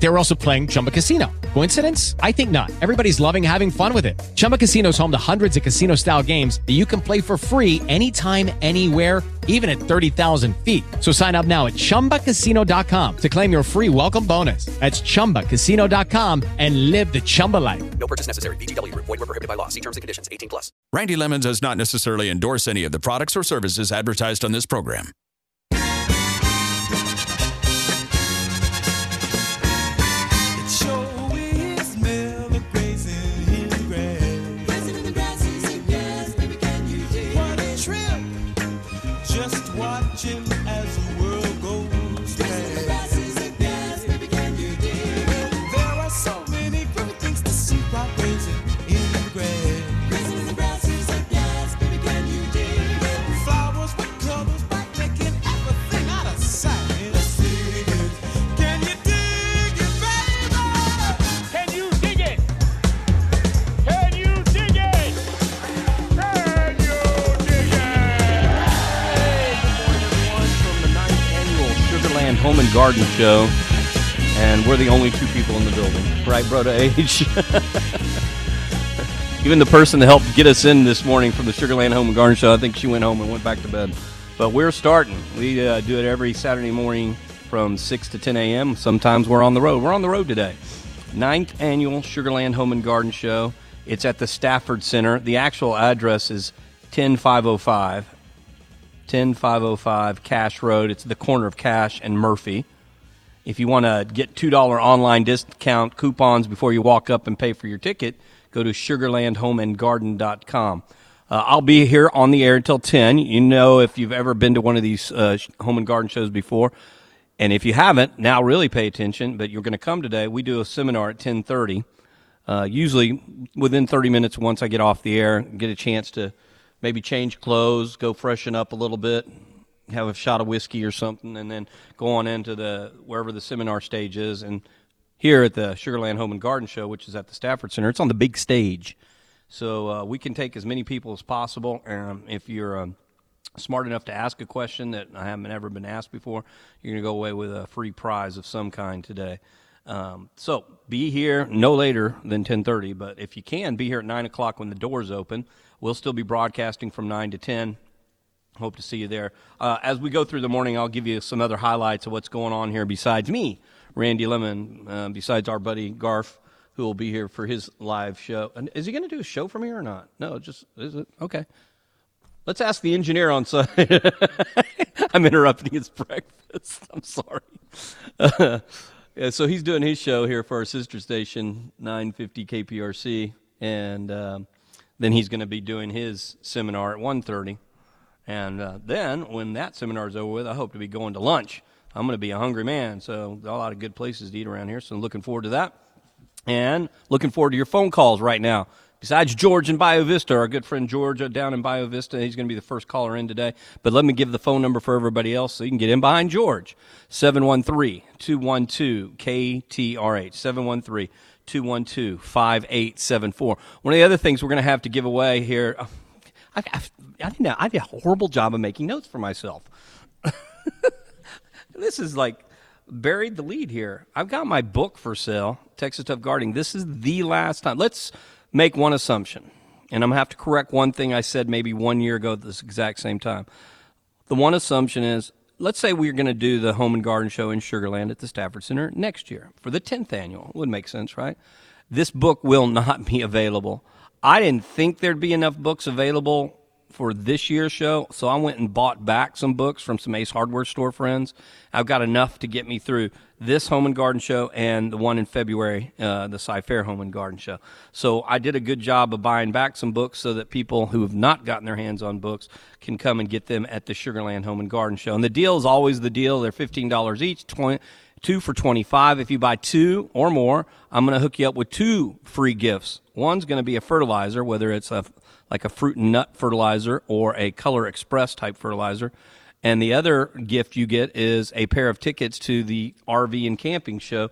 They were also playing Chumba Casino. Coincidence? I think not. Everybody's loving having fun with it. Chumba Casino is home to hundreds of casino style games that you can play for free anytime, anywhere, even at 30,000 feet. So sign up now at chumbacasino.com to claim your free welcome bonus. That's chumbacasino.com and live the Chumba life. No purchase necessary. VGW Group. Void were prohibited by law. See terms and conditions. 18 plus. Randy Lemmon does not necessarily endorse any of the products or services advertised on this program. And Garden Show. And we're the only two people in the building. Right, Broda H? Even the person that helped get us in this morning from the Sugarland Home and Garden Show, I think she went home and went back to bed. But we're starting. We uh, do it every Saturday morning from 6 to 10 a.m. Sometimes we're on the road. We're on the road today. Ninth annual Sugarland Home and Garden Show. It's at the Stafford Center. The actual address is 10505 10505 Cash Road. It's the corner of Cash and Murphy. If you want to get $2 online discount coupons before you walk up and pay for your ticket, go to sugarlandhomeandgarden.com. Uh, I'll be here on the air until 10. You know, if you've ever been to one of these uh, home and garden shows before, and if you haven't, now really pay attention, but you're going to come today. We do a seminar at 1030. Uh, usually within 30 minutes once I get off the air, get a chance to maybe change clothes, go freshen up a little bit, have a shot of whiskey or something, and then go on into the wherever the seminar stage is. And here at the Sugarland Home and Garden Show, which is at the Stafford Center, it's on the big stage. So uh, we can take as many people as possible. Um, if you're um, smart enough to ask a question that I haven't ever been asked before, you're to go away with a free prize of some kind today. Um, so be here no later than 10:30, but if you can, be here at nine o'clock when the doors open. We'll still be broadcasting from nine to ten. Hope to see you there. Uh, as we go through the morning, I'll give you some other highlights of what's going on here besides me, Randy Lemmon, uh, besides our buddy Garf, who will be here for his live show. And is he going to do a show from here or not? No, just is it okay? Let's ask the engineer on site. I'm interrupting his breakfast. I'm sorry. yeah, so he's doing his show here for our sister station, 950 KPRC, and um, then he's going to be doing his seminar at 1:30. And uh, then when that seminar is over with, I hope to be going to lunch. I'm going to be a hungry man, so a lot of good places to eat around here. So I'm looking forward to that. And looking forward to your phone calls right now. Besides George in Bayou Vista, our good friend George uh, down in Bayou Vista, he's going to be the first caller in today. But let me give the phone number for everybody else so you can get in behind George 713 212 KTRH. 713 212 5874. One of the other things we're going to have to give away here. uh, I, I, I, did I did a horrible job of making notes for myself. this is like buried the lead here. I've got my book for sale, Texas Tough Gardening. This is the last time. Let's make one assumption, and I'm gonna have to correct one thing I said maybe one year ago at this exact same time. The one assumption is, let's say we're going to do the Home and Garden Show in Sugarland at the Stafford Center next year for the 10th annual. Would make sense, right? This book will not be available. I didn't think there'd be enough books available for this year's show, so I went and bought back some books from some Ace Hardware Store friends. I've got enough to get me through this Home and Garden Show and the one in February, uh, the Cy-Fair Home and Garden Show. So I did a good job of buying back some books so that people who have not gotten their hands on books can come and get them at the Sugarland Home and Garden Show. And the deal is always the deal. They're fifteen dollars each, 20, two for 25 if you buy two or more i'm going to hook you up with two free gifts one's going to be a fertilizer whether it's a like a fruit and nut fertilizer or a color express type fertilizer and the other gift you get is a pair of tickets to the rv and camping show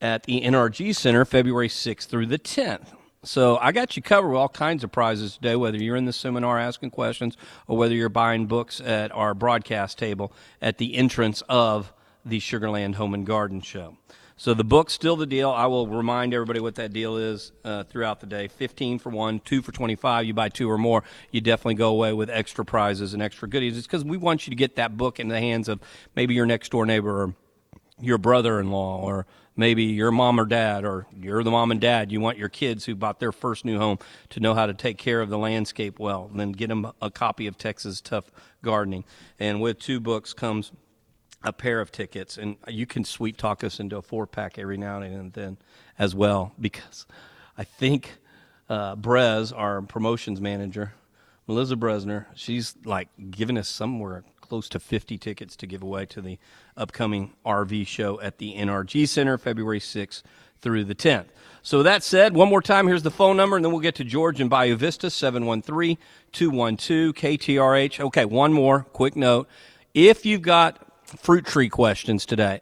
at the nrg center february 6th through the 10th So I got you covered with all kinds of prizes today, whether you're in the seminar asking questions or whether you're buying books at our broadcast table at the entrance of the Sugarland Home and Garden Show. So the book's still the deal. I will remind everybody what that deal is uh, throughout the day. 15 for one, two for 25. You buy two or more, you definitely go away with extra prizes and extra goodies. It's because we want you to get that book in the hands of maybe your next door neighbor or your brother-in-law or maybe your mom or dad or you're the mom and dad you want your kids who bought their first new home to know how to take care of the landscape well and then get them a copy of texas tough gardening and with two books comes a pair of tickets and you can sweet talk us into a four pack every now and then as well because i think uh, brez our promotions manager Melissa Bresner, she's like giving us somewhere close to 50 tickets to give away to the upcoming RV show at the NRG Center, February 6th through the 10th. So that said, one more time, here's the phone number, and then we'll get to George in Bayou Vista, 713 212 KTRH. Okay, one more quick note. If you've got fruit tree questions today,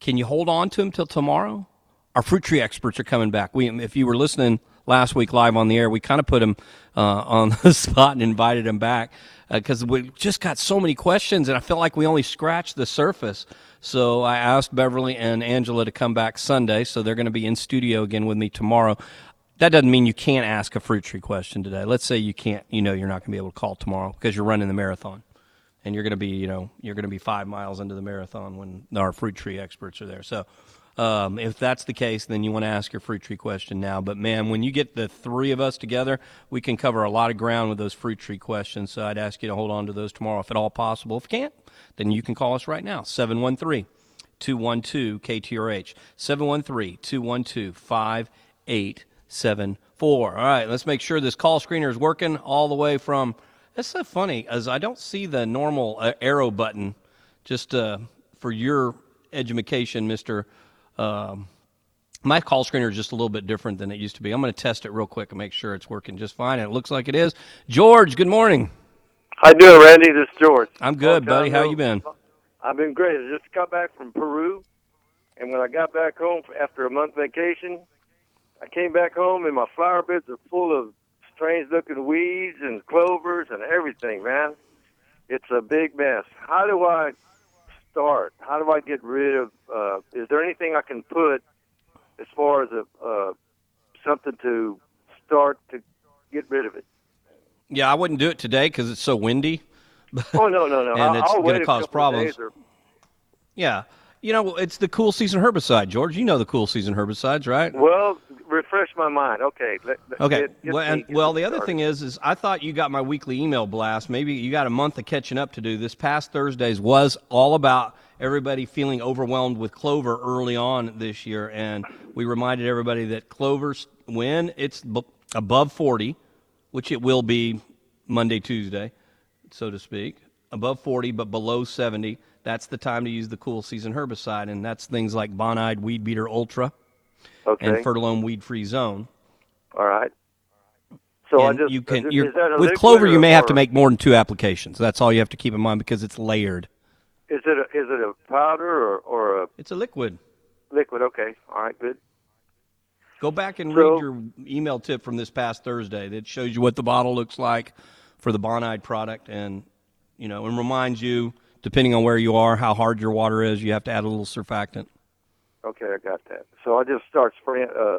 can you hold on to them till tomorrow? Our fruit tree experts are coming back. We, if you were listening last week live on the air, we kind of put them uh, on the spot and invited them back because we just got so many questions, and I felt like we only scratched the surface. So I asked Beverly and Angela to come back Sunday, so they're going to be in studio again with me tomorrow. That doesn't mean you can't ask a fruit tree question today. Let's say you can't, you know, you're not going to be able to call tomorrow because you're running the marathon and you're going to be, you know, you're going to be five miles into the marathon when our fruit tree experts are there. So, um, if that's the case, then you want to ask your fruit tree question now. But man, when you get the three of us together, we can cover a lot of ground with those fruit tree questions. So I'd ask you to hold on to those tomorrow if at all possible. If you can't, then you can call us right now, 713 212 KTRH, 713 212 5874. All right, let's make sure this call screener is working all the way from. That's so funny, as I don't see the normal uh, arrow button just uh, for your education, Mr. Um, my call screener is just a little bit different than it used to be. I'm going to test it real quick and make sure it's working just fine. And it looks like it is. George, good morning. How you doing, Randy? This is George. I'm good, buddy. How you been? I've been great. I just got back from Peru, and when I got back home after a month vacation, I came back home and my flower beds are full of strange-looking weeds and clovers and everything. Man, it's a big mess. How do I start? How do I get rid of? Uh, is there anything I can put as far as a uh, something to start to get rid of it? Yeah, I wouldn't do it today because it's so windy. Oh no, no, no! And I'll, it's gonna cause problems. or- Yeah. You know, it's the cool season herbicide, George. You know the cool season herbicides, right? Well, refresh my mind. Okay. Let, let- Okay. get- get well, and, well, the other thing is, is I thought you got my weekly email blast. Maybe you got a month of catching up to do. This past Thursdays was all about everybody feeling overwhelmed with clover early on this year, and we reminded everybody that clovers, when it's above forty, which it will be Monday, Tuesday, so to speak, above forty but below seventy, that's the time to use the cool season herbicide, and that's things like Bonide Weed Beater Ultra okay. and Fertilome Weed Free Zone. All right. So I just you can is, you're, is that a with clover you may have to make more than two applications that's all you have to keep in mind because it's layered Is it a, is it a powder or or a it's a liquid liquid? Okay. All right. Good. go back and So- read your email tip from this past thursday that shows you what the bottle looks like for the bonide product and you know and reminds you depending on where you are how hard your water is you have to add a little surfactant Okay, I got that. So I just start spraying. Uh,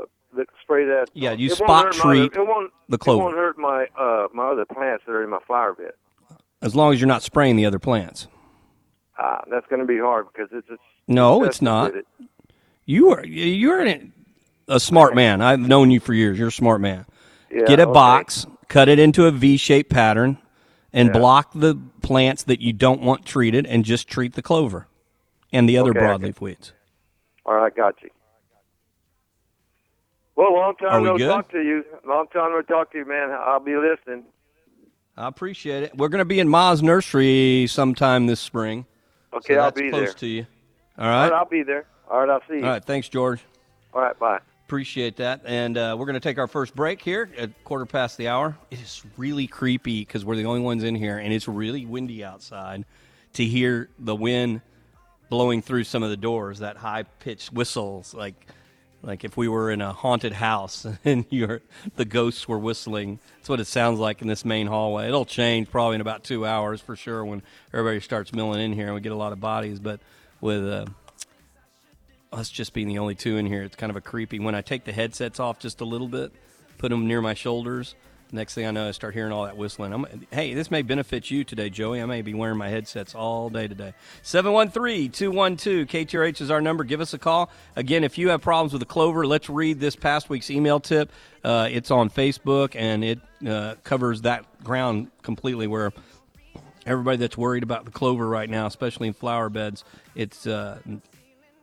spray that. Yeah, you It spot my treat other- it won't, the It won't hurt my uh my other plants that are in my flower bed. as long as you're not spraying the other plants Ah, that's going to be hard because it's. it's no it's not it. you are you're an, a smart man i've known you for years you're a smart man Yeah, get a okay. box, cut it into a V-shaped pattern, and Yeah. block the plants that you don't want treated, and just treat the clover and the other Okay, broadleaf weeds. All right, got you. Well, long time we no good? talk to you. Long time no talk to you, man. I'll be listening. I appreciate it. We're going to be in Ma's nursery sometime this spring. Okay, so I'll be close there. to you. All All right. right, I'll be there. All right, I'll see you. All right. Thanks, George. All right, bye. Appreciate that. And uh, we're going to take our first break here at quarter past the hour. It is really creepy because we're the only ones in here, and it's really windy outside to hear the wind blowing through some of the doors, that high pitched whistles. Like, Like if we were in a haunted house and the ghosts were whistling. That's what it sounds like in this main hallway. It'll change probably in about two hours for sure when everybody starts milling in here and we get a lot of bodies. But with uh, us just being the only two in here, it's kind of a creepy. When I take the headsets off just a little bit, put them near my shoulders, next thing I know, I start hearing all that whistling. I'm, hey, this may benefit you today, Joey. I may be wearing my headsets all day today. 713 212 KTRH is our number. Give us a call. Again, if you have problems with the clover, let's read this past week's email tip. Uh, it's on Facebook and it uh, covers that ground completely where everybody that's worried about the clover right now, especially in flower beds, it's uh,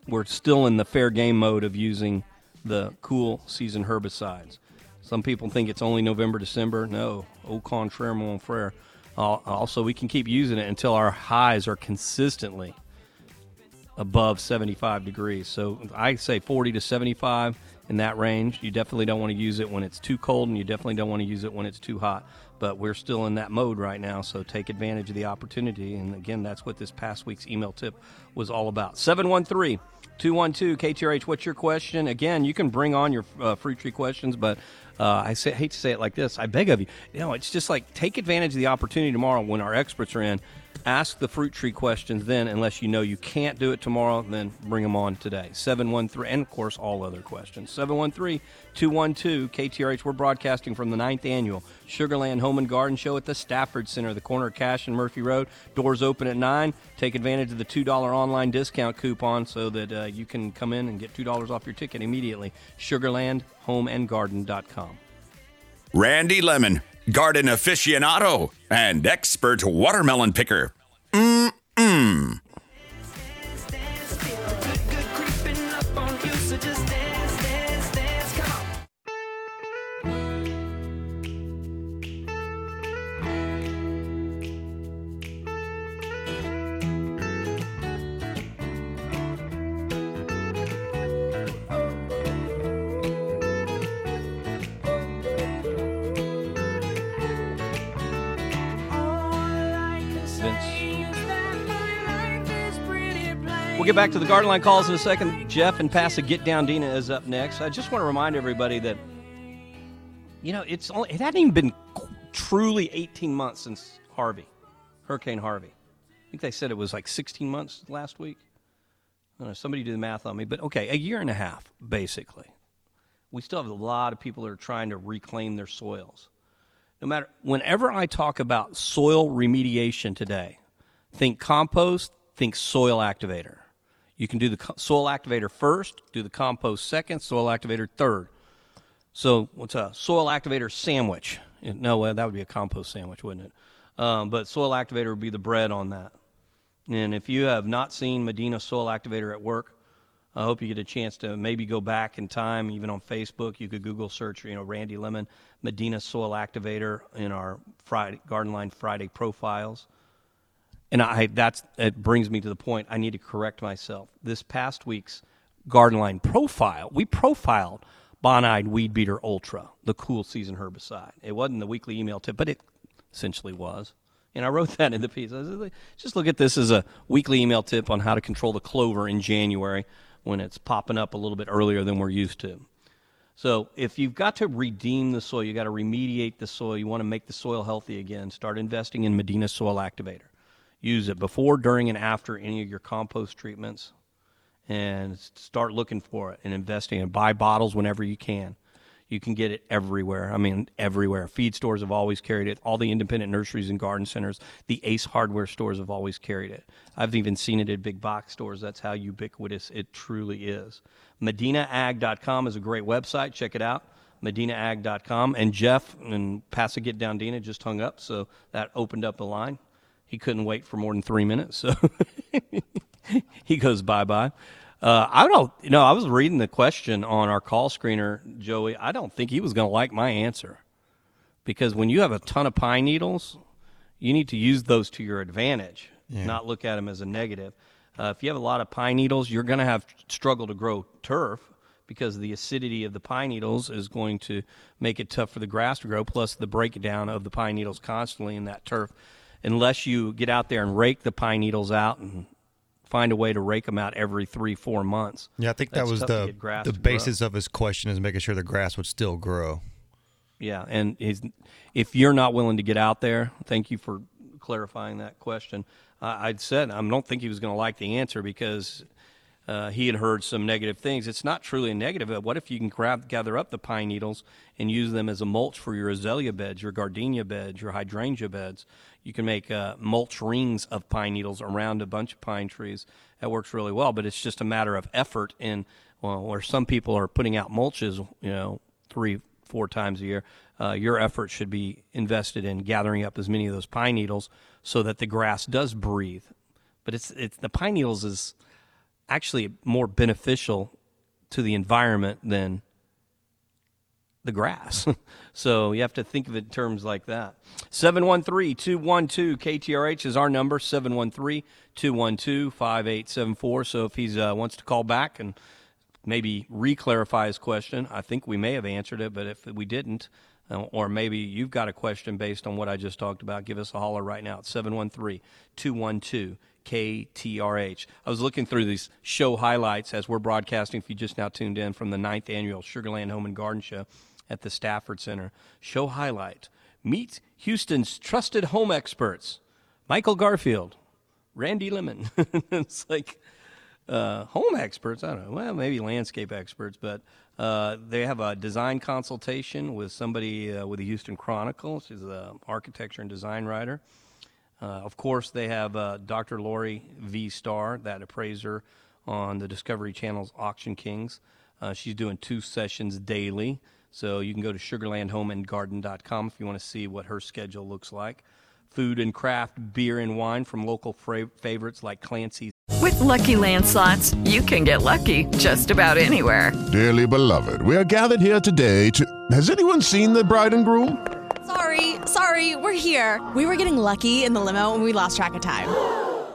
we're still in the fair game mode of using the cool season herbicides. Some people think it's only November, December. No, au contraire, mon frere. Uh, also, we can keep using it until our highs are consistently above 75 degrees. So I say 40 to 75 in that range. You definitely don't want to use it when it's too cold, and you definitely don't want to use it when it's too hot. But we're still in that mode right now, so take advantage of the opportunity. And again, that's what this past week's email tip was all about. 713 212 KTRH, what's your question? Again, you can bring on your uh, fruit tree questions, but uh, I say, hate to say it like this. I beg of you. You know, it's just like take advantage of the opportunity tomorrow when our experts are in. Ask the fruit tree questions then, unless you know you can't do it tomorrow, then bring them on today. 713, and of course, all other questions. 713 212 KTRH. We're broadcasting from the ninth annual Sugarland Home and Garden Show at the Stafford Center, the corner of Cash and Murphy Road. Doors open at 9. Take advantage of the $2 online discount coupon so that uh, you can come in and get $2 off your ticket immediately. SugarlandHomeandGarden.com. Randy Lemmon, garden aficionado and expert watermelon picker. Mm-mm. Get back to the Garden Line calls in a second. Jeff and Pasa Get Down Dina is up next. I just want to remind everybody that, you know, it's only, it hadn't even been truly 18 months since Harvey, Hurricane Harvey. I think they said it was like 16 months last week. I don't know, somebody do the math on me, but okay, a year and a half, basically. We still have a lot of people that are trying to reclaim their soils. No matter, whenever I talk about soil remediation today, think compost, think soil activator. You can do the soil activator first, do the compost second, soil activator third. So, what's a soil activator sandwich? No, that would be a compost sandwich, wouldn't it? Um, but soil activator would be the bread on that. And if you have not seen Medina Soil Activator at work, I hope you get a chance to maybe go back in time, even on Facebook. You could Google search, you know, Randy Lemmon Medina Soil Activator in our Friday Garden Line Friday profiles. And I that's it brings me to the point I need to correct myself. This past week's Garden Line profile, we profiled Bonide Weed Beater Ultra, the cool season herbicide. It wasn't the weekly email tip, but it essentially was. And I wrote that in the piece. Said, just look at this as a weekly email tip on how to control the clover in January when it's popping up a little bit earlier than we're used to. So if you've got to redeem the soil, you got to remediate the soil, you want to make the soil healthy again, start investing in Medina Soil Activator. Use it before, during, and after any of your compost treatments and start looking for it and investing and buy bottles whenever you can. You can get it everywhere. I mean, everywhere. Feed stores have always carried it. All the independent nurseries and garden centers, the Ace hardware stores have always carried it. I've even seen it at big box stores. That's how ubiquitous it truly is. MedinaAg.com is a great website. Check it out. MedinaAg.com. And Jeff and Pass a Get Down Dina just hung up, so that opened up the line. He couldn't wait for more than three minutes, so he goes bye bye. Uh, I don't, you know, I was reading the question on our call screener, Joey. I don't think he was going to like my answer because when you have a ton of pine needles, you need to use those to your advantage, not look at them as a negative. Uh, if you have a lot of pine needles, you're going to have struggle to grow turf because the acidity of the pine needles is going to make it tough for the grass to grow. Plus, the breakdown of the pine needles constantly in that turf, unless you get out there and rake the pine needles out and find a way to rake them out every three, four months. Yeah, I think that was the the to grow. basis of his question is making sure the grass would still grow. Yeah, and he's, if you're not willing to get out there, thank you for clarifying that question. Uh, I'd said I don't think he was going to like the answer because uh, he had heard some negative things. It's not truly a negative. but What if you can grab, gather up the pine needles and use them as a mulch for your azalea beds, your gardenia beds, your hydrangea beds? You can make uh, mulch rings of pine needles around a bunch of pine trees. That works really well, but it's just a matter of effort. And well, where some people are putting out mulches, you know, three, four times a year, uh, your effort should be invested in gathering up as many of those pine needles so that the grass does breathe. But it's it's the pine needles is actually more beneficial to the environment than the grass. so you have to think of it in terms like that. 713 212 KTRH is our number 713 212 5874. So if he uh, wants to call back and maybe re-clarify his question. I think we may have answered it, but if we didn't, uh, or maybe you've got a question based on what I just talked about, give us a holler right now at 713-212-KTRH. I was looking through these show highlights as we're broadcasting, if you just now tuned in from the ninth annual Sugarland Home and Garden Show at the Stafford Center. Show highlight. Meet Houston's trusted home experts, Michael Garfield, Randy Lemmon. it's like uh, home experts. I don't know. Well, maybe landscape experts, but uh, they have a design consultation with somebody uh, with the Houston Chronicle. She's an architecture and design writer. Uh, of course, they have uh, Dr. Lori V. Starr, that appraiser on the Discovery Channel's Auction Kings. Uh, she's doing two sessions daily, so you can go to sugarlandhomeandgarden.com if you want to see what her schedule looks like. Food and craft, beer and wine from local fra- favorites like Clancy's. With Lucky Land slots, you can get lucky just about anywhere. Dearly beloved, we are gathered here today to. Has anyone seen the bride and groom? Sorry, sorry, we're here. We were getting lucky in the limo and we lost track of time.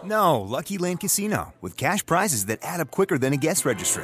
No, Lucky Land Casino, with cash prizes that add up quicker than a guest registry.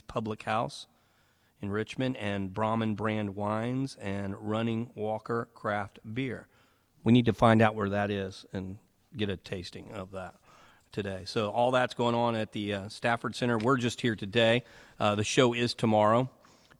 Public House in Richmond and Brahman brand wines and Running Walker craft beer. We need to find out where that is and get a tasting of that today. So all that's going on at the uh, Stafford Center. We're just here today. Uh, the show is tomorrow.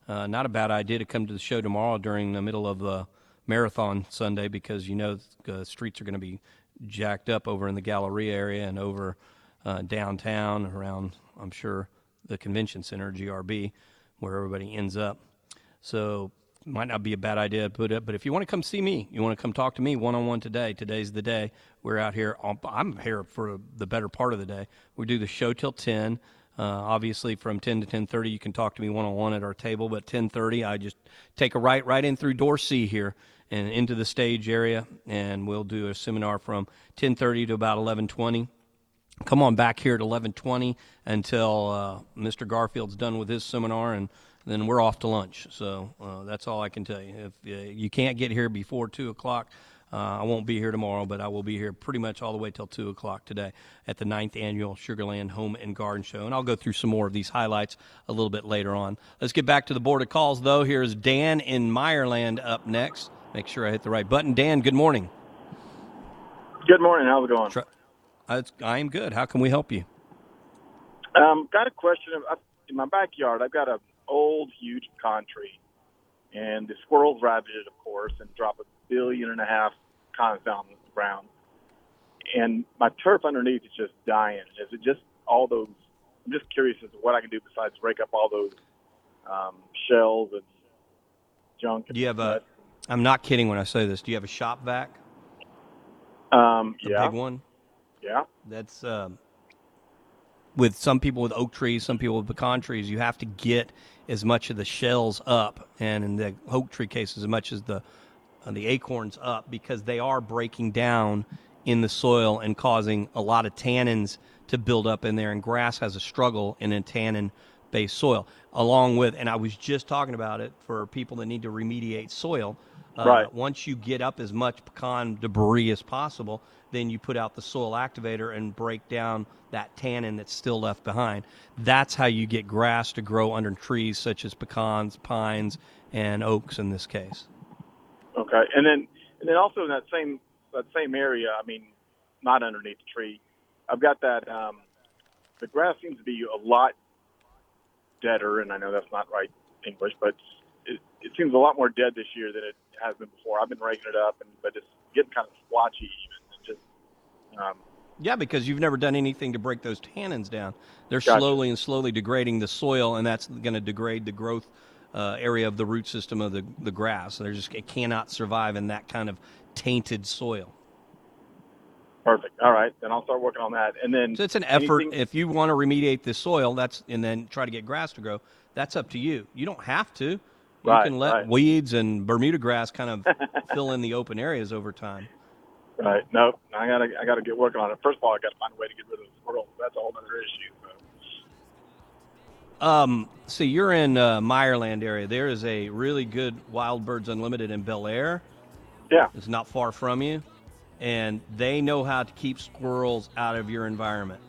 Uh, not a bad idea to come to the show tomorrow during the middle of the marathon Sunday because you know the streets are going to be jacked up over in the Galleria area and over uh, downtown around, I'm sure, the convention center, GRB, where everybody ends up. So might not be a bad idea to put it, but if you want to come see me, you want to come talk to me one on one today. Today's the day. We're out here. I'm here for the better part of the day. We do the show till ten. Uh, obviously, from ten to ten thirty, you can talk to me one on one at our table. But ten thirty, I just take a right right in through door C here and into the stage area, and we'll do a seminar from ten thirty to about eleven twenty come on back here at 11:20 until uh, Mr. Garfield's done with his seminar, and then we're off to lunch. So uh, that's all I can tell you. If uh, you can't get here before two o'clock, uh, I won't be here tomorrow, but I will be here pretty much all the way till two o'clock today at the ninth annual Sugarland Home and Garden Show, and I'll go through some more of these highlights a little bit later on. Let's get back to the board of calls, though. Here's Dan in Meyerland up next. Make sure I hit the right button. Dan, good morning. Good morning. How's it going? I am good. How can we help you? Um, got a question. In my backyard, I've got an old, huge pecan tree, and the squirrels ravage it, of course, and drop a billion and a half pecans down the ground. And my turf underneath is just dying. Is it just all those? I'm just curious as to what I can do besides rake up all those um, shells and junk. Do you have a? I'm not kidding when I say this. Do you have a shop vac? Um, A yeah, big one. Yeah. That's um, with some people with oak trees, some people with pecan trees. You have to get as much of the shells up, and in the oak tree case, as much as the uh, the acorns up, because they are breaking down in the soil and causing a lot of tannins to build up in there. And grass has a struggle in a tannin based soil, along with. And I was just talking about it for people that need to remediate soil. Uh, Right. Once you get up as much pecan debris as possible, then you put out the soil activator and break down that tannin that's still left behind. That's how you get grass to grow under trees such as pecans, pines, and oaks in this case. Okay, and then and then also in that same that same area, I mean, not underneath the tree, I've got that. Um, the grass seems to be a lot deader, and I know that's not right English, but it, it seems a lot more dead this year than it has been before. I've been raking it up, and but it's getting kind of splotchy even, um, Yeah, because you've never done anything to break those tannins down. They're Gotcha. slowly and slowly degrading the soil, and that's going to degrade the growth uh, area of the root system of the, the grass. They're just it cannot survive in that kind of tainted soil. perfect. All right, then I'll start working on that, and then So it's an effort. anything- If you want to remediate the soil, that's and then try to get grass to grow. That's up to you. You don't have to. You Right, can let right. weeds and Bermuda grass kind of fill in the open areas over time. Right. Nope. I gotta I gotta get working on it. First of all, I gotta find a way to get rid of the squirrels. That's a whole other issue. So. Um, see, you're in uh, Meyerland area. There is a really good Wild Birds Unlimited in Bellaire. Yeah. It's not far from you, and they know how to keep squirrels out of your environment.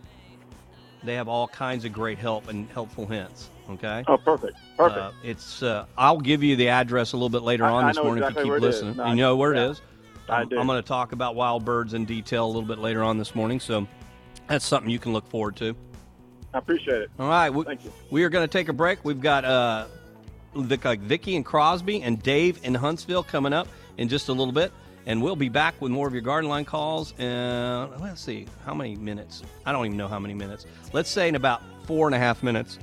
They have all kinds of great help and helpful hints. Okay. Oh, perfect. Perfect. Uh, it's. Uh, I'll give you the address a little bit later I- on I this morning exactly if you keep listening. No, you know where yeah. it is. I I'm, do. I'm going to talk about wild birds in detail a little bit later on this morning, so that's something you can look forward to. I appreciate it. All right, we, Thank you. we are going to take a break. We've got uh, like Vicky and Crosby and Dave in Huntsville coming up in just a little bit, and we'll be back with more of your garden line calls. And let's see how many minutes. I don't even know how many minutes. Let's say in about four and a half minutes,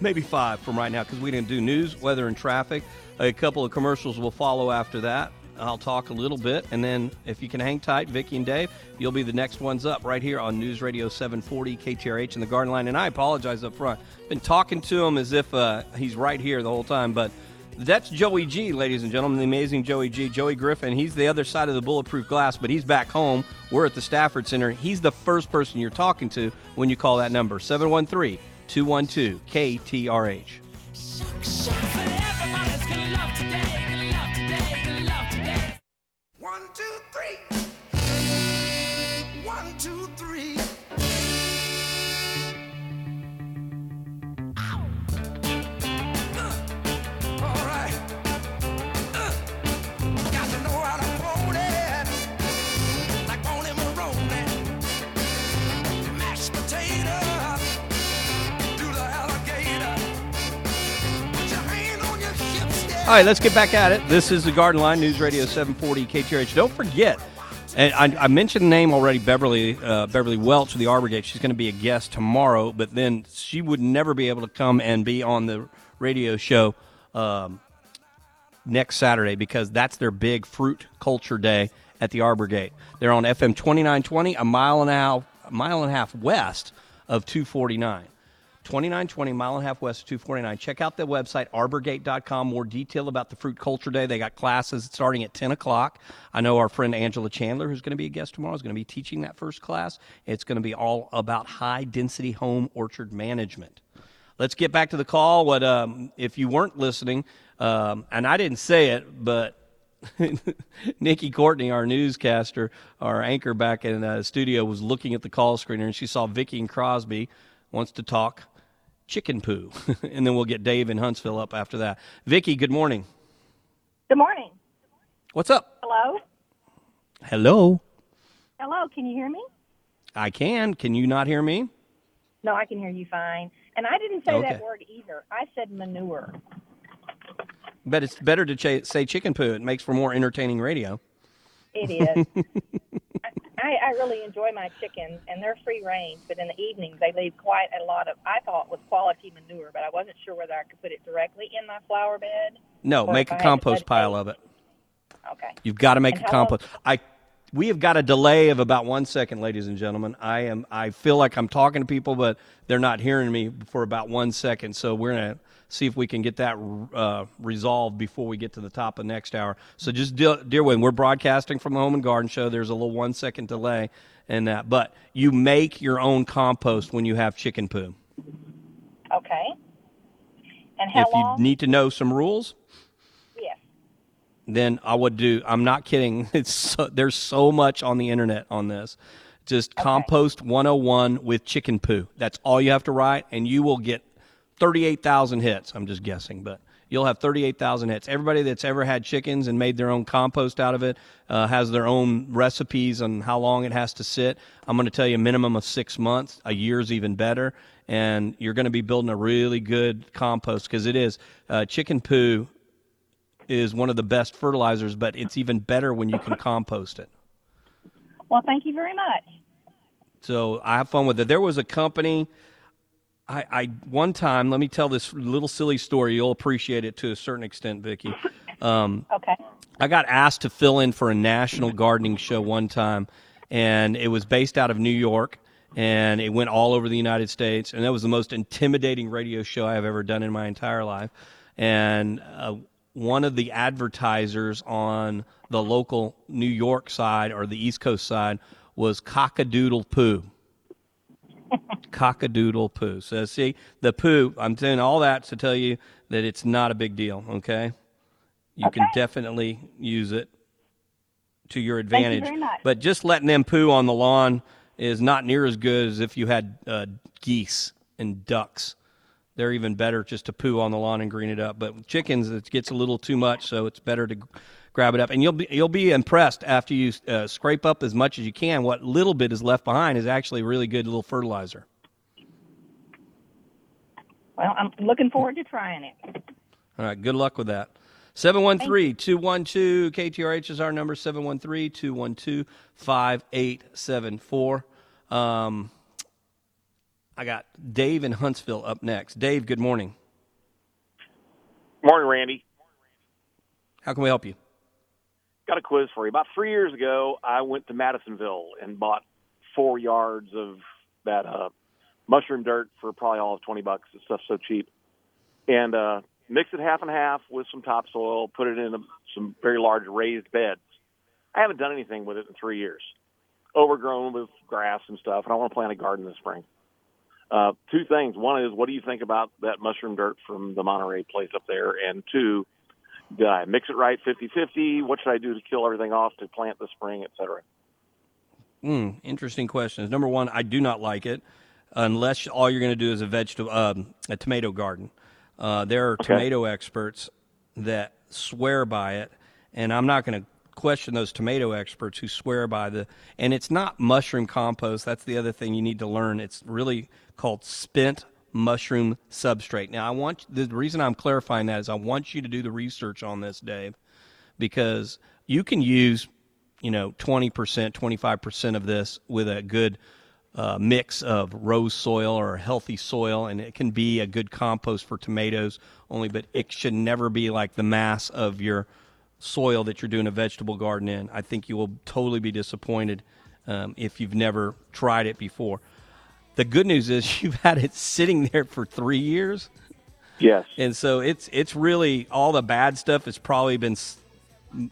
maybe five from right now, because we didn't do news, weather, and traffic. A couple of commercials will follow after that. I'll talk a little bit, and then if you can hang tight, Vicky and Dave, you'll be the next ones up right here on News Radio 740 KTRH in the Garden Line. And I apologize up front. Been talking to him as if uh, he's right here the whole time, but that's Joey G, ladies and gentlemen, the amazing Joey G, Joey Griffin. He's the other side of the bulletproof glass, but he's back home. We're at the Stafford Center. He's the first person you're talking to when you call that number 713 212 KTRH. One, two, three. All right, let's get back at it. This is the Garden Line News Radio 740 KTRH. Don't forget, and I, I mentioned the name already, Beverly uh, Beverly Welch of the Arbor Gate. She's going to be a guest tomorrow, but then she would never be able to come and be on the radio show um, next Saturday because that's their big fruit culture day at the Arbor Gate. They're on FM 2920, a mile and a half, a mile and a half west of 249. 2920, mile and a half west of 249. Check out the website, arborgate.com. More detail about the Fruit Culture Day. They got classes starting at 10 o'clock. I know our friend Angela Chandler, who's going to be a guest tomorrow, is going to be teaching that first class. It's going to be all about high density home orchard management. Let's get back to the call. What um, if you weren't listening? Um, and I didn't say it, but Nikki Courtney, our newscaster, our anchor back in the studio, was looking at the call screener and she saw Vicky and Crosby wants to talk chicken poo, and then we'll get Dave in Huntsville up after that. Vicky, good morning. Good morning. What's up? Hello? Hello. Hello, can you hear me? I can. Can you not hear me? No, I can hear you fine. And I didn't say Okay. that word either. I said manure. But it's better to ch- say chicken poo. It makes for more entertaining radio. It is. I, I really enjoy my chickens, and they're free range. But in the evenings, they leave quite a lot of I thought was quality manure, but I wasn't sure whether I could put it directly in my flower bed. No, make a I compost pile of it. Okay. You've got to make And a how long- compost. I we have got a delay of about one second, ladies and gentlemen. I am I feel like I'm talking to people, but they're not hearing me for about one second. So we're gonna see if we can get that uh, resolved before we get to the top of next hour. So just deal, dear Win, we're broadcasting from the Home and Garden Show. There's a little one second delay in that, but you make your own compost when you have chicken poo. Okay. And how if you long? need to know some rules, yes. then I would do. I'm not kidding. It's so, there's so much on the internet on this. Just compost 101 with chicken poo. That's all you have to write, and you will get 38,000 hits. I'm just guessing, but you'll have 38,000 hits. Everybody that's ever had chickens and made their own compost out of it uh, has their own recipes on how long it has to sit. I'm going to tell you a minimum of six months. A year's even better. And you're going to be building a really good compost because it is. Uh, chicken poo is one of the best fertilizers, but it's even better when you can compost it. Well, thank you very much. So I have fun with it. There was a company. I, I one time. Let me tell this little silly story. You'll appreciate it to a certain extent, Vicky. Um, Okay. I got asked to fill in for a national gardening show one time, and it was based out of New York, and it went all over the United States, and that was the most intimidating radio show I have ever done in my entire life. And uh, one of the advertisers on the local New York side or the East Coast side was Cockadoodle Poo. Cockadoodle poo. So see the poo. I'm saying all that to tell you that it's not a big deal. Okay, you can definitely use it to your you advantage. much. But just letting them poo on the lawn is not near as good as if you had uh, geese and ducks. They're even better just to poo on the lawn and green it up. But chickens, it gets a little too much, so it's better to grab it up. And you'll be you'll be impressed after you uh, scrape up as much as you can. What little bit is left behind is actually a really good little fertilizer. Well, I'm looking forward to trying it. All right, good luck with that. 713 212 KTRH is our number 713 212 5874. Um, I got Dave in Huntsville up next. Dave, good morning. Morning, Randy. How can we help you? Got a quiz for you. About three years ago, I went to Madisonville and bought four yards of that uh, mushroom dirt for probably all of twenty bucks. This stuff's so cheap, and uh, mixed it half and half with some topsoil. Put it in a, some very large raised beds. I haven't done anything with it in three years. Overgrown with grass and stuff, and I want to plant a garden this spring. Uh, two things. One is, what do you think about that mushroom dirt from the Monterey place up there? And two, did I mix it right 50-50? What should I do to kill everything off to plant the spring, et cetera? Mm, interesting questions. Number one, I do not like it unless all you're going to do is a vegetable, um, a tomato garden. Uh, there are Okay. tomato experts that swear by it, and I'm not going to question those tomato experts who swear by the. And it's not mushroom compost. That's the other thing you need to learn. It's really called spent mushroom substrate. Now, I want the reason I'm clarifying that is I want you to do the research on this, Dave, because you can use you know 20% 25% of this with a good uh, mix of rose soil or healthy soil and it can be a good compost for tomatoes only but it should never be like the mass of your soil that you're doing a vegetable garden in i think you will totally be disappointed um, if you've never tried it before the good news is you've had it sitting there for three years Yes. and so it's it's really all the bad stuff has probably been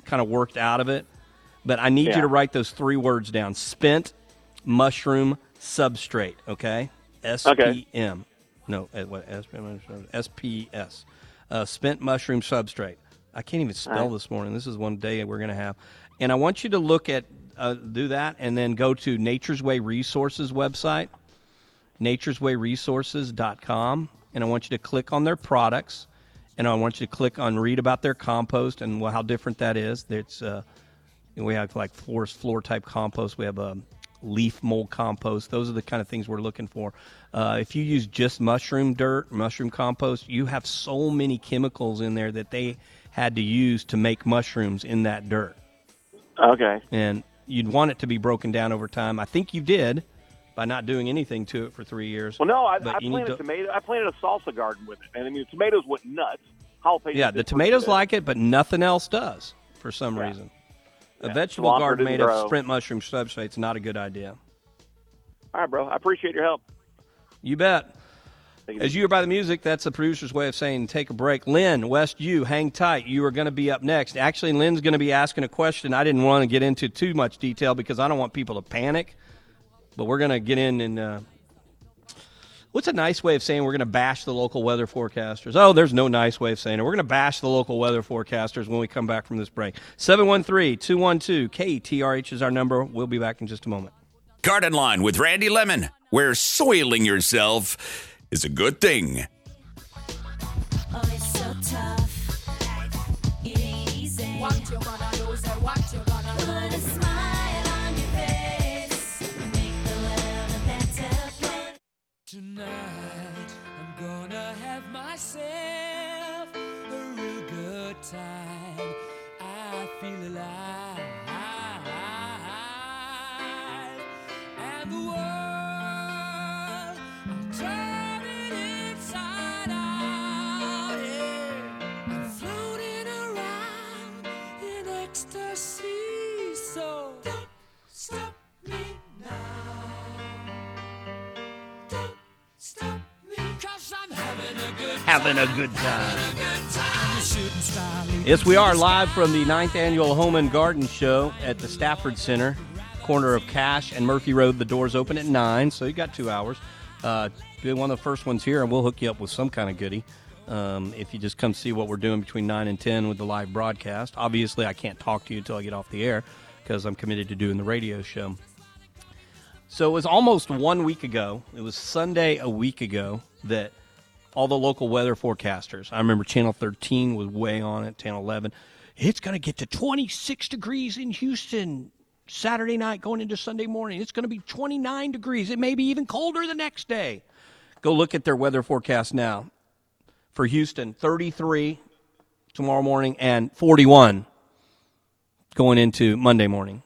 kind of worked out of it. But I need Yeah. you to write those three words down: spent mushroom substrate. Okay, S P M. No, uh, what S P M? S P S. Uh, spent mushroom substrate. I can't even spell right. this morning. This is one day we're going to have, and I want you to look at uh, do that, and then go to Nature's Way Resources website nature'swayresources.com and I want you to click on their products and I want you to click on read about their compost and how different that is. It's uh, we have like forest floor type compost. We have a leaf mold compost. Those are the kind of things we're looking for. Uh, if you use just mushroom dirt, mushroom compost, you have so many chemicals in there that they had to use to make mushrooms in that dirt. Okay. And you'd want it to be broken down over time. I think you did by not doing anything to it for three years. Well, no, I, I planted to- tomato. I planted a salsa garden with it, and I mean the tomatoes went nuts. Jalapenos Yeah, the tomatoes like it, but nothing else does for some reason. A vegetable garden made grow. of spent mushroom substrate's not a good idea. All right, bro. I appreciate your help. You bet. As you are by the music, that's the producer's way of saying take a break. Lynn, West U, hang tight. You are going to be up next. Actually, Lynn's going to be asking a question I didn't want to get into too much detail because I don't want people to panic. But we're going to get in and. Uh, what's a nice way of saying we're going to bash the local weather forecasters? Oh, there's no nice way of saying it. We're going to bash the local weather forecasters when we come back from this break. 713 212 KTRH is our number. We'll be back in just a moment. Garden Line with Randy Lemmon, where soiling yourself is a good thing. Myself a real good time. Having a good time. Yes, we are live from the ninth annual Home and Garden Show at the Stafford Center, corner of Cash and Murphy Road. The doors open at 9, so you got two hours. Uh, be one of the first ones here, and we'll hook you up with some kind of goodie um, if you just come see what we're doing between 9 and 10 with the live broadcast. Obviously, I can't talk to you until I get off the air because I'm committed to doing the radio show. So it was almost one week ago. It was Sunday a week ago that all the local weather forecasters. I remember Channel 13 was way on it. Channel 11. It's going to get to 26 degrees in Houston Saturday night going into Sunday morning. It's going to be 29 degrees. It may be even colder the next day. Go look at their weather forecast now. For Houston, 33 tomorrow morning and 41 going into Monday morning.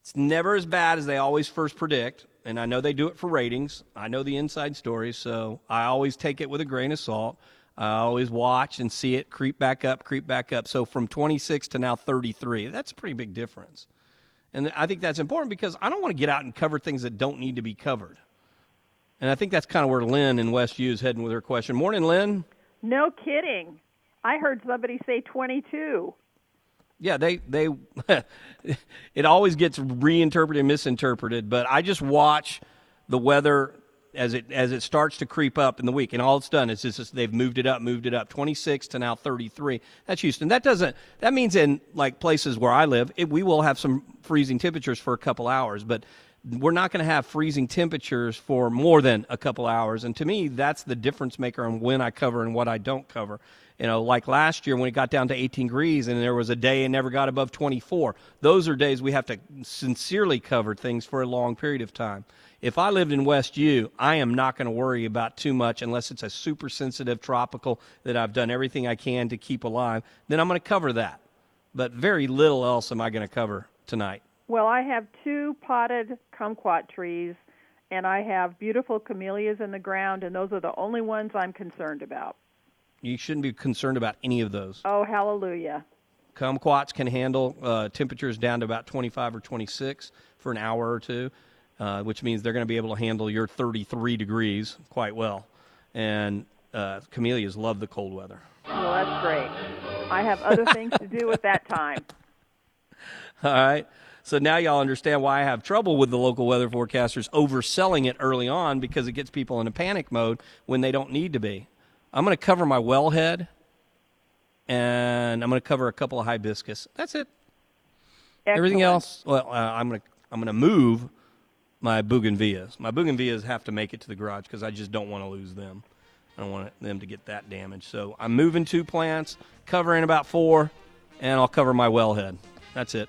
It's never as bad as they always first predict, and I know they do it for ratings. I know the inside stories, so I always take it with a grain of salt. I always watch and see it creep back up, creep back up. So from 26 to now 33, that's a pretty big difference. And I think that's important because I don't want to get out and cover things that don't need to be covered. And I think that's kind of where Lynn in West U is heading with her question. Morning, Lynn. No kidding. I heard somebody say 22. Yeah, they they it always gets reinterpreted and misinterpreted, but I just watch the weather as it as it starts to creep up in the week, and all it's done is just they've moved it up, moved it up, 26 to now 33. That's Houston. That doesn't that means in like places where I live, it, we will have some freezing temperatures for a couple hours, but we're not going to have freezing temperatures for more than a couple hours. And to me, that's the difference maker on when I cover and what I don't cover. You know, like last year when it got down to 18 degrees and there was a day it never got above 24. Those are days we have to sincerely cover things for a long period of time. If I lived in West U, I am not going to worry about too much unless it's a super sensitive tropical that I've done everything I can to keep alive. Then I'm going to cover that. But very little else am I going to cover tonight. Well, I have two potted kumquat trees, and I have beautiful camellias in the ground, and those are the only ones I'm concerned about. You shouldn't be concerned about any of those. Oh, hallelujah. Kumquats can handle uh, temperatures down to about 25 or 26 for an hour or two, uh, which means they're going to be able to handle your 33 degrees quite well. And uh, camellias love the cold weather. Well, that's great. I have other things to do at that time. All right. So now y'all understand why I have trouble with the local weather forecasters overselling it early on because it gets people in a panic mode when they don't need to be. I'm going to cover my wellhead and I'm going to cover a couple of hibiscus. That's it. Everything else, well, uh, I'm going to I'm going to move my bougainvilleas. My bougainvilleas have to make it to the garage because I just don't want to lose them. I don't want them to get that damaged. So I'm moving two plants, covering about four, and I'll cover my wellhead. That's it.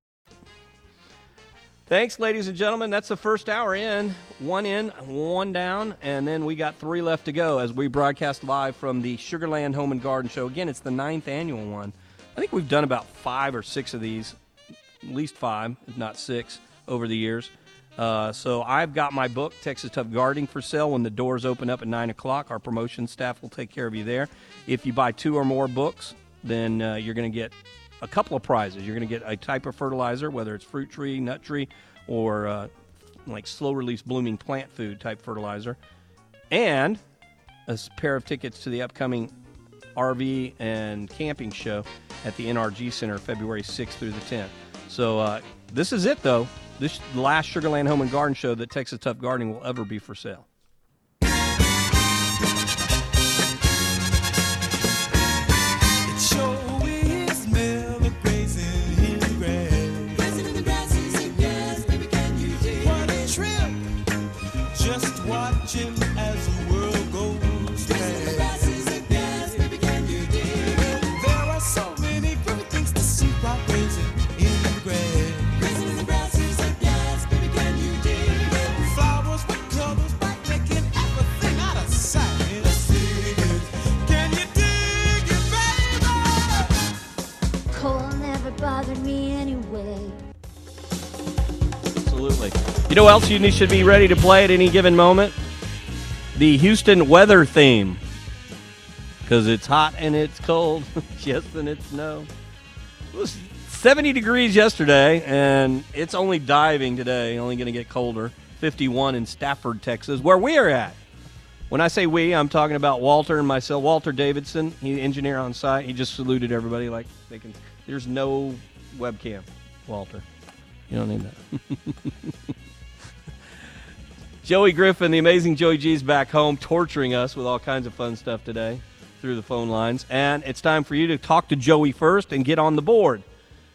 Thanks, ladies and gentlemen. That's the first hour in. One in, one down, and then we got three left to go as we broadcast live from the Sugarland Home and Garden Show. Again, it's the ninth annual one. I think we've done about five or six of these, at least five, if not six, over the years. Uh, so I've got my book, Texas Tough Gardening, for sale when the doors open up at 9 o'clock. Our promotion staff will take care of you there. If you buy two or more books, then uh, you're going to get a couple of prizes. You're going to get a type of fertilizer, whether it's fruit tree, nut tree, or uh, like slow release blooming plant food type fertilizer, and a pair of tickets to the upcoming RV and camping show at the NRG Center February 6th through the 10th. So uh, this is it, though. This last Sugarland Home and Garden show that Texas Tough Gardening will ever be for sale. You know what else you need should be ready to play at any given moment? The Houston weather theme. Because it's hot and it's cold. yes, and it's snow. It was 70 degrees yesterday, and it's only diving today, only going to get colder. 51 in Stafford, Texas, where we are at. When I say we, I'm talking about Walter and myself. Walter Davidson, he engineer on site. He just saluted everybody like they can. There's no webcam, Walter. You don't need that. Joey Griffin, the amazing Joey G, is back home torturing us with all kinds of fun stuff today through the phone lines. And it's time for you to talk to Joey first and get on the board.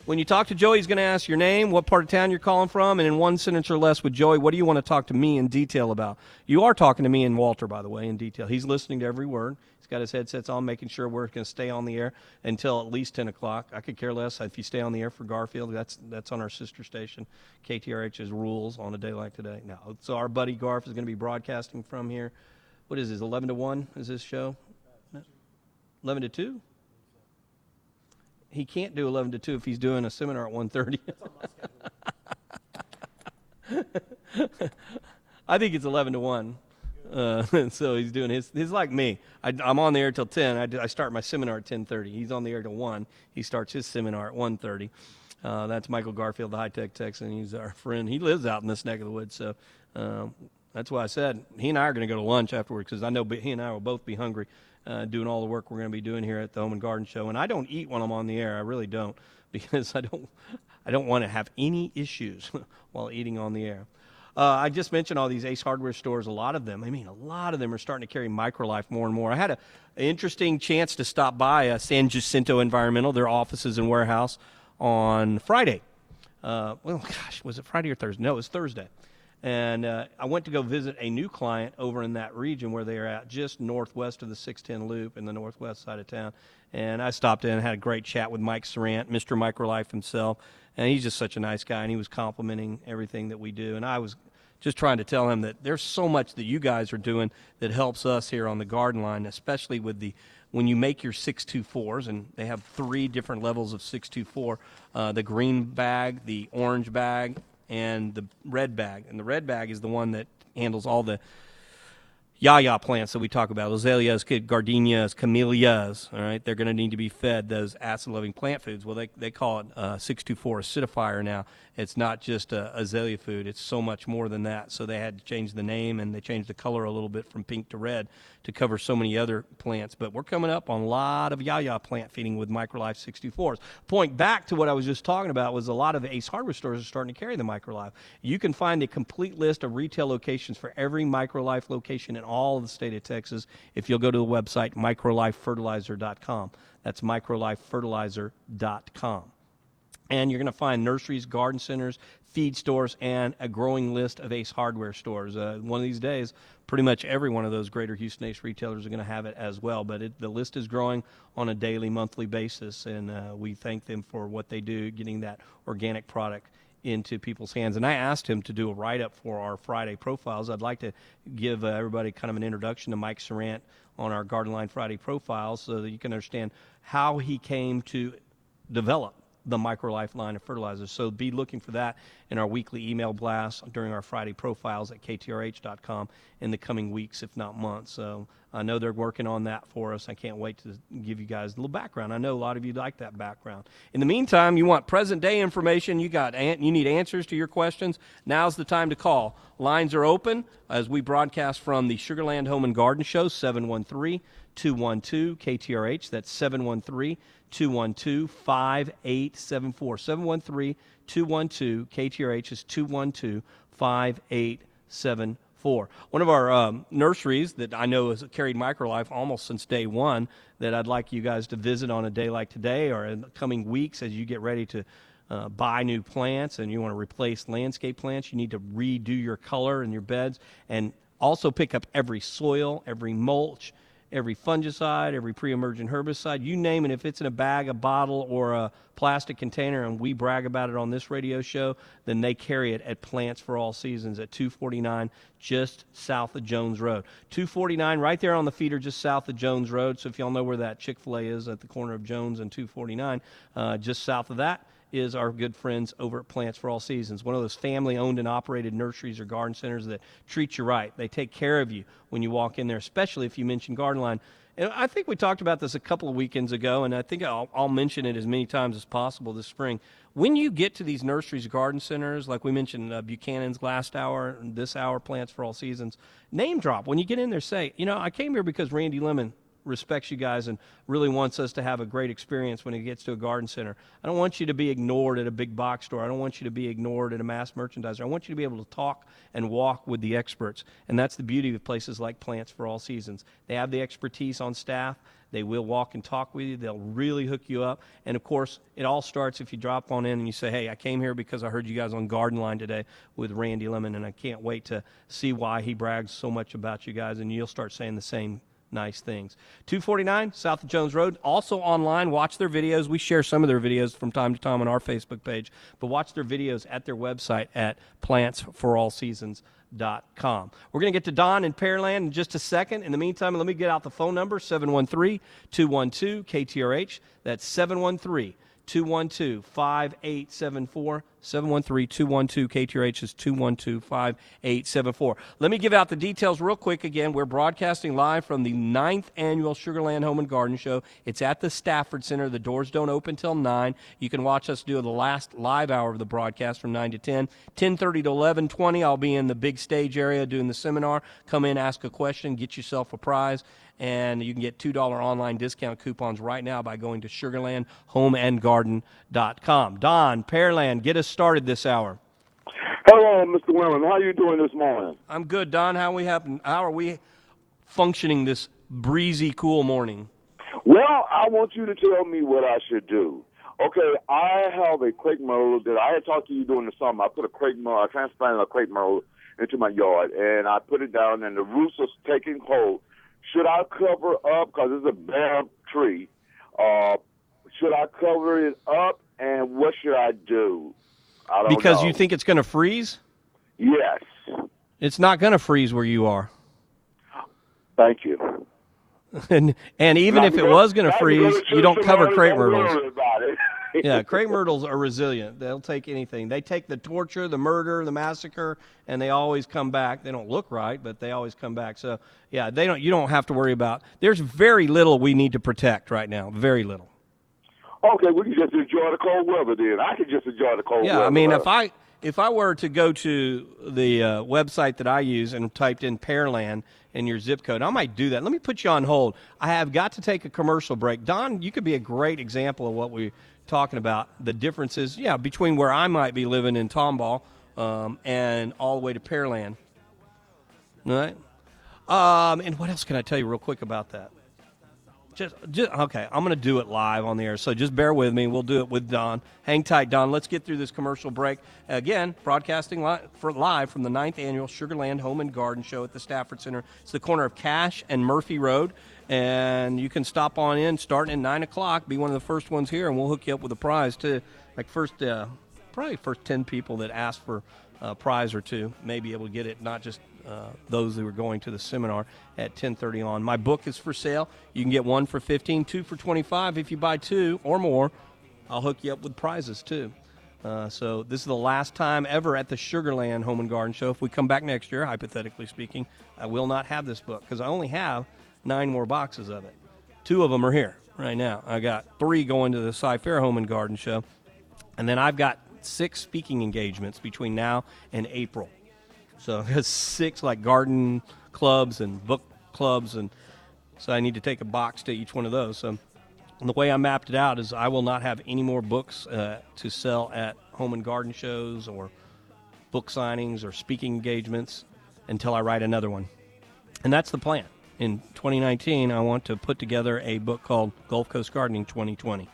When you talk to Joey, he's going to ask your name, what part of town you're calling from, and in one sentence or less with Joey, what do you want to talk to me in detail about? You are talking to me and Walter, by the way, in detail. He's listening to every word. He's got his headsets on, making sure we're going to stay on the air until at least 10 o'clock. I could care less if you stay on the air for Garfield. That's that's on our sister station, KTRH's rules on a day like today. Now, so our buddy Garf is going to be broadcasting from here. What is this? 11 to 1 is this show? 11 to 2? He can't do 11 to 2 if he's doing a seminar at 1:30. I think it's 11 to 1. Uh, so he's doing his. He's like me. I, am on the air till 10. I, I start my seminar at 10:30. He's on the air till 1. He starts his seminar at 1:30. Uh, that's Michael Garfield, the high tech Texan. He's our friend. He lives out in this neck of the woods. So um, that's why I said he and I are going to go to lunch afterwards because I know he and I will both be hungry uh, doing all the work we're going to be doing here at the Home and Garden Show. And I don't eat when I'm on the air. I really don't because I don't. I don't want to have any issues while eating on the air. Uh, I just mentioned all these Ace Hardware stores. A lot of them, I mean, a lot of them are starting to carry Microlife more and more. I had a, an interesting chance to stop by uh, San Jacinto Environmental, their offices and warehouse, on Friday. Uh, well, gosh, was it Friday or Thursday? No, it was Thursday. And uh, I went to go visit a new client over in that region where they are at, just northwest of the 610 Loop in the northwest side of town. And I stopped in and had a great chat with Mike Sarant, Mr. Microlife himself. And he's just such a nice guy, and he was complimenting everything that we do. And I was just trying to tell him that there's so much that you guys are doing that helps us here on the garden line, especially with the when you make your 624s, and they have three different levels of 624 uh, the green bag, the orange bag, and the red bag. And the red bag is the one that handles all the yaya plants that we talk about azaleas, gardenias, camellias. All right, they're going to need to be fed those acid-loving plant foods. Well, they they call it uh, 624 acidifier now. It's not just a azalea food; it's so much more than that. So they had to change the name and they changed the color a little bit from pink to red to cover so many other plants. But we're coming up on a lot of yaya plant feeding with Microlife 64s. Point back to what I was just talking about was a lot of Ace Hardware stores are starting to carry the Microlife. You can find a complete list of retail locations for every Microlife location in all of the state of Texas if you'll go to the website microlifefertilizer.com. That's microlifefertilizer.com. And you're going to find nurseries, garden centers, feed stores, and a growing list of Ace Hardware stores. Uh, one of these days, pretty much every one of those greater Houston Ace retailers are going to have it as well. But it, the list is growing on a daily, monthly basis, and uh, we thank them for what they do, getting that organic product into people's hands. And I asked him to do a write up for our Friday profiles. I'd like to give uh, everybody kind of an introduction to Mike Sarant on our Garden Line Friday profiles so that you can understand how he came to develop the MicroLife line of fertilizers. So be looking for that in our weekly email blast during our Friday profiles at ktrh.com in the coming weeks, if not months. So I know they're working on that for us. I can't wait to give you guys a little background. I know a lot of you like that background. In the meantime, you want present day information. You got you need answers to your questions. Now's the time to call. Lines are open as we broadcast from the Sugarland Home and Garden Show 713 212 KTRH. That's 713 212 5874. 713 212 KTRH is 212 5874. One of our um, nurseries that I know has carried Microlife almost since day one that I'd like you guys to visit on a day like today or in the coming weeks as you get ready to uh, buy new plants and you want to replace landscape plants, you need to redo your color in your beds and also pick up every soil, every mulch, every fungicide, every pre-emergent herbicide, you name it. If it's in a bag, a bottle, or a plastic container, and we brag about it on this radio show, then they carry it at Plants for All Seasons at 249 just south of Jones Road. 249 right there on the feeder just south of Jones Road. So if y'all know where that Chick-fil-A is at the corner of Jones and 249, uh, just south of that is our good friends over at Plants for All Seasons, one of those family owned and operated nurseries or garden centers that treat you right. They take care of you when you walk in there, especially if you mention Garden Line. And I think we talked about this a couple of weekends ago, and I think I'll, I'll mention it as many times as possible this spring. When you get to these nurseries, garden centers, like we mentioned, uh, Buchanan's last hour, this hour, Plants for All Seasons, name drop. When you get in there, say, you know, I came here because Randy Lemmon respects you guys and really wants us to have a great experience when it gets to a garden center. I don't want you to be ignored at a big box store. I don't want you to be ignored at a mass merchandiser. I want you to be able to talk and walk with the experts. And that's the beauty of places like Plants for All Seasons. They have the expertise on staff. They will walk and talk with you. They'll really hook you up. And of course, it all starts if you drop on in and you say, Hey, I came here because I heard you guys on Garden Line today with Randy Lemmon, and I can't wait to see why he brags so much about you guys. And you'll start saying the same nice things. 249 South of Jones Road. Also online, watch their videos. We share some of their videos from time to time on our Facebook page, but watch their videos at their website at plantsforallseasons.com. We're going to get to Don in Pearland in just a second. In the meantime, let me get out the phone number 713 212 KTRH. That's 713 212 5874. 713 212 KTRH is 212 5874. Let me give out the details real quick again. We're broadcasting live from the ninth annual Sugarland Home and Garden Show. It's at the Stafford Center. The doors don't open till 9. You can watch us do the last live hour of the broadcast from 9 to 10. 1030 to 1120, I'll be in the big stage area doing the seminar. Come in, ask a question, get yourself a prize and you can get $2 online discount coupons right now by going to sugarlandhomeandgarden.com. Don, Pearland, get us started this hour. Hello, Mr. Wellen. How are you doing this morning? I'm good, Don. How we have, how are we functioning this breezy, cool morning? Well, I want you to tell me what I should do. Okay, I have a crepe myrtle that I had talked to you during the summer. I put a crepe myrtle, I transplanted a crepe myrtle into my yard, and I put it down, and the roots are taking hold. Should I cover up because it's a bare tree? Uh, should I cover it up, and what should I do? I don't Because know. you think it's going to freeze? Yes. It's not going to freeze where you are. Thank you. and and even Not if it was going to freeze, you don't cover don't myrtles. Yeah, crepe myrtles are resilient. They'll take anything. They take the torture, the murder, the massacre, and they always come back. They don't look right, but they always come back. So yeah, they don't. You don't have to worry about. There's very little we need to protect right now. Very little. Okay, we can just enjoy the cold weather then. I can just enjoy the cold Yeah, weather. I mean, if I if I were to go to the uh, website that I use and typed in Pearland in your zip code, I might do that. Let me put you on hold. I have got to take a commercial break. Don, you could be a great example of what we're talking about. The differences, yeah, between where I might be living in Tomball um, and all the way to Pearland. All right. Um, and what else can I tell you real quick about that? Just, just okay. I'm going to do it live on the air, so just bear with me. We'll do it with Don. Hang tight, Don. Let's get through this commercial break. Again, broadcasting li- for live from the ninth annual Sugarland Home and Garden Show at the Stafford Center. It's the corner of Cash and Murphy Road, and you can stop on in starting at nine o'clock. Be one of the first ones here, and we'll hook you up with a prize too. Like first, uh, probably first ten people that ask for a prize or two may be able to get it. Not just uh, those who are going to the seminar at 10:30 on. My book is for sale. You can get one for 15, two for 25. If you buy two or more, I'll hook you up with prizes too. Uh, so this is the last time ever at the Sugarland Home and Garden Show. If we come back next year, hypothetically speaking, I will not have this book because I only have nine more boxes of it. Two of them are here right now. I got three going to the Cy-Fair Home and Garden Show, and then I've got six speaking engagements between now and April. So there's six like garden clubs and book clubs, and so I need to take a box to each one of those. So the way I mapped it out is I will not have any more books uh, to sell at home and garden shows or book signings or speaking engagements until I write another one. And that's the plan. In 2019, I want to put together a book called Gulf Coast Gardening 2020.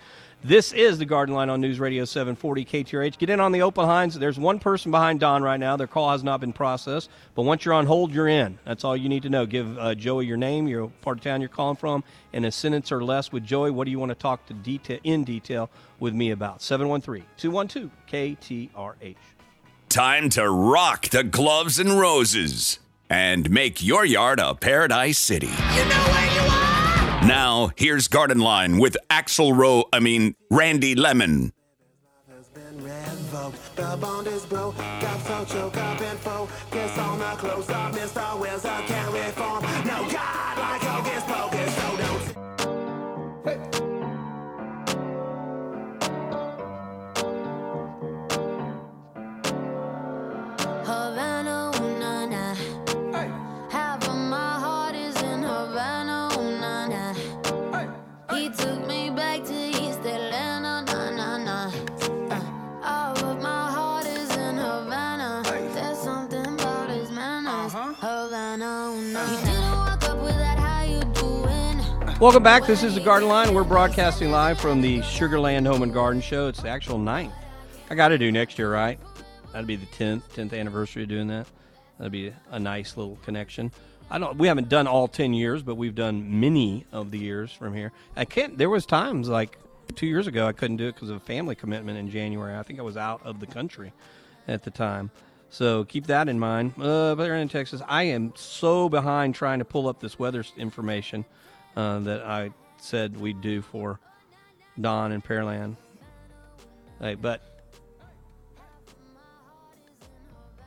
This is the Garden Line on News Radio 740 KTRH. Get in on the open lines. There's one person behind Don right now. Their call has not been processed, but once you're on hold, you're in. That's all you need to know. Give uh, Joey your name, your part of town you're calling from, and a sentence or less with Joey. What do you want to talk to detail in detail with me about? 713-212 KTRH. Time to rock the gloves and roses and make your yard a paradise city. You know where you are. Now, here's Garden Line with Axl Rose, I mean, Randy Lemmon. The bond is broke, got so choke up and focus on the close up, Mr. Wills, I can't Welcome back. This is the Garden Line. We're broadcasting live from the Sugarland Home and Garden Show. It's the actual ninth. I got to do next year, right? That'd be the tenth, tenth anniversary of doing that. That'd be a nice little connection. I don't. We haven't done all ten years, but we've done many of the years from here. I can't. There was times like two years ago I couldn't do it because of a family commitment in January. I think I was out of the country at the time. So keep that in mind. Uh, but in Texas. I am so behind trying to pull up this weather information uh, that I said we'd do for Don and Pearland. Hey, but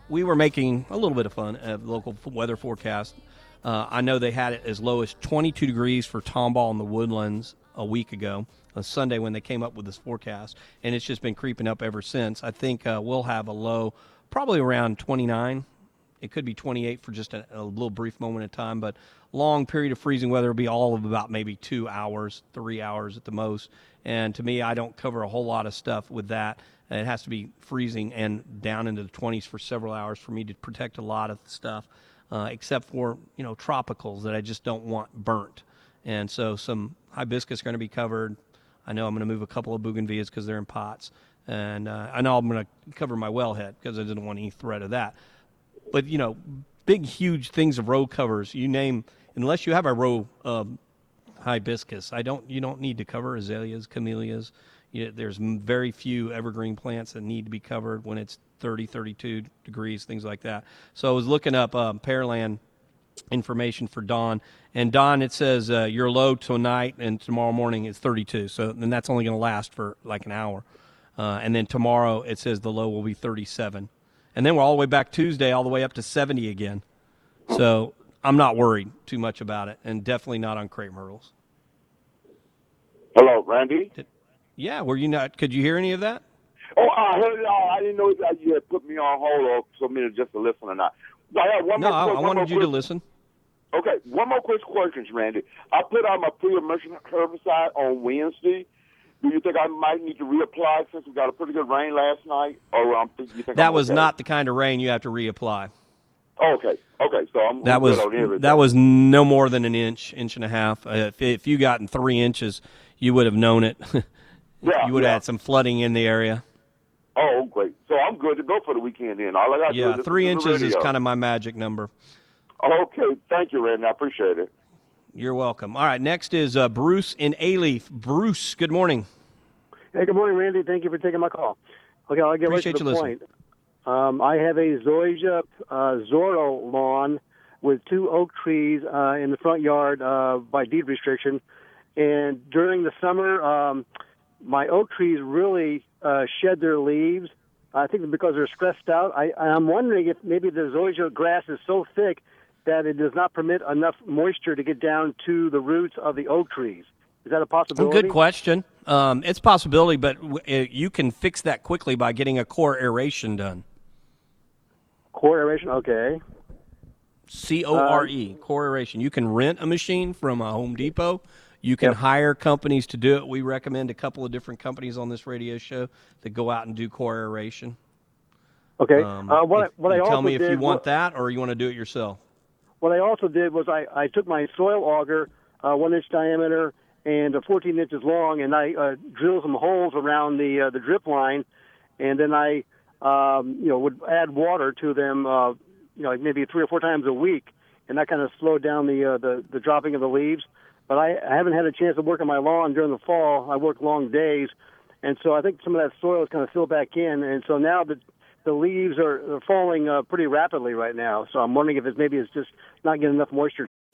we were making a little bit of fun of local weather forecast. Uh, I know they had it as low as 22 degrees for Tomball in the Woodlands a week ago, a Sunday when they came up with this forecast, and it's just been creeping up ever since. I think uh, we'll have a low probably around 29. It could be 28 for just a, a little brief moment of time, but long period of freezing weather will be all of about maybe two hours, three hours at the most. And to me, I don't cover a whole lot of stuff with that. It has to be freezing and down into the 20s for several hours for me to protect a lot of stuff, uh, except for you know tropicals that I just don't want burnt. And so some hibiscus are going to be covered. I know I'm going to move a couple of bougainvilleas because they're in pots, and uh, I know I'm going to cover my wellhead because I didn't want any threat of that. But you know, big, huge things of row covers. You name unless you have a row um, hibiscus. I don't. You don't need to cover azaleas, camellias. You, there's very few evergreen plants that need to be covered when it's 30, 32 degrees, things like that. So I was looking up um, Pearland information for Dawn, and Dawn it says uh, your low tonight and tomorrow morning is 32. So then that's only going to last for like an hour, uh, and then tomorrow it says the low will be 37, and then we're all the way back Tuesday, all the way up to 70 again. So I'm not worried too much about it, and definitely not on crepe myrtles. Hello, Randy. Yeah, were you not? Could you hear any of that? Oh, I heard it all. I didn't know that you had put me on hold or so minutes just to listen or not. I have one No, more, I, I wanted you to listen. Okay, one more quick question, Randy. I put out my pre-emergent herbicide on Wednesday. Do you think I might need to reapply since we got a pretty good rain last night? Or um, you think That I'm was okay? not the kind of rain you have to reapply. Okay, okay. So I'm That was that was no more than an inch, inch and a half. Uh, if, if you gotten three inches, you would have known it. Yeah, you would have yeah. had some flooding in the area. Oh, great. So I'm good to go for the weekend then. All I got to do Yeah, three listen to the inches is kind of my magic number. Okay, thank you, Randy. I appreciate it. You're welcome. All right, next is uh, Bruce in Alief. Bruce, good morning. Hey, good morning, Randy. Thank you for taking my call. Okay, I'll get Appreciate right to the you listening. point. Um, I have a zoysia uh, Zorro lawn with two oak trees uh, in the front yard uh, by deed restriction. And during the summer, um, my oak trees really uh, shed their leaves. I think because they're stressed out. I, I'm wondering if maybe the zoysia grass is so thick that it does not permit enough moisture to get down to the roots of the oak trees. Is that a possibility? good question. Um, it's a possibility, but w- uh, you can fix that quickly by getting a core aeration done. Core aeration, okay. C O R E, core aeration. You can rent a machine from a Home Depot. You can hire companies to do it. We recommend a couple of different companies on this radio show that go out and do core aeration. Okay. Um, uh, what, I- if- what I also tell me if you want what, that or you want to do it yourself. what I also did was I, I took my soil auger, uh, one inch diameter and uh, 14 inches long, and I uh, drilled some holes around the uh, the drip line, and then I um, you know would add water to them, uh, you know, maybe three or four times a week, and that kind of slowed down the uh, the the dropping of the leaves. But I, I haven't had a chance to work on my lawn during the fall. I work long days, and so I think some of that soil is kind of filled back in, and so now the the leaves are, are falling uh, pretty rapidly right now. So I'm wondering if it's maybe it's just not getting enough moisture.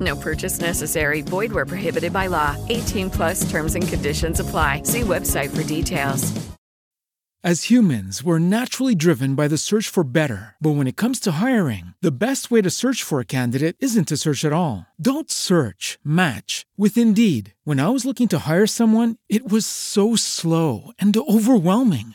No purchase necessary. Void where prohibited by law. 18 plus terms and conditions apply. See website for details. As humans, we're naturally driven by the search for better. But when it comes to hiring, the best way to search for a candidate isn't to search at all. Don't search, match with Indeed. When I was looking to hire someone, it was so slow and overwhelming.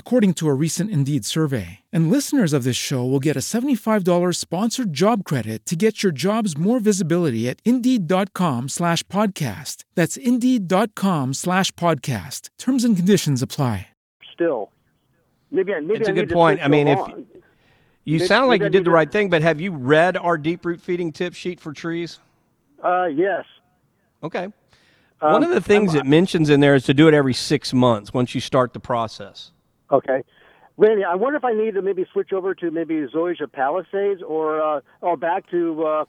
according to a recent Indeed survey. And listeners of this show will get a $75 sponsored job credit to get your jobs more visibility at Indeed.com slash podcast. That's Indeed.com slash podcast. Terms and conditions apply. Still, maybe I, maybe It's I a good point. I mean, if lawn. you Maybe- sound like you did need the to- right thing, but have you read our deep root feeding tip sheet for trees? Uh, yes. Okay. Um, One of the things I'm- it mentions in there is to do it every six months once you start the process. Okay. Randy, I wonder if I need to maybe switch over to maybe Zoysia Palisades or uh, or back to uh,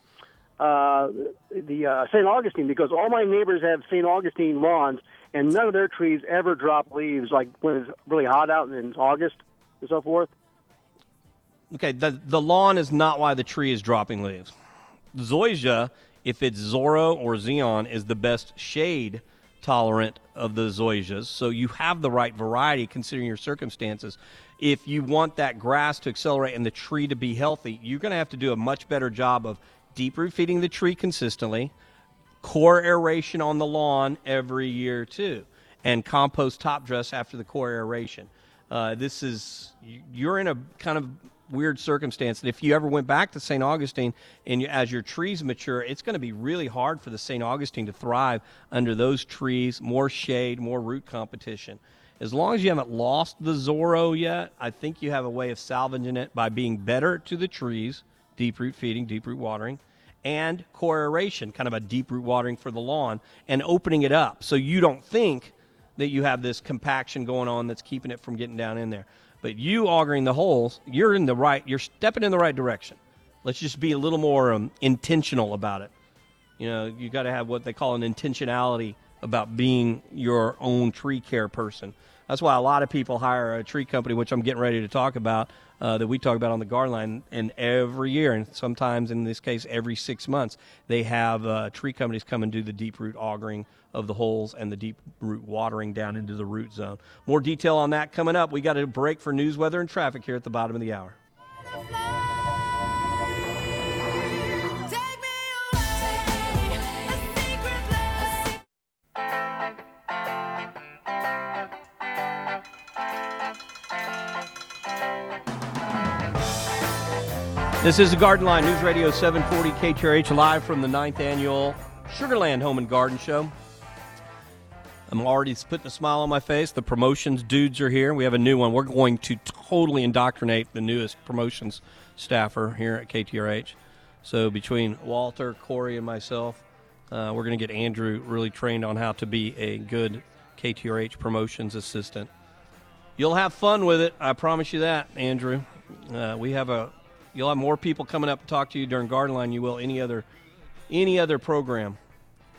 uh, the uh, St. Augustine because all my neighbors have St. Augustine lawns and none of their trees ever drop leaves like when it's really hot out in August and so forth. okay, the the lawn is not why the tree is dropping leaves. Zoysia, if it's Zorro or Zeon, is the best shade tolerant of the zoysias. So you have the right variety considering your circumstances. If you want that grass to accelerate and the tree to be healthy, you're going to have to do a much better job of deep root feeding the tree consistently, core aeration on the lawn every year too, and compost top dress after the core aeration. Uh, this is you're in a kind of weird circumstance that if you ever went back to St. Augustine and you, as your trees mature, it's going to be really hard for the St. Augustine to thrive under those trees, more shade, more root competition. As long as you haven't lost the Zorro yet, I think you have a way of salvaging it by being better to the trees, deep root feeding, deep root watering, and core aeration, kind of a deep root watering for the lawn, and opening it up so you don't think that you have this compaction going on that's keeping it from getting down in there. But you augering the holes, you're in the right, you're stepping in the right direction. Let's just be a little more um, intentional about it. You know, you got to have what they call an intentionality about being your own tree care person. That's why a lot of people hire a tree company, which I'm getting ready to talk about, uh, that we talk about on the garden line. And every year, and sometimes in this case, every six months, they have uh, tree companies come and do the deep root augering of the holes and the deep root watering down into the root zone. More detail on that coming up. We got a break for news, weather, and traffic here at the bottom of the hour. This is the Garden Line News Radio 740 KTRH live from the ninth annual Sugarland Home and Garden Show. I'm already putting a smile on my face. The promotions dudes are here. We have a new one. We're going to totally indoctrinate the newest promotions staffer here at KTRH. So between Walter, Corey, and myself, uh, we're going to get Andrew really trained on how to be a good KTRH promotions assistant. You'll have fun with it. I promise you that, Andrew. Uh, we have a. You'll have more people coming up to talk to you during Garden Line. You will any other, any other program,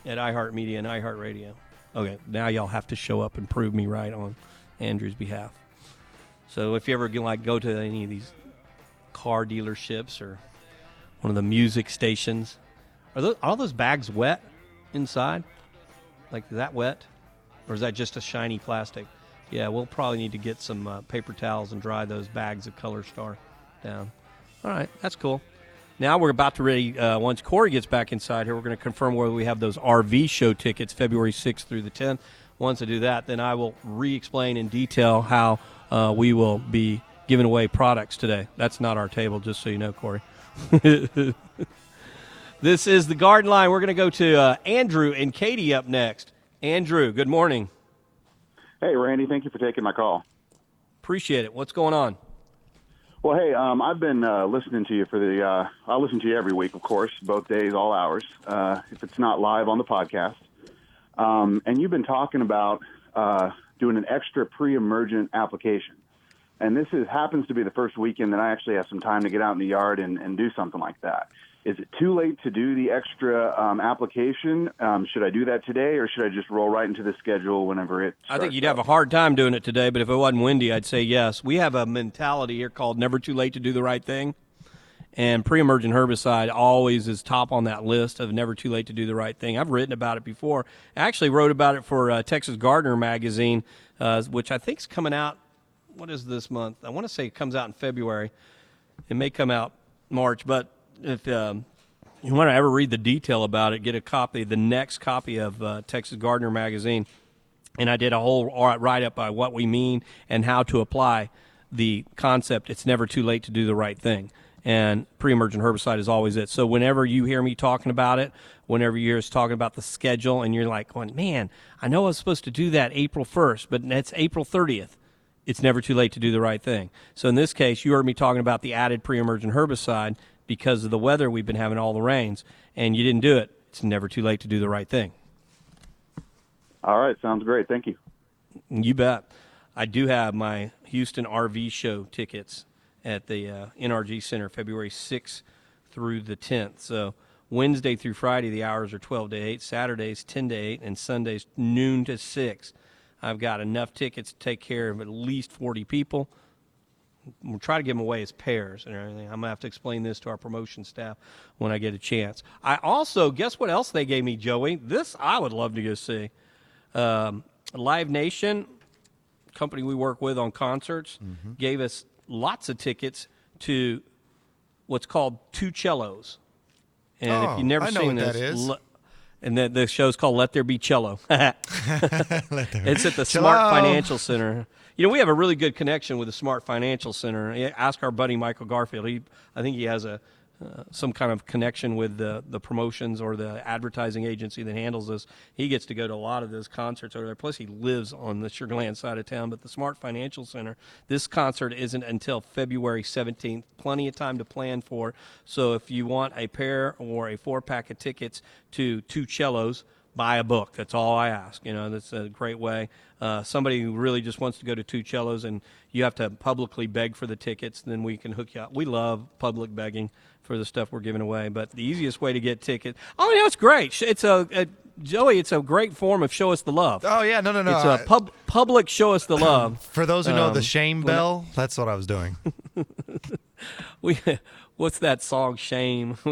at iHeartMedia and iHeartRadio. Okay, now y'all have to show up and prove me right on Andrew's behalf. So if you ever like go to any of these car dealerships or one of the music stations, are those, are all those bags wet inside? Like that wet, or is that just a shiny plastic? Yeah, we'll probably need to get some uh, paper towels and dry those bags of Color Star down. All right, that's cool. Now we're about to ready. Uh, once Corey gets back inside here, we're going to confirm whether we have those RV show tickets February 6th through the 10th. Once I do that, then I will re-explain in detail how uh, we will be giving away products today. That's not our table, just so you know, Corey. this is the Garden Line. We're going to go to uh, Andrew and Katie up next. Andrew, good morning. Hey, Randy, thank you for taking my call. Appreciate it. What's going on? Well, hey, um, I've been uh, listening to you for the. Uh, I listen to you every week, of course, both days, all hours. Uh, if it's not live on the podcast, um, and you've been talking about uh, doing an extra pre-emergent application, and this is happens to be the first weekend that I actually have some time to get out in the yard and, and do something like that. Is it too late to do the extra um, application? Um, should I do that today, or should I just roll right into the schedule whenever it? I think you'd have a hard time doing it today, but if it wasn't windy, I'd say yes. We have a mentality here called never too late to do the right thing. And pre emergent herbicide always is top on that list of never too late to do the right thing. I've written about it before. I actually wrote about it for uh, Texas Gardener magazine, uh, which I think is coming out. What is this month? I want to say it comes out in February. It may come out March, but if um, you want to ever read the detail about it, get a copy, the next copy of uh, Texas Gardener magazine. And I did a whole write up by what we mean and how to apply the concept. It's never too late to do the right thing. And pre emergent herbicide is always it. So whenever you hear me talking about it, whenever you hear us talking about the schedule, and you're like, going, man, I know I was supposed to do that April 1st, but it's April 30th it's never too late to do the right thing. So in this case, you heard me talking about the added pre-emergent herbicide because of the weather we've been having all the rains, and you didn't do it. It's never too late to do the right thing. All right, sounds great. Thank you. You bet. I do have my Houston RV show tickets at the uh, NRG Center February 6th through the 10th. So Wednesday through Friday, the hours are 12 to 8, Saturdays 10 to 8, and Sundays noon to 6. I've got enough tickets to take care of at least 40 people. We'll try to give them away as pairs and everything. I'm gonna have to explain this to our promotion staff when I get a chance. I also guess what else they gave me, Joey. This I would love to go see. Um, Live Nation, company we work with on concerts, Mm-hmm. gave us lots of tickets to what's called 2Cellos. And Oh, if you've never seen this, is. le- and the, the show's called Let There Be Cello. it's at the. Smart Financial Center. You know, we have a really good connection with the Smart Financial Center. Ask our buddy Michael Garfield. He, I think he has a uh, some kind of connection with the the promotions or the advertising agency that handles this. He gets to go to a lot of those concerts over there. Plus, he lives on the Sugar Land side of town. But the Smart Financial Center, this concert isn't until February 17th. Plenty of time to plan for. So, if you want a pair or a four pack of tickets to 2Cellos buy a book. That's all I ask. You know, that's a great way. Uh, somebody who really just wants to go to 2Cellos and you have to publicly beg for the tickets, then we can hook you up. We love public begging for the stuff we're giving away. But the easiest way to get tickets, oh, know, it's great. It's a, a Joey. It's a great form of show us the love. Oh yeah, no, no, no. It's a pub, public show us the love. For those who know Um, the shame bell, that's what I was doing. we what's that song shame?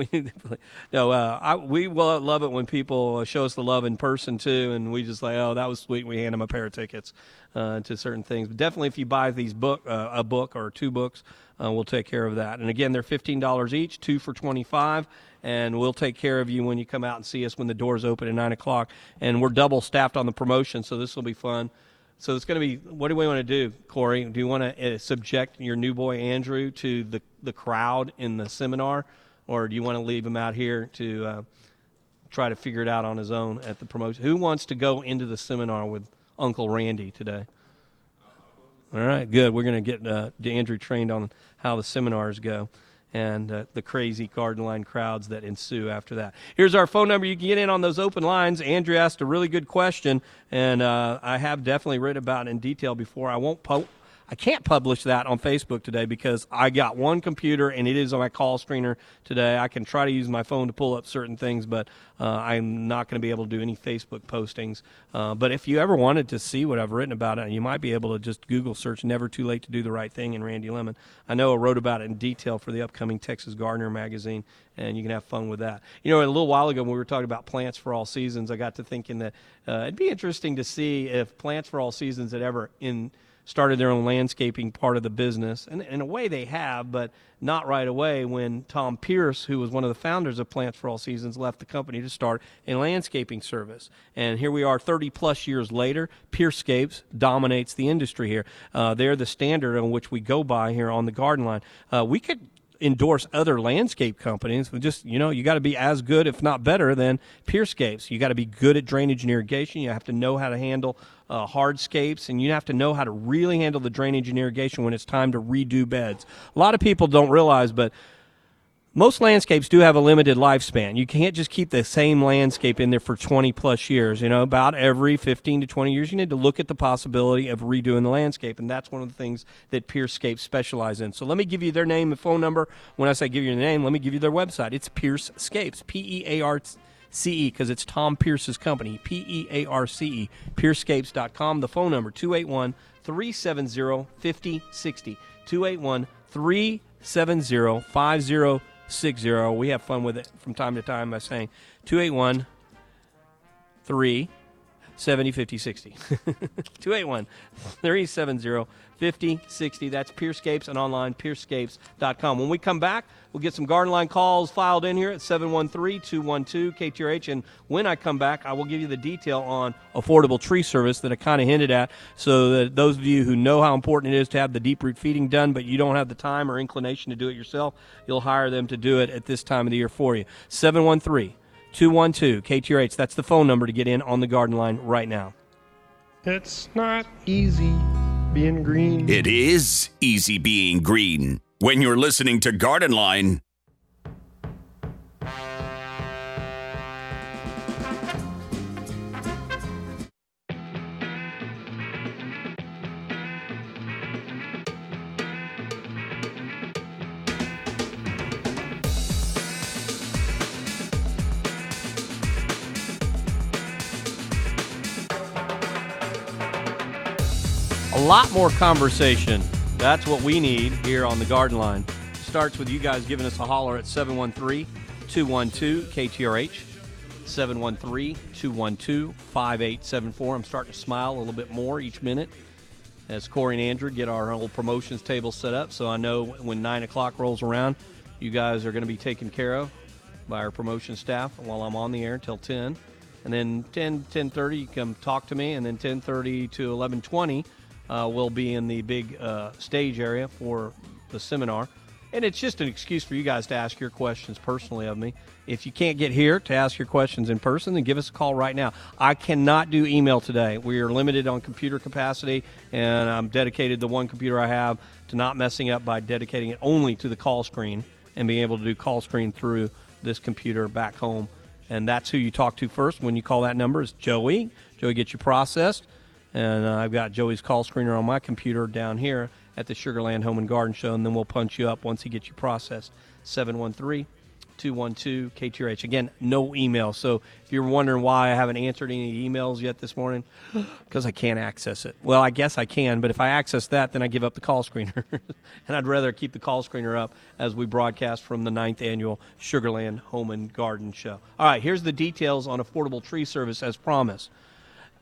No uh, I, we love it when people uh, show us the love in person too and we just like oh that was sweet we hand them a pair of tickets uh, to certain things. But definitely if you buy these book uh, a book or two books uh, we'll take care of that. And again they're $15 each two for 25 and we'll take care of you when you come out and see us when the doors open at 9 o'clock. And we're double staffed on the promotion so this will be fun so it's going to be. What do we want to do, Corey? Do you want to uh, subject your new boy Andrew to the the crowd in the seminar, or do you want to leave him out here to uh, try to figure it out on his own at the promotion? Who wants to go into the seminar with Uncle Randy today? All right, good. We're going to get uh, Andrew trained on how the seminars go and uh, the crazy garden line crowds that ensue after that. Here's our phone number. You can get in on those open lines. Andrew asked a really good question, and uh, I have definitely written about it in detail before. I won't po- I can't publish that on Facebook today because I got one computer and it is on my call screener today. I can try to use my phone to pull up certain things, but uh, I'm not going to be able to do any Facebook postings. Uh, but if you ever wanted to see what I've written about it, you might be able to just Google search "Never Too Late to Do the Right Thing" in Randy Lemmon. I know I wrote about it in detail for the upcoming Texas Gardener magazine, and you can have fun with that. You know, a little while ago when we were talking about plants for all seasons, I got to thinking that uh, it'd be interesting to see if plants for all seasons had ever in started their own landscaping part of the business. And in a way they have, but not right away when Tom Pearce, who was one of the founders of Plants for All Seasons, left the company to start a landscaping service. And here we are 30 plus years later. Pearcescapes dominates the industry here. Uh, they're the standard on which we go by here on the garden line. Uh, we could endorse other landscape companies. Just you know, you got to be as good, if not better, than Pearcescapes. You got to be good at drainage and irrigation. You have to know how to handle uh, hardscapes, and you have to know how to really handle the drainage and irrigation when it's time to redo beds. A lot of people don't realize, but most landscapes do have a limited lifespan. You can't just keep the same landscape in there for 20 plus years. You know, about every 15 to 20 years, you need to look at the possibility of redoing the landscape. And that's one of the things that Pearcescapes specialize in. So let me give you their name and phone number. When I say give you the name, let me give you their website. It's Pearcescapes, P E A R C E, because it's Tom Pearce's company, P E A R C E, Pearcescapes.com. The phone number, 281 370 5060. 281 370 5060. We have fun with it from time to time by saying 281 3 70 50 60. 281 370 50 60. That's Pearcescapes and online pearcescapes.com. When we come back, we'll get some garden line calls filed in here at 713 212 KTRH. And when I come back, I will give you the detail on affordable tree service that I kind of hinted at so that those of you who know how important it is to have the deep root feeding done, but you don't have the time or inclination to do it yourself, you'll hire them to do it at this time of the year for you. 713 212 KTRH. That's the phone number to get in on the garden line right now. It's not easy being green. It is easy being green when you're listening to Garden Line. Lot more conversation That's what we need here on the Garden Line. Starts with you guys giving us a holler at 713 212 KTRH. 713 212 5874. I'm starting to smile a little bit more each minute as Corey and Andrew get our whole promotions table set up. So I know when 9 o'clock rolls around, you guys are going to be taken care of by our promotion staff while I'm on the air until 10. And then 10, 10.30, you come talk to me. And then 10.30 to 11.20, uh, we'll be in the big uh, stage area for the seminar. And it's just an excuse for you guys to ask your questions personally of me. If you can't get here to ask your questions in person, then give us a call right now. I cannot do email today. We are limited on computer capacity, and I'm dedicated the one computer I have to not messing up by dedicating it only to the call screen and being able to do call screen through this computer back home. And that's who you talk to first when you call that number is Joey. Joey gets you processed. And uh, I've got Joey's call screener on my computer down here at the Sugarland Home and Garden Show, and then we'll punch you up once he gets you processed. 713 212 KTRH. Again, no email. So if you're wondering why I haven't answered any emails yet this morning, because I can't access it. Well, I guess I can, but if I access that, then I give up the call screener. and I'd rather keep the call screener up as we broadcast from the ninth annual Sugarland Home and Garden Show. All right, here's the details on affordable tree service as promised.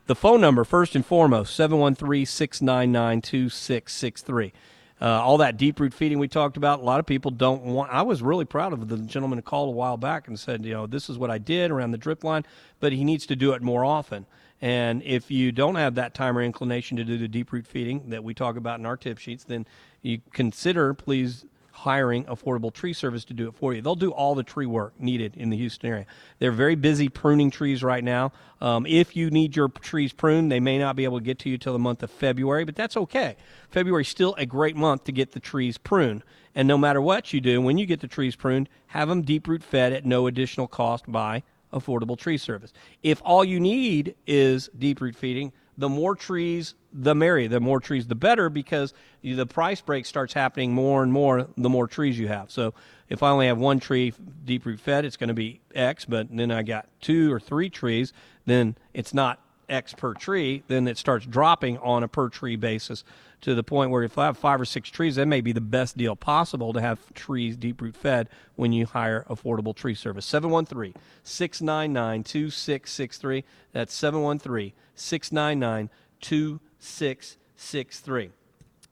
The phone number, first and foremost, 713 699 2663. Uh, all that deep root feeding we talked about, a lot of people don't want. I was really proud of the gentleman who called a while back and said, you know, this is what I did around the drip line, but he needs to do it more often. And if you don't have that time or inclination to do the deep root feeding that we talk about in our tip sheets, then you consider, please, hiring Affordable Tree Service to do it for you. They'll do all the tree work needed in the Houston area. They're very busy pruning trees right now. Um, if you need your trees pruned, they may not be able to get to you till the month of February, but that's okay. February is still a great month to get the trees pruned. And no matter what you do, when you get the trees pruned, have them deep root fed at no additional cost by Affordable Tree Service. If all you need is deep root feeding, the more trees, the merrier. The more trees, the better, because the price break starts happening more and more the more trees you have. So if I only have one tree deep root fed, it's going to be X, but then I got two or three trees, then it's not X per tree. Then it starts dropping on a per tree basis to the point where if I have five or six trees, that may be the best deal possible to have trees deep root fed when you hire Affordable Tree Service. 713 699 2663. That's 713 699 2663.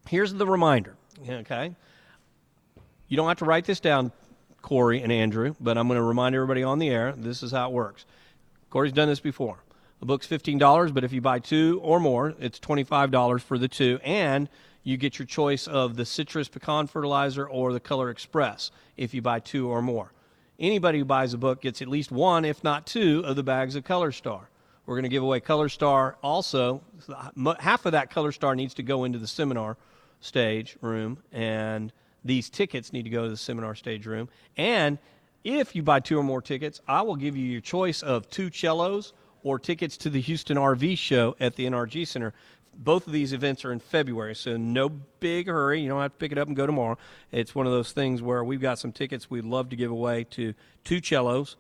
Here's the reminder, okay? You don't have to write this down, Corey and Andrew, but I'm going to remind everybody on the air this is how it works. Corey's done this before. The book's $15, but if you buy two or more, it's $25 for the two, and you get your choice of the citrus pecan fertilizer or the Color Express if you buy two or more. Anybody who buys a book gets at least one, if not two, of the bags of Color Star. We're going to give away Color Star also. Half of that Color Star needs to go into the seminar stage room, and these tickets need to go to the seminar stage room. And if you buy two or more tickets, I will give you your choice of 2Cellos or tickets to the Houston RV show at the NRG Center. Both of these events are in February, so no big hurry. You don't have to pick it up and go tomorrow. It's one of those things where we've got some tickets we'd love to give away to 2Cellos.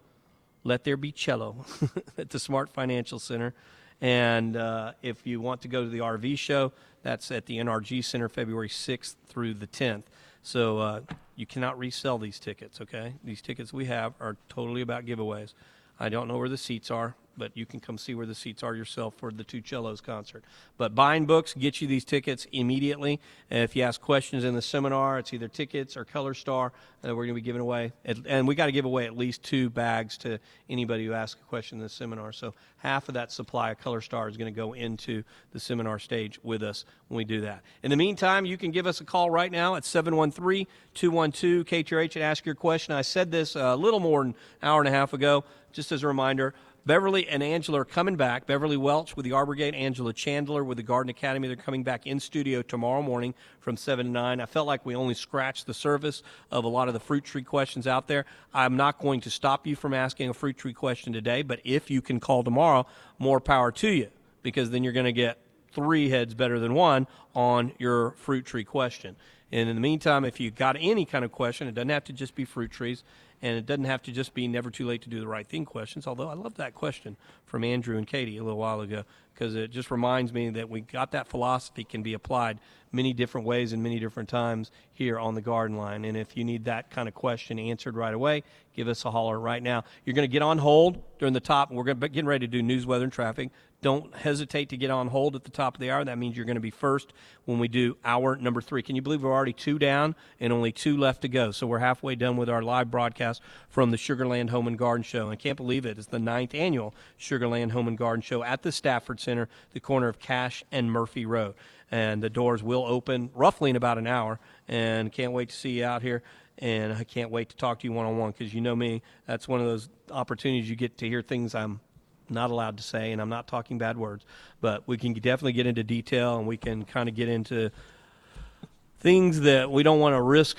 Let there be cello at the Smart Financial Center. And uh, if you want to go to the RV show, that's at the NRG Center February 6th through the 10th. So uh, you cannot resell these tickets, okay? These tickets we have are totally about giveaways. I don't know where the seats are, but you can come see where the seats are yourself for the 2Cellos concert. But buying books gets you these tickets immediately. And if you ask questions in the seminar, it's either tickets or Color Star that we're going to be giving away. And we got to give away at least two bags to anybody who asks a question in the seminar. So half of that supply of Color Star is going to go into the seminar stage with us when we do that. In the meantime, you can give us a call right now at 713 212 KTRH and ask your question. I said this a little more than an hour and a half ago, just as a reminder. Beverly and Angela are coming back. Beverly Welch with the Arbor Gate, Angela Chandler with the Garden Academy. They're coming back in studio tomorrow morning from 7 to 9. I felt like we only scratched the surface of a lot of the fruit tree questions out there. I'm not going to stop you from asking a fruit tree question today, but if you can call tomorrow, more power to you because then you're going to get three heads better than one on your fruit tree question. And in the meantime, if you've got any kind of question, it doesn't have to just be fruit trees. And it doesn't have to just be never too late to do the right thing questions. Although I love that question from Andrew and Katie a little while ago because it just reminds me that we got that philosophy can be applied many different ways and many different times here on the garden line. And if you need that kind of question answered right away, give us a holler right now. You're going to get on hold during the top. And we're getting ready to do news, weather, and traffic. Don't hesitate to get on hold at the top of the hour. That means you're going to be first when we do hour number three. Can you believe we're already two down and only two left to go? So we're halfway done with our live broadcast from the Sugarland Home and Garden Show. I can't believe it. It's the ninth annual Sugarland Home and Garden Show at the Stafford Center, the corner of Cash and Murphy Road. And the doors will open roughly in about an hour. And can't wait to see you out here and I can't wait to talk to you one on one because you know me. That's one of those opportunities you get to hear things I'm not allowed to say, and I'm not talking bad words. But we can definitely get into detail, and we can kind of get into things that we don't want to risk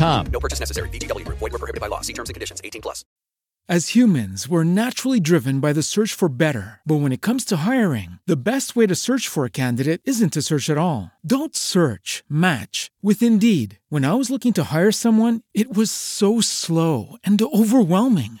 No purchase necessary. VGW Group. Void were prohibited by law. See terms and conditions. 18 plus. As humans, we're naturally driven by the search for better. But when it comes to hiring, the best way to search for a candidate isn't to search at all. Don't search, match with Indeed. When I was looking to hire someone, it was so slow and overwhelming.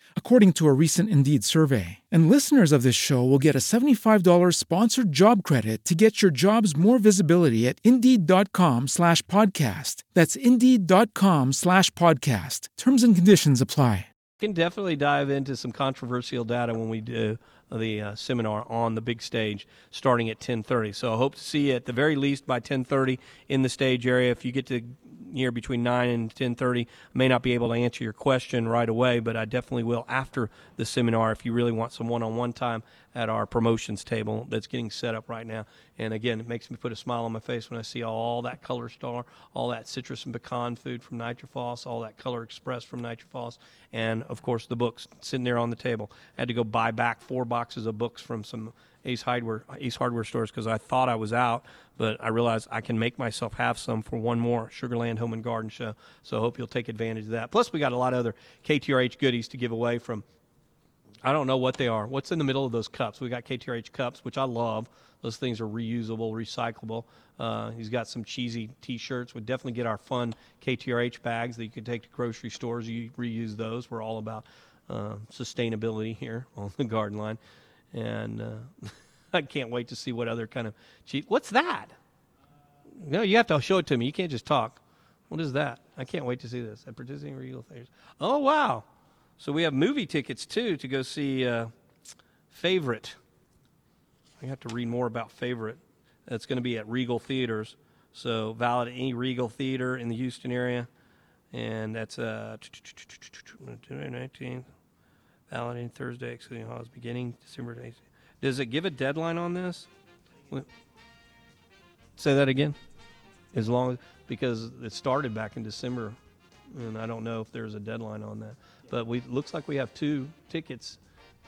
according to a recent Indeed survey. And listeners of this show will get a $75 sponsored job credit to get your jobs more visibility at Indeed.com slash podcast. That's Indeed.com slash podcast. Terms and conditions apply. We can definitely dive into some controversial data when we do the uh, seminar on the big stage starting at 10:30. So I hope to see you at the very least by 10:30 in the stage area. If you get to here between 9 and 10:30, may not be able to answer your question right away, but I definitely will after the seminar if you really want some one-on-one time at our promotions table that's getting set up right now. And again, it makes me put a smile on my face when I see all that Color Star, all that citrus and pecan food from Nitrophos, all that Color Express from Nitrophos, and of course the books sitting there on the table. I had to go buy back four boxes of books from some Ace Hardware Ace Hardware stores because I thought I was out, but I realized I can make myself have some for one more Sugarland Home and Garden Show. So I hope you'll take advantage of that. Plus, we got a lot of other KTRH goodies to give away from I don't know what they are. What's in the middle of those cups? We got KTRH cups, which I love. Those things are reusable, recyclable. Uh, he's got some cheesy T-shirts. We definitely get our fun KTRH bags that you can take to grocery stores. You reuse those. We're all about uh, sustainability here on the garden line, and uh, I can't wait to see what other kind of cheap. What's that? No, you have to show it to me. You can't just talk. What is that? I can't wait to see this. At participating Regal Theaters. Oh wow! So we have movie tickets too to go see uh, Favorite. I have to read more about Favorite. That's going to be at Regal Theaters. So valid at any Regal Theater in the Houston area, and that's uh, 19th. Valid in Thursday, excluding halls, beginning December 8th. Does it give a deadline on this? Say that again. As long as because it started back in December, and I don't know if there's a deadline on that. But we looks like we have two tickets.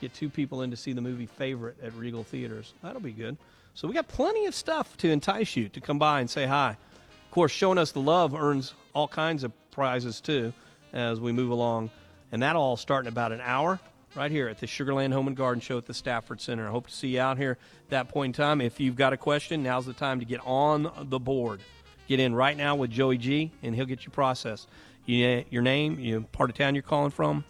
Get two people in to see the movie Favorite at Regal Theaters. That'll be good. So we got plenty of stuff to entice you to come by and say hi. Of course, showing us the love earns all kinds of prizes too as we move along, and that'll all starting about an hour right here at the Sugarland Home and Garden Show at the Stafford Center. I hope to see you out here at that point in time. If you've got a question, now's the time to get on the board. Get in right now with Joey G, and he'll get you processed. You, your name, you part of town you're calling from,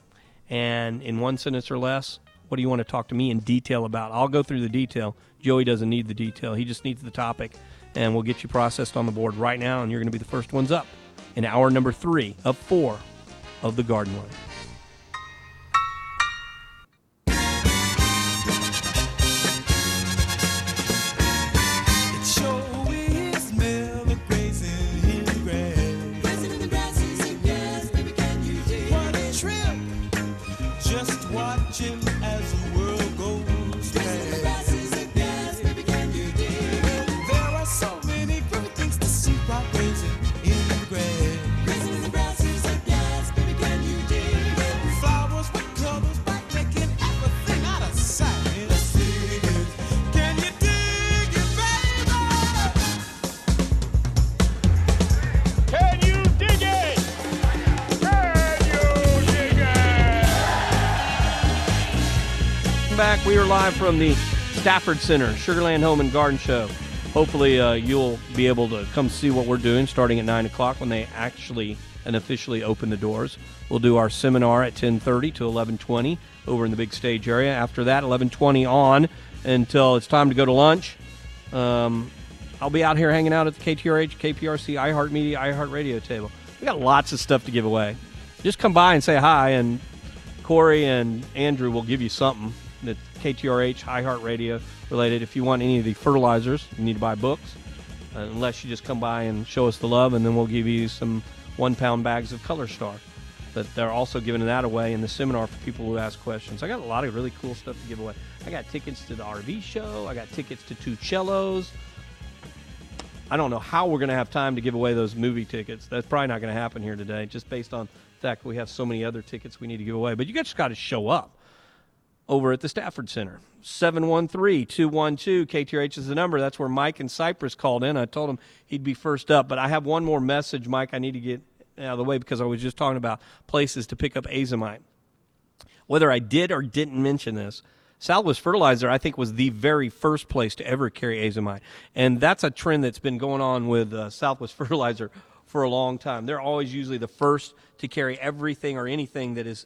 and in one sentence or less, what do you want to talk to me in detail about? I'll go through the detail. Joey doesn't need the detail; he just needs the topic, and we'll get you processed on the board right now. And you're going to be the first ones up in hour number three of four of the Garden Line. watching. Live from the Stafford Center, Sugarland Home and Garden Show. Hopefully, uh, you'll be able to come see what we're doing starting at nine o'clock when they actually and officially open the doors. We'll do our seminar at ten thirty to eleven twenty over in the big stage area. After that, eleven twenty on until it's time to go to lunch. Um, I'll be out here hanging out at the KTRH, KPRC, iHeartMedia, iHeartRadio table. We got lots of stuff to give away. Just come by and say hi, and Corey and Andrew will give you something that's KTRH, iHeartRadio related. If you want any of the fertilizers, you need to buy books. Uh, unless you just come by and show us the love, and then we'll give you some one pound bags of Color Star. But they're also giving that away in the seminar for people who ask questions. I got a lot of really cool stuff to give away. I got tickets to the RV show. I got tickets to 2Cellos. I don't know how we're going to have time to give away those movie tickets. That's probably not going to happen here today, just based on the fact we have so many other tickets we need to give away. But you just got to show up over at the Stafford Center. 713 212 KTRH is the number. That's where Mike and Cypress called in. I told him he'd be first up, but I have one more message, Mike, I need to get out of the way because I was just talking about places to pick up azomite. Whether I did or didn't mention this, Southwest Fertilizer, I think, was the very first place to ever carry azomite. And that's a trend that's been going on with uh, Southwest Fertilizer for a long time. They're always usually the first to carry everything or anything that is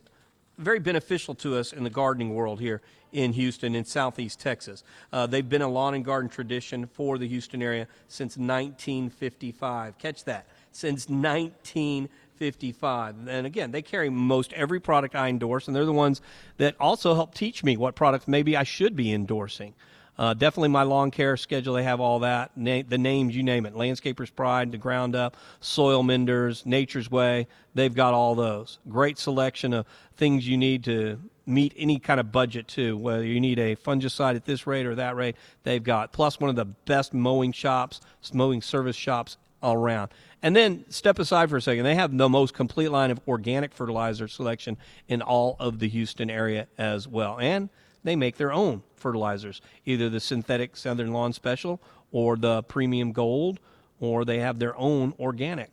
very beneficial to us in the gardening world here in Houston in southeast Texas. Uh, they've been a lawn and garden tradition for the Houston area since 1955. Catch that. Since 1955. And again, they carry most every product I endorse, and they're the ones that also help teach me what products maybe I should be endorsing. Uh, definitely my lawn care schedule. They have all that. Na- the names, you name it. Landscaper's Pride, The Ground Up, Soil Menders, Nature's Way. They've got all those. Great selection of things you need to meet any kind of budget too. Whether you need a fungicide at this rate or that rate, they've got. Plus one of the best mowing shops, mowing service shops all around. And then step aside for a second. They have the most complete line of organic fertilizer selection in all of the Houston area as well. And they make their own fertilizers, either the synthetic Southern Lawn Special or the premium gold, or they have their own organic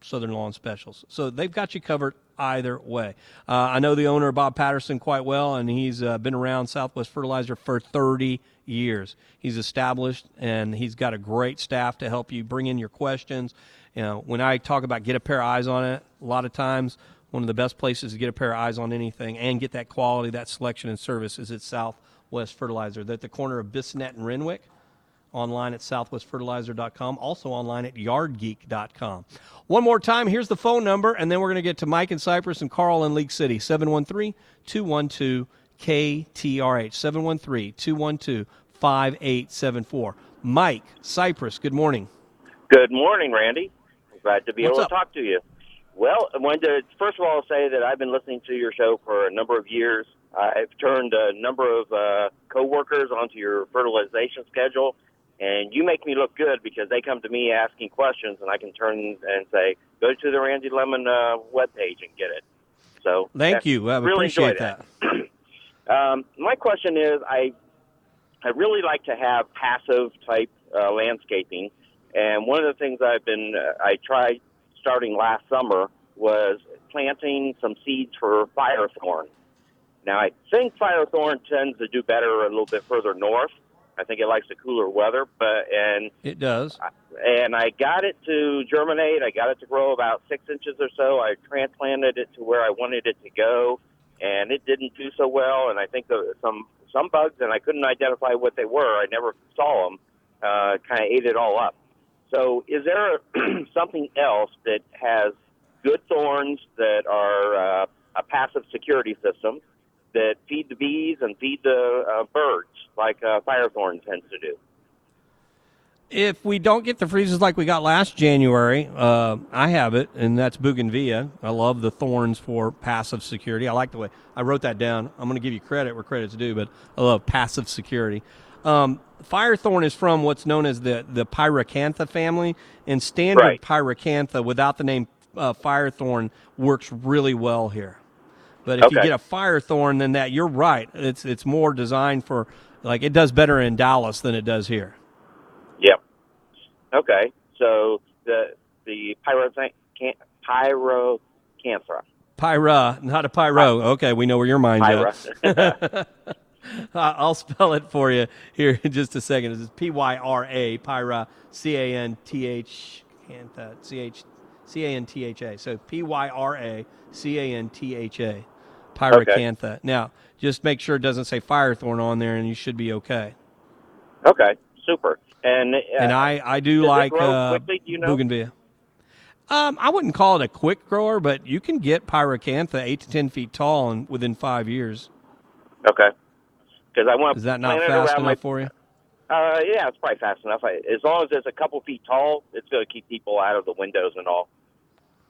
Southern Lawn Specials. So they've got you covered either way. Uh, I know the owner, Bob Patterson, quite well, and he's uh, been around Southwest Fertilizer for 30 years. He's established, and he's got a great staff to help you bring in your questions. You know, when I talk about get a pair of eyes on it, a lot of times one of the best places to get a pair of eyes on anything and get that quality, that selection and service is at Southwest Fertilizer. They're at the corner of Bissonnet and Renwick online at southwestfertilizer.com, also online at yardgeek.com. One more time, here's the phone number, and then we're going to get to Mike in Cypress and Carl in League City, 713 212 KTRH, 713 212 5874. Mike, Cypress, good morning. Good morning, Randy. Glad to be What's able up? to talk to you. Well, I wanted to first of all say that I've been listening to your show for a number of years. I've turned a number of uh, coworkers onto your fertilization schedule, and you make me look good because they come to me asking questions, and I can turn and say, "Go to the Randy Lemmon uh, webpage and get it." So Thank you. I really appreciate that. Um, my question is, I I really like to have passive type uh, landscaping, and one of the things I've been uh, I tried starting last summer was planting some seeds for firethorn. Now I think firethorn tends to do better a little bit further north. I think it likes the cooler weather, but and It does. and I got it to germinate. I got it to grow about six inches or so. I transplanted it to where I wanted it to go, and it didn't do so well. And I think the, some some bugs, and I couldn't identify what they were. I never saw them. Uh, kind of ate it all up. So, is there something else that has good thorns that are uh, a passive security system that feed the bees and feed the uh, birds, like uh, firethorn tends to do? If we don't get the freezes like we got last January, uh, I have it, and that's bougainvillea. I love the thorns for passive security. I like the way I wrote that down. I'm going to give you credit where credit's due, but I love passive security. Um, firethorn is from what's known as the the pyracantha family, and standard Right. pyracantha without the name uh, firethorn works really well here. But if you get a firethorn, then that you're right. It's it's more designed for like it does better in Dallas than it does here. Yep. Okay. So the the pyro pyrocanthra. Pyra, not a pyro. Okay, we know where your mind's Pyra. at. I'll spell it for you here in just a second. It's P Y R A, Pyra, C A N T H, Cantha, C H, C A N T H A. So P Y R A, C A N T H A, Pyracantha. Now, just make sure it doesn't say firethorn on there, and you should be okay. Okay, super. And uh, and I, I do like uh, quickly, do you know? bougainvillea. Um, I wouldn't call it a quick grower, but you can get pyracantha eight to ten feet tall and within five years. Okay. Because I want Is that not fast enough my, for you? Uh, yeah, it's probably fast enough. I, as long as it's a couple feet tall, it's going to keep people out of the windows and all.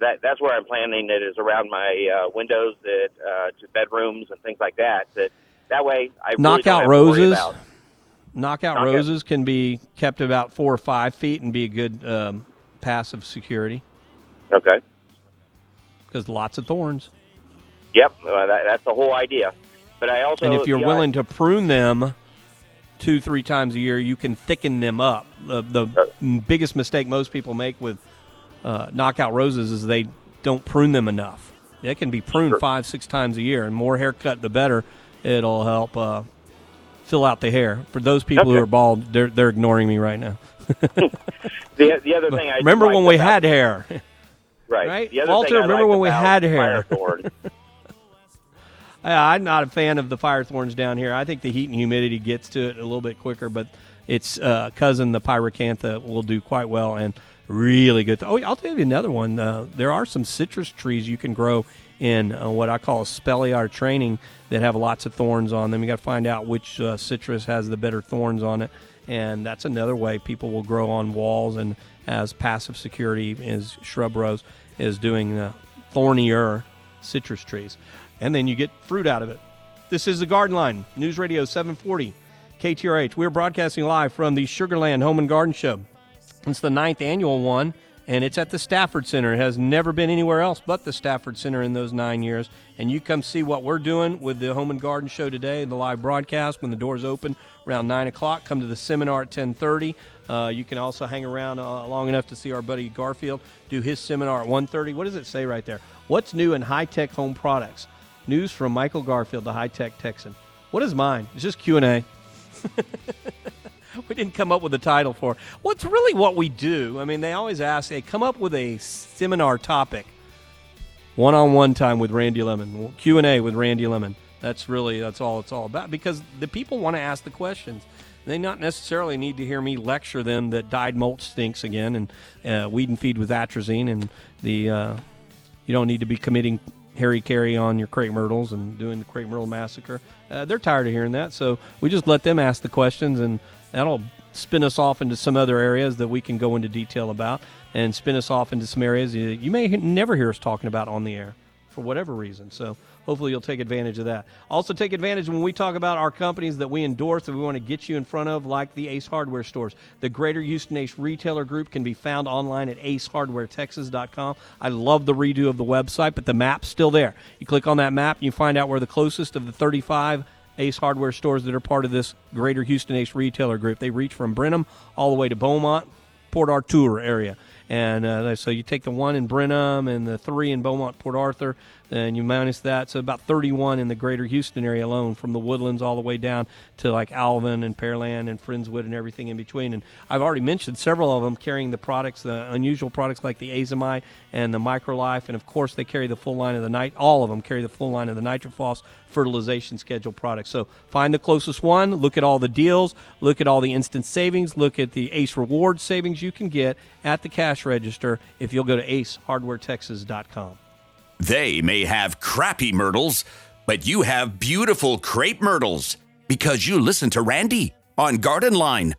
That that's where I'm planning it is around my uh, windows, that uh, to bedrooms and things like that. That that way, I really Knockout have to worry roses. Knockout Knockout- roses can be kept about four or five feet and be a good um, passive security Okay. because lots of thorns. Yep, uh, that, that's the whole idea. But I also and if you're uh, willing to prune them two, three times a year, you can thicken them up. The, the m- biggest mistake most people make with uh, knockout roses is they don't prune them enough. They can be pruned five, six times a year, and more haircut, the better. It'll help uh, fill out the hair. For those people who are bald, they're they're ignoring me right now. the, the other thing I remember when we had hair? right? right? The other Walter, thing I remember when we had hair? I'm not a fan of the firethorns down here. I think the heat and humidity gets to it a little bit quicker, but its uh, cousin, the pyracantha, will do quite well and really good. Oh, I'll tell you another one. Uh, there are some citrus trees you can grow in uh, what I call espalier training that have lots of thorns on them. You got to find out which uh, citrus has the better thorns on it, and that's another way people will grow on walls and as passive security as shrub rows is doing thornier citrus trees, and then you get fruit out of it. This is the Garden Line News Radio 740 KTRH. We're broadcasting live from the Sugarland Home and Garden Show. It's the ninth annual one, and it's at the Stafford Center. It has never been anywhere else but the Stafford Center in those nine years. And you come see what we're doing with the Home and Garden Show today, the live broadcast when the doors open around nine o'clock. Come to the seminar at ten thirty. Uh, you can also hang around uh, long enough to see our buddy Garfield do his seminar at 1.30. What does it say right there? What's new in high tech home products? News from Michael Garfield, the high tech Texan. What is mine? It's just Q and A. we didn't come up with a title for it. What's really what we do. I mean, they always ask, they come up with a seminar topic. One-on-one time with Randy Lemmon, Q and A with Randy Lemmon. That's really that's all it's all about because the people want to ask the questions. They not necessarily need to hear me lecture them that dyed mulch stinks again and uh, weed and feed with atrazine and the uh, you don't need to be committing Harry Carey on your crepe myrtles and doing the crepe myrtle massacre. Uh, they're tired of hearing that, so we just let them ask the questions, and that'll spin us off into some other areas that we can go into detail about, and spin us off into some areas you may never hear us talking about on the air for whatever reason. So hopefully you'll take advantage of that. Also take advantage when we talk about our companies that we endorse that we want to get you in front of, like the Ace Hardware stores. The Greater Houston Ace Retailer Group can be found online at acehardwaretexas.com. I love the redo of the website, but the map's still there. You click on that map, you find out where the closest of the 35 Ace Hardware stores that are part of this Greater Houston Ace Retailer Group. They reach from Brenham all the way to Beaumont, Port Arthur area. And uh, so you take the one in Brenham and the three in Beaumont, Port Arthur, and you minus that. So about 31 in the greater Houston area alone, from the woodlands all the way down to like Alvin and Pearland and Friendswood and everything in between. And I've already mentioned several of them carrying the products, the unusual products like the Azomite and the Microlife. And of course, they carry the full line of the night. All of them carry the full line of the Nitrophos fertilization schedule products. So find the closest one, look at all the deals, look at all the instant savings, look at the ACE reward savings you can get at the cash register if you'll go to acehardwaretexas.com. They may have crappy myrtles, but you have beautiful crepe myrtles because you listen to Randy on Garden Line.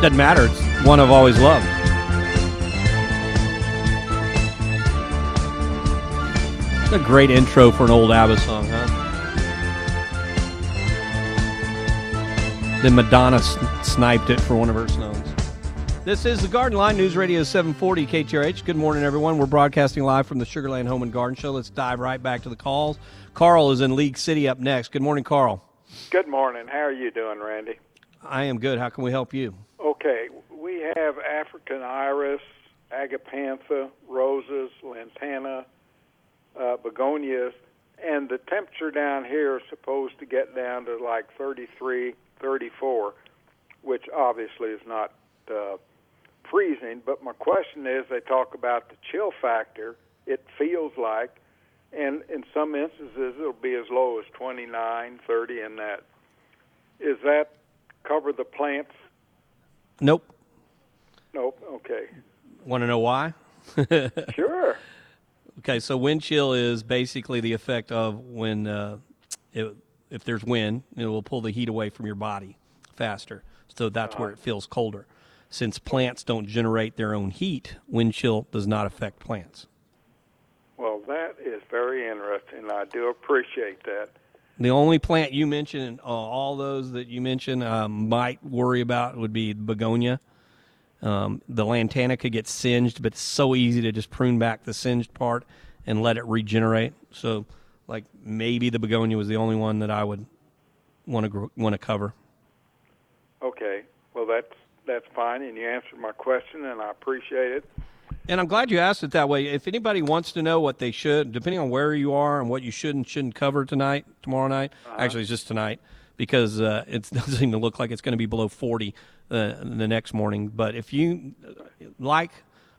Doesn't matter. It's one I've always loved. It's a great intro for an old ABBA song, huh? Then Madonna sniped it for one of her songs. This is the Garden Line News Radio 740 KTRH. Good morning, everyone. We're broadcasting live from the Sugarland Home and Garden Show. Let's dive right back to the calls. Carl is in League City up next. Good morning, Carl. Good morning. How are you doing, Randy? I am good. How can we help you? Okay, we have African iris, agapantha, roses, lantana, uh, begonias, and the temperature down here is supposed to get down to like 33, 34, which obviously is not uh, freezing. But my question is, they talk about the chill factor. It feels like, and in some instances, it'll be as low as 29, 30 in that. Is that cover the plants? Nope. Nope. Okay. Want to know why? Sure. Okay, so wind chill is basically the effect of when, uh, it, if there's wind, it will pull the heat away from your body faster. So that's where it feels colder. Since plants don't generate their own heat, wind chill does not affect plants. Well, that is very interesting. I do appreciate that. The only plant you mentioned, uh, all those that you mentioned, um, might worry about would be begonia. Um, the lantana could get singed, but it's so easy to just prune back the singed part and let it regenerate. So, like maybe the begonia was the only one that I would want to want to cover. Okay. Well, that's that's fine, and you answered my question, and I appreciate it. And I'm glad you asked it that way. If anybody wants to know what they should, depending on where you are and what you should and shouldn't cover tonight, tomorrow night, actually, it's just tonight because uh, it doesn't even look like it's going to be below 40 uh, the next morning. But if you, like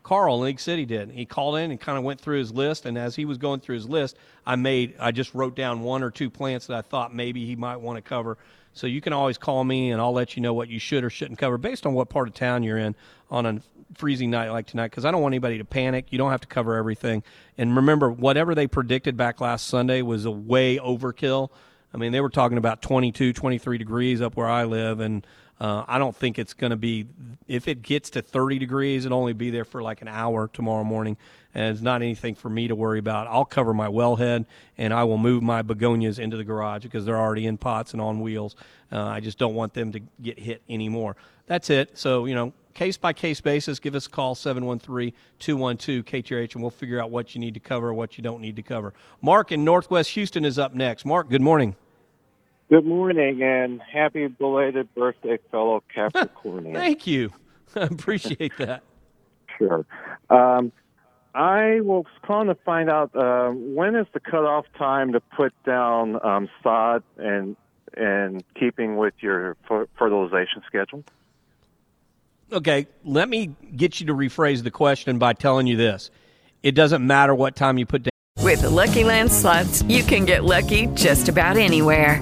Carl in League City did, he called in and kind of went through his list. And as he was going through his list, I made, I just wrote down one or two plants that I thought maybe he might want to cover. So you can always call me and I'll let you know what you should or shouldn't cover based on what part of town you're in on a freezing night like tonight because I don't want anybody to panic. You don't have to cover everything. And remember, whatever they predicted back last Sunday was a way overkill. I mean, they were talking about 22, 23 degrees up where I live, and uh, I don't think it's going to be. If it gets to 30 degrees, it'll only be there for like an hour tomorrow morning, and it's not anything for me to worry about. I'll cover my wellhead, and I will move my begonias into the garage because they're already in pots and on wheels. Uh, I just don't want them to get hit anymore. That's it. So you know, case by case basis, give us a call 713 212 KTRH and we'll figure out what you need to cover, what you don't need to cover. Mark in Northwest Houston is up next. Mark, good morning. Good morning and happy belated birthday, fellow Capricornian. Thank you. I appreciate that. Sure. Um, I was calling to find out uh, when is the cutoff time to put down um, sod and and keeping with your fer- fertilization schedule. Okay, let me get you to rephrase the question by telling you this. It doesn't matter what time you put down. With the Lucky Land slots, you can get lucky just about anywhere.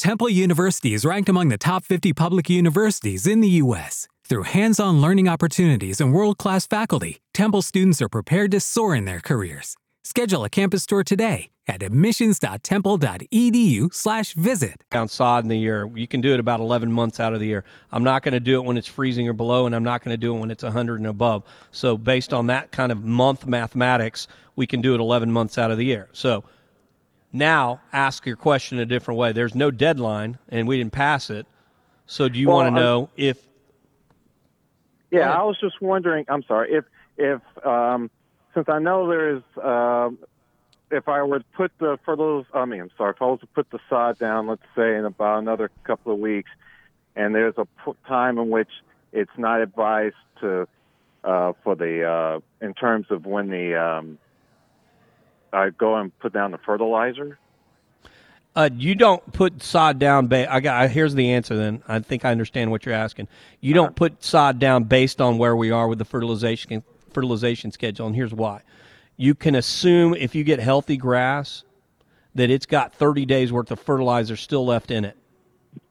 Temple University is ranked among the top 50 public universities in the U.S. Through hands on learning opportunities and world class faculty, Temple students are prepared to soar in their careers. Schedule a campus tour today at admissions.temple.edu/slash visit. sod in the year. You can do it about 11 months out of the year. I'm not going to do it when it's freezing or below, and I'm not going to do it when it's 100 and above. So, based on that kind of month mathematics, we can do it 11 months out of the year. So, now ask your question a different way. There's no deadline, and we didn't pass it. So, do you Well, want to know if Yeah, I was just wondering. I'm sorry if if um, since I know there's um, if I were to put the for those I mean I'm sorry if I was to put the sod down, let's say in about another couple of weeks, and there's a p- time in which it's not advised to uh, for the uh, in terms of when the um, I go and put down the fertilizer. Uh, you don't put sod down. Ba- I got. Here's the answer. Then I think I understand what you're asking. You don't put sod down based on where we are with the fertilization fertilization schedule, and here's why. You can assume if you get healthy grass that it's got 30 days worth of fertilizer still left in it.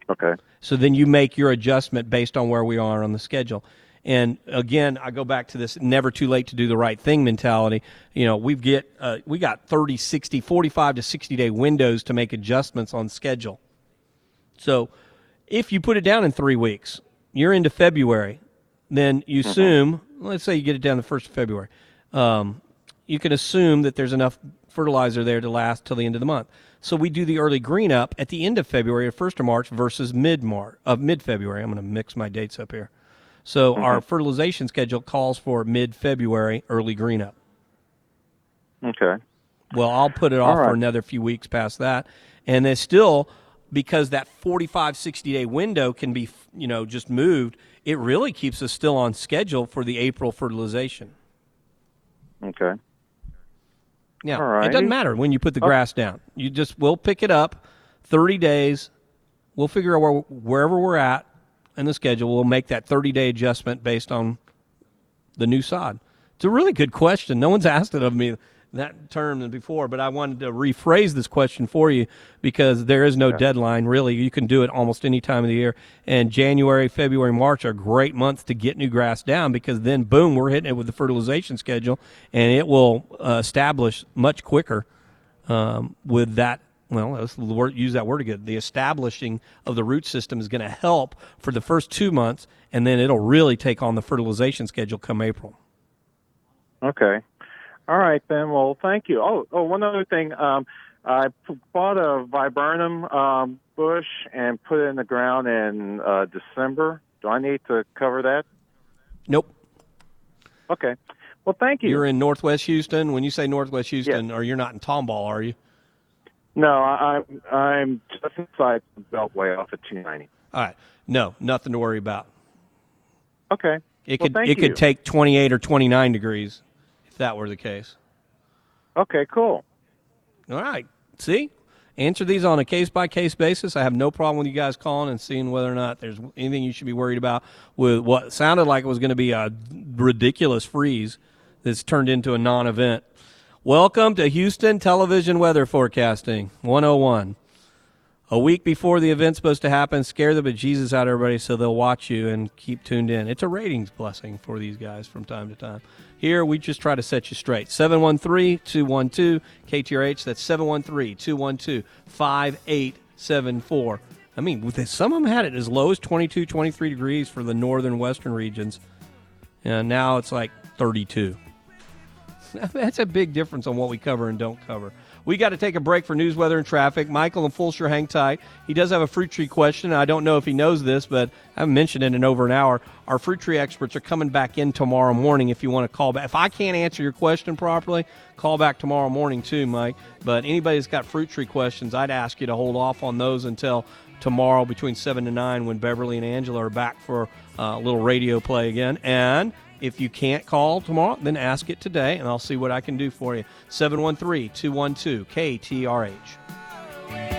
Okay. So then you make your adjustment based on where we are on the schedule. And again, I go back to this never too late to do the right thing mentality. You know, we get uh, we got 30, 60, 45 to 60 day windows to make adjustments on schedule. So if you put it down in three weeks, you're into February, then you assume, let's say you get it down the 1st of February, um, you can assume that there's enough fertilizer there to last till the end of the month. So we do the early green up at the end of February or 1st of March versus mid March of mid February. I'm going to mix my dates up here. So our fertilization schedule calls for mid February early green up. Okay. Well, I'll put it off right. for another few weeks past that. And then still, because that 45, 60 day window can be, you know, just moved, it really keeps us still on schedule for the April fertilization. Okay. Yeah, it doesn't matter when you put the Oh. grass down. You just we'll pick it up, thirty days. We'll figure out where, wherever we're at in the schedule. We'll make that thirty day adjustment based on the new sod. It's a really good question. No one's asked it of me that term than before, but I wanted to rephrase this question for you because there is no deadline. Really, you can do it almost any time of the year. And January, February, March are great months to get new grass down because then, boom, we're hitting it with the fertilization schedule, and it will uh, establish much quicker um, with that. Well, let's word, use that word again. The establishing of the root system is going to help for the first two months, and then it'll really take on the fertilization schedule come April. Okay. All right then. Well, thank you. Oh, oh, one other thing. Um, I p- bought a viburnum um, bush and put it in the ground in uh, December. Do I need to cover that? Nope. Okay. Well, thank you. You're in Northwest Houston. When you say Northwest Houston, or you're not in Tomball, are you? No, I, I'm I'm just inside the Beltway off of 290. All right. No, nothing to worry about. Okay. It Well, could it you. could take 28 or 29 degrees if that were the case. Okay, cool. All right. See? Answer these on a case by case basis. I have no problem with you guys calling and seeing whether or not there's anything you should be worried about with what sounded like it was going to be a ridiculous freeze that's turned into a non event. Welcome to Houston Television Weather Forecasting 101. A week before the event's supposed to happen, scare the bejesus out of everybody so they'll watch you and keep tuned in. It's a ratings blessing for these guys from time to time. Here, we just try to set you straight. 713 212 KTRH. That's 713 212 5874. I mean, some of them had it as low as 22, 23 degrees for the northern western regions. And now it's like 32. That's a big difference on what we cover and don't cover. We got to take a break for news, weather, and traffic. Michael and Fulshear hang tight. He does have a fruit tree question. I don't know if he knows this, but I haven't mentioned it in over an hour. Our fruit tree experts are coming back in tomorrow morning if you want to call back. If I can't answer your question properly, call back tomorrow morning too, Mike. But anybody that's got fruit tree questions, I'd ask you to hold off on those until tomorrow between 7 to 9 when Beverly and Angela are back for uh, a little radio play again. And if you can't call tomorrow, then ask it today, and I'll see what I can do for you. 713 212 KTRH.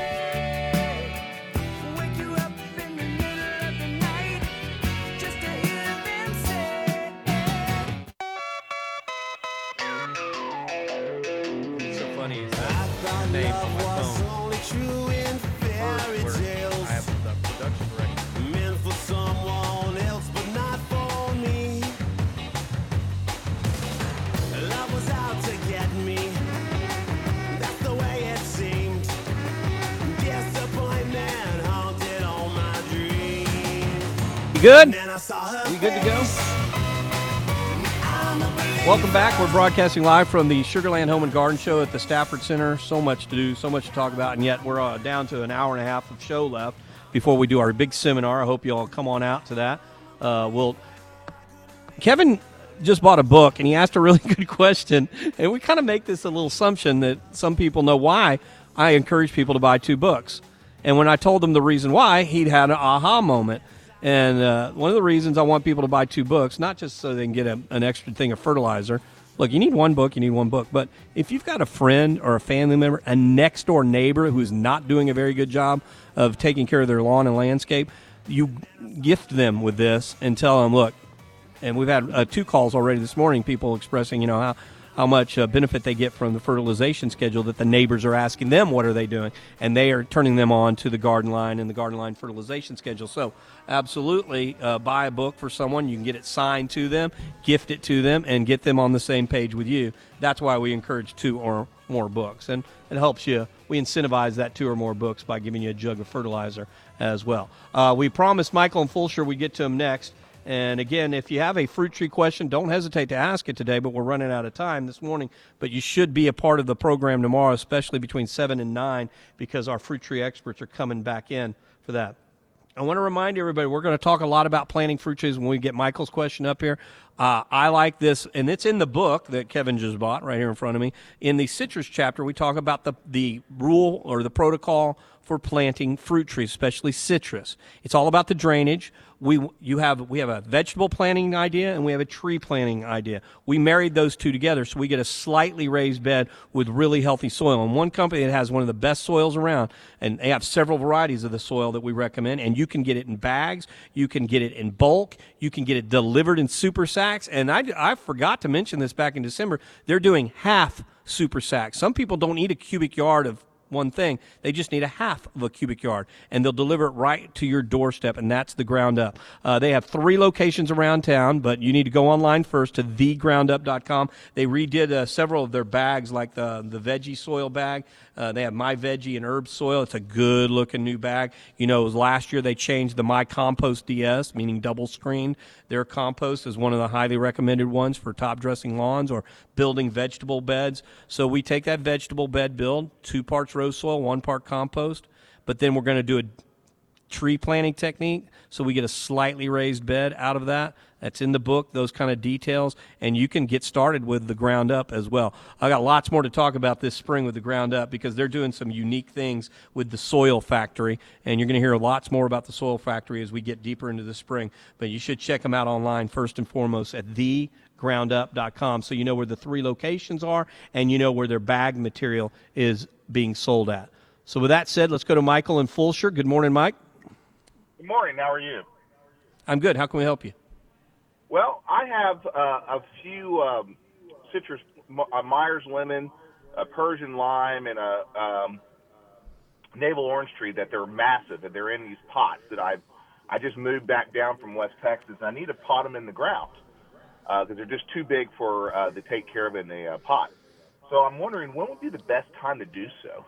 You good? Then I saw her You good to go? Welcome back. We're broadcasting live from the Sugarland Home and Garden Show at the Stafford Center. So much to do, so much to talk about, and yet we're uh, down to an hour and a half of show left before we do our big seminar. I hope you all come on out to that. Uh, we'll Kevin just bought a book and he asked a really good question. And we kind of make this a little assumption that some people know why I encourage people to buy two books. And when I told him the reason why, he'd had an aha moment. And uh, one of the reasons I want people to buy two books, not just so they can get a, an extra thing of fertilizer. Look, you need one book, you need one book. But if you've got a friend or a family member, a next door neighbor who's not doing a very good job of taking care of their lawn and landscape, you gift them with this and tell them, look, and we've had uh, two calls already this morning. People expressing, you know, how how much uh, benefit they get from the fertilization schedule that the neighbors are asking them what are they doing, and they are turning them on to the garden line and the garden line fertilization schedule. So, absolutely, uh, buy a book for someone. You can get it signed to them, gift it to them, and get them on the same page with you. That's why we encourage two or more books, and it helps you. We incentivize that two or more books by giving you a jug of fertilizer as well. Uh, we promised Michael and Fulshear we'd get to them next. And again, if you have a fruit tree question, don't hesitate to ask it today, but we're running out of time this morning. But you should be a part of the program tomorrow, especially between 7 and 9, because our fruit tree experts are coming back in for that. I want to remind everybody we're going to talk a lot about planting fruit trees when we get Michael's question up here. Uh, I like this, and it's in the book that Kevin just bought right here in front of me. In the citrus chapter, we talk about the, the rule or the protocol for planting fruit trees, especially citrus. It's all about the drainage. We you have we have a vegetable planting idea and we have a tree planting idea. We married those two together, so we get a slightly raised bed with really healthy soil. And one company that has one of the best soils around, and they have several varieties of the soil that we recommend. And you can get it in bags, you can get it in bulk, you can get it delivered in super sacks. And I I forgot to mention this back in December. They're doing half super sacks. Some people don't need a cubic yard of one thing. They just need a half of a cubic yard, and they'll deliver it right to your doorstep, and that's the ground up. Uh, they have three locations around town, but you need to go online first to thegroundup.com. They redid uh, several of their bags, like the the veggie soil bag. Uh, they have My Veggie and Herb Soil. It's a good looking new bag. You know, last year they changed the My Compost DS, meaning double screened. Their compost is one of the highly recommended ones for top dressing lawns or building vegetable beds. So we take that vegetable bed build, two parts rose soil, one part compost, but then we're going to do a tree planting technique so we get a slightly raised bed out of that that's in the book those kind of details and you can get started with the ground up as well. I got lots more to talk about this spring with the ground up because they're doing some unique things with the soil factory and you're going to hear lots more about the soil factory as we get deeper into the spring. But you should check them out online first and foremost at the groundup.com so you know where the three locations are and you know where their bag material is being sold at. So with that said let's go to michael and Fulshear. Good morning mike. Good morning. How are you? i'm good. How can we help you Well, I have uh, a few um, citrus, a Myers lemon, a Persian lime, and a um, navel orange tree that they're massive and they're in these pots that I I just moved back down from West Texas. I need to pot them in the ground because they're just too big for uh, to take care of in the uh, pot. So I'm wondering when would be the best time to do so.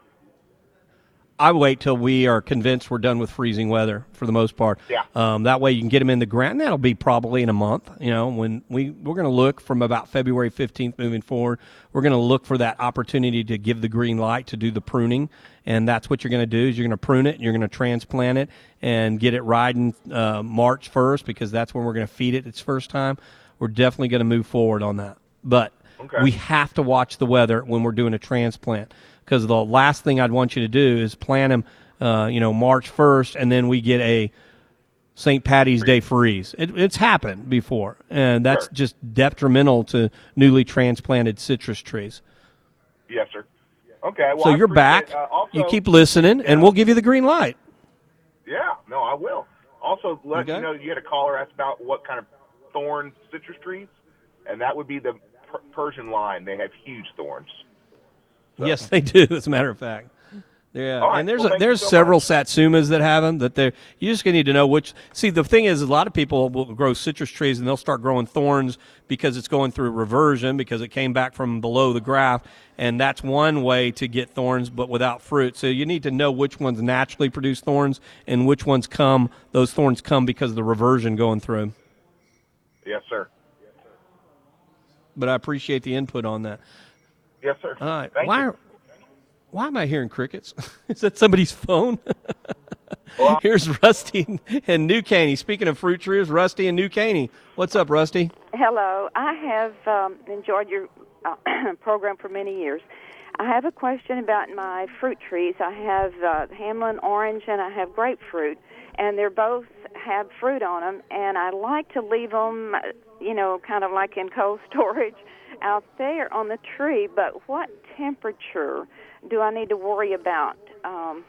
I wait till we are convinced we're done with freezing weather for the most part. Yeah. Um, that way you can get them in the ground. That'll be probably in a month. You know, when we we're going to look from about February fifteenth moving forward. We're going to look for that opportunity to give the green light to do the pruning, and that's what you're going to do. Is you're going to prune it, you're going to transplant it, and get it riding uh, March first because that's when we're going to feed it its first time. We're definitely going to move forward on that, but Okay. we have to watch the weather when we're doing a transplant because the last thing I'd want you to do is plant them, uh, you know, March 1st, and then we get a St. Patty's Day freeze. It, it's happened before, and that's just detrimental to newly transplanted citrus trees. Yes, sir. Okay. Well, so I you're back. uh, also, you keep listening, and we'll give you the green light. Yeah, no, I will. Also, let Okay. you know you had a caller asked about what kind of thorn citrus trees, and that would be the per- Persian lime. They have huge thorns. Yes, they do. As a matter of fact. Yeah, right, and there's well, a, there's so several satsumas that have them. That they you just need to know which. See, the thing is, a lot of people will grow citrus trees and they'll start growing thorns because it's going through reversion because it came back from below the graft, and that's one way to get thorns, but without fruit. So you need to know which ones naturally produce thorns and which ones come. Those thorns come because of the reversion going through. Yes, sir. But I appreciate the input on that. Yes, sir. All right. Thank why you. are- why am I hearing crickets? Is that somebody's phone? Here's Rusty and New Caney. Speaking of fruit trees, Rusty and New Caney. What's up, Rusty? Hello. I have um, enjoyed your uh, program for many years. I have a question about my fruit trees. I have uh, Hamlin orange and I have grapefruit, and they're both have fruit on them. And I like to leave them, you know, kind of like in cold storage out there on the tree. But what temperature do I need to worry about um,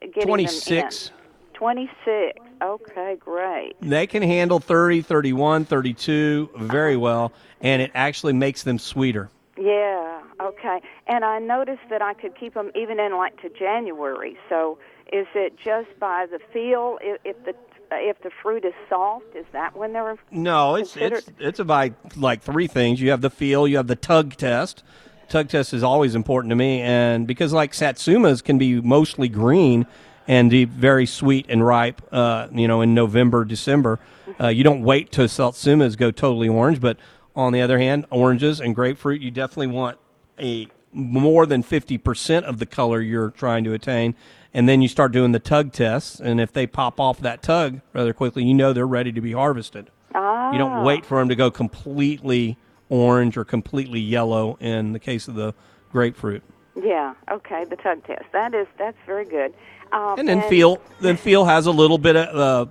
getting them in? 26. 26. Okay, great. They can handle 30, 31, 32 very well, and it actually makes them sweeter. Yeah. Okay. And I noticed that I could keep them even in like to January. So is it just by the feel? If, if the if the fruit is soft, is that when they're No, it's considered? it's it's about like three things. You have the feel, you have the tug test. Tug test is always important to me, and because like satsumas can be mostly green and be very sweet and ripe, uh, you know, in November, December. Uh, you don't wait till satsumas go totally orange, but on the other hand, oranges and grapefruit, you definitely want a more than 50% of the color you're trying to attain. And then you start doing the tug tests, and if they pop off that tug rather quickly, you know they're ready to be harvested. Ah. You don't wait for them to go completely orange or completely yellow in the case of the grapefruit. Yeah. Okay. The tug test. That is that's very good. Um, And then feel then feel has a little bit of uh,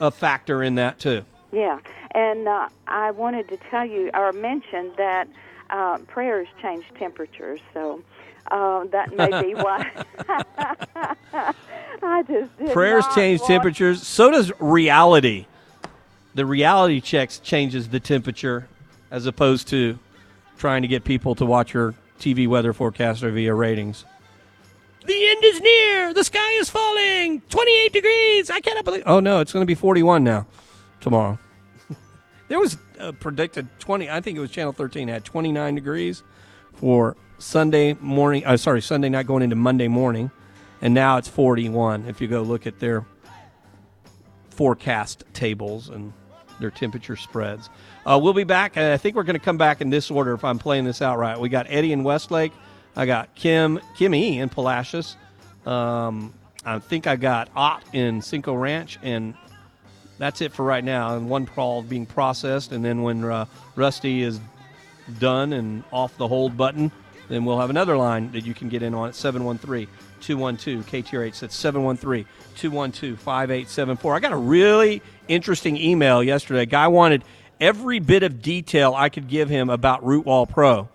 a factor in that too. Yeah. And uh, I wanted to tell you or mention that uh, prayers change temperatures, so uh, that may be why. I just did Prayers change want- temperatures. So does reality. The reality checks changes the temperature as opposed to trying to get people to watch your TV weather forecaster via ratings. The end is near. The sky is falling. 28 degrees. I cannot believe. Oh no, it's going to be 41 now tomorrow. there was uh, predicted 20. I think it was Channel 13 had 29 degrees for Sunday morning. Uh, sorry, Sunday night going into Monday morning, and now it's 41. If you go look at their forecast tables and their temperature spreads. Uh, we'll be back. and I think we're going to come back in this order if I'm playing this out right. We got Eddie in Westlake. I got Kim, Kimmy in Palacios. Um, I think I got Ott in Cinco Ranch, and that's it for right now. And one call being processed, and then when uh, Rusty is done and off the hold button, then we'll have another line that you can get in on at 713 212 KTRH. That's 713 212 5874. I got a really interesting email yesterday. A guy wanted every bit of detail I could give him about Root Wall Pro.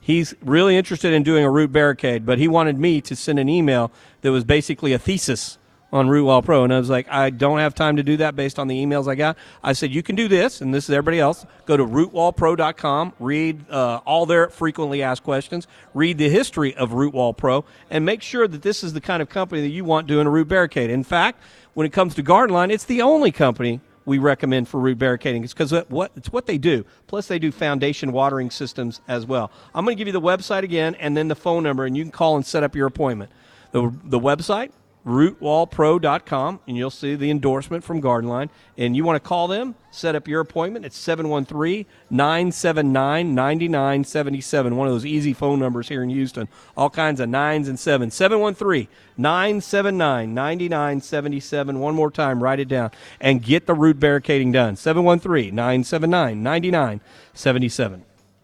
He's really interested in doing a root barricade, but he wanted me to send an email that was basically a thesis on Root Wall Pro. And I was like, I don't have time to do that based on the emails I got. I said, you can do this, and this is everybody else. Go to rootwallpro.com, read uh, all their frequently asked questions, read the history of Root Wall Pro, and make sure that this is the kind of company that you want doing a root barricade. In fact, when it comes to Garden Line, it's the only company we recommend for root barricading. It's because what it's what they do. Plus, they do foundation watering systems as well. I'm going to give you the website again and then the phone number, and you can call and set up your appointment. The the website rootwallpro.com and you'll see the endorsement from Gardenline and you want to call them set up your appointment it's 713-979-9977 one of those easy phone numbers here in Houston. All kinds of nines and sevens. 713-979-9977 one more time write it down and get the root barricading done. 713-979-9977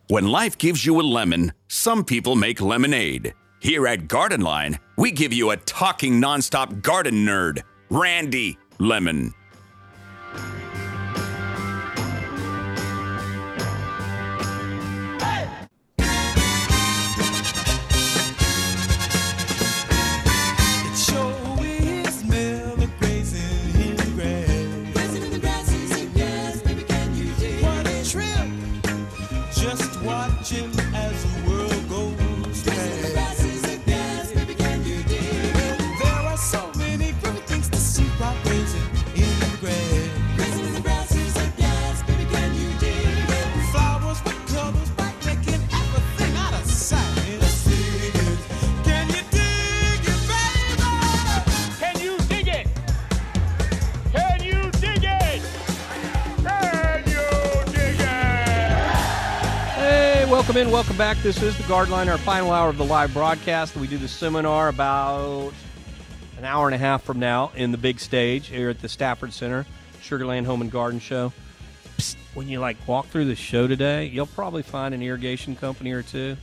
When life gives you a lemon, some people make lemonade. Here at Garden Line, we give you a talking nonstop garden nerd, Randy Lemmon. Hey, welcome back. This is the Guard our final hour of the live broadcast. We do the seminar about an hour and a half from now in the big stage here at the Stafford Center, Sugarland Home and Garden Show. Psst, when you like walk through the show today, you'll probably find an irrigation company or two.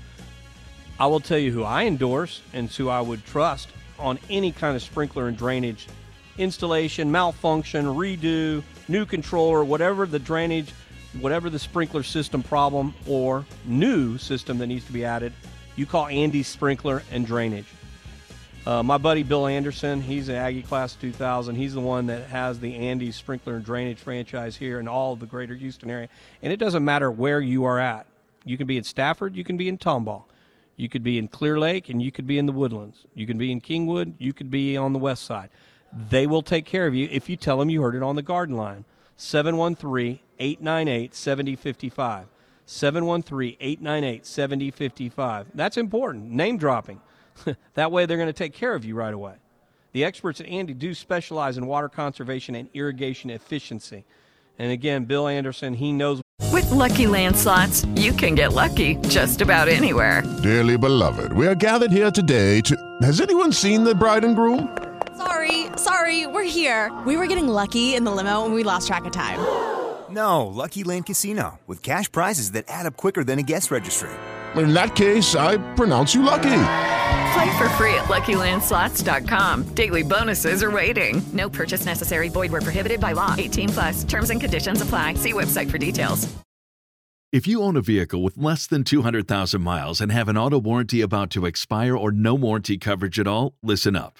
I will tell you who I endorse and who I would trust on any kind of sprinkler and drainage installation, malfunction, redo, new controller, whatever the drainage, whatever the sprinkler system problem or new system that needs to be added, you call Andy Sprinkler and Drainage. Uh, my buddy Bill Anderson, he's an Aggie Class 2000. He's the one that has the Andy's Sprinkler and Drainage franchise here in all of the greater Houston area. And it doesn't matter where you are at. You can be in Stafford, you can be in Tomball, you could be in Clear Lake, and you could be in the Woodlands. You can be in Kingwood, you could be on the west side. They will take care of you if you tell them you heard it on the garden line. 713 898 7055. 713 898 7055. That's important. Name dropping. that way they're going to take care of you right away. The experts at Andy do specialize in water conservation and irrigation efficiency. And again, Bill Anderson, he knows. With Lucky Land slots, you can get lucky just about anywhere. Dearly beloved, we are gathered here today to. Has anyone seen the bride and groom? Sorry, sorry, we're here. We were getting lucky in the limo and we lost track of time. No, Lucky Land Casino, with cash prizes that add up quicker than a guest registry. In that case, I pronounce you lucky. Play for free at LuckyLandSlots.com. Daily bonuses are waiting. No purchase necessary. Void where prohibited by law. 18 plus. Terms and conditions apply. See website for details. If you own a vehicle with less than 200,000 miles and have an auto warranty about to expire or no warranty coverage at all, listen up.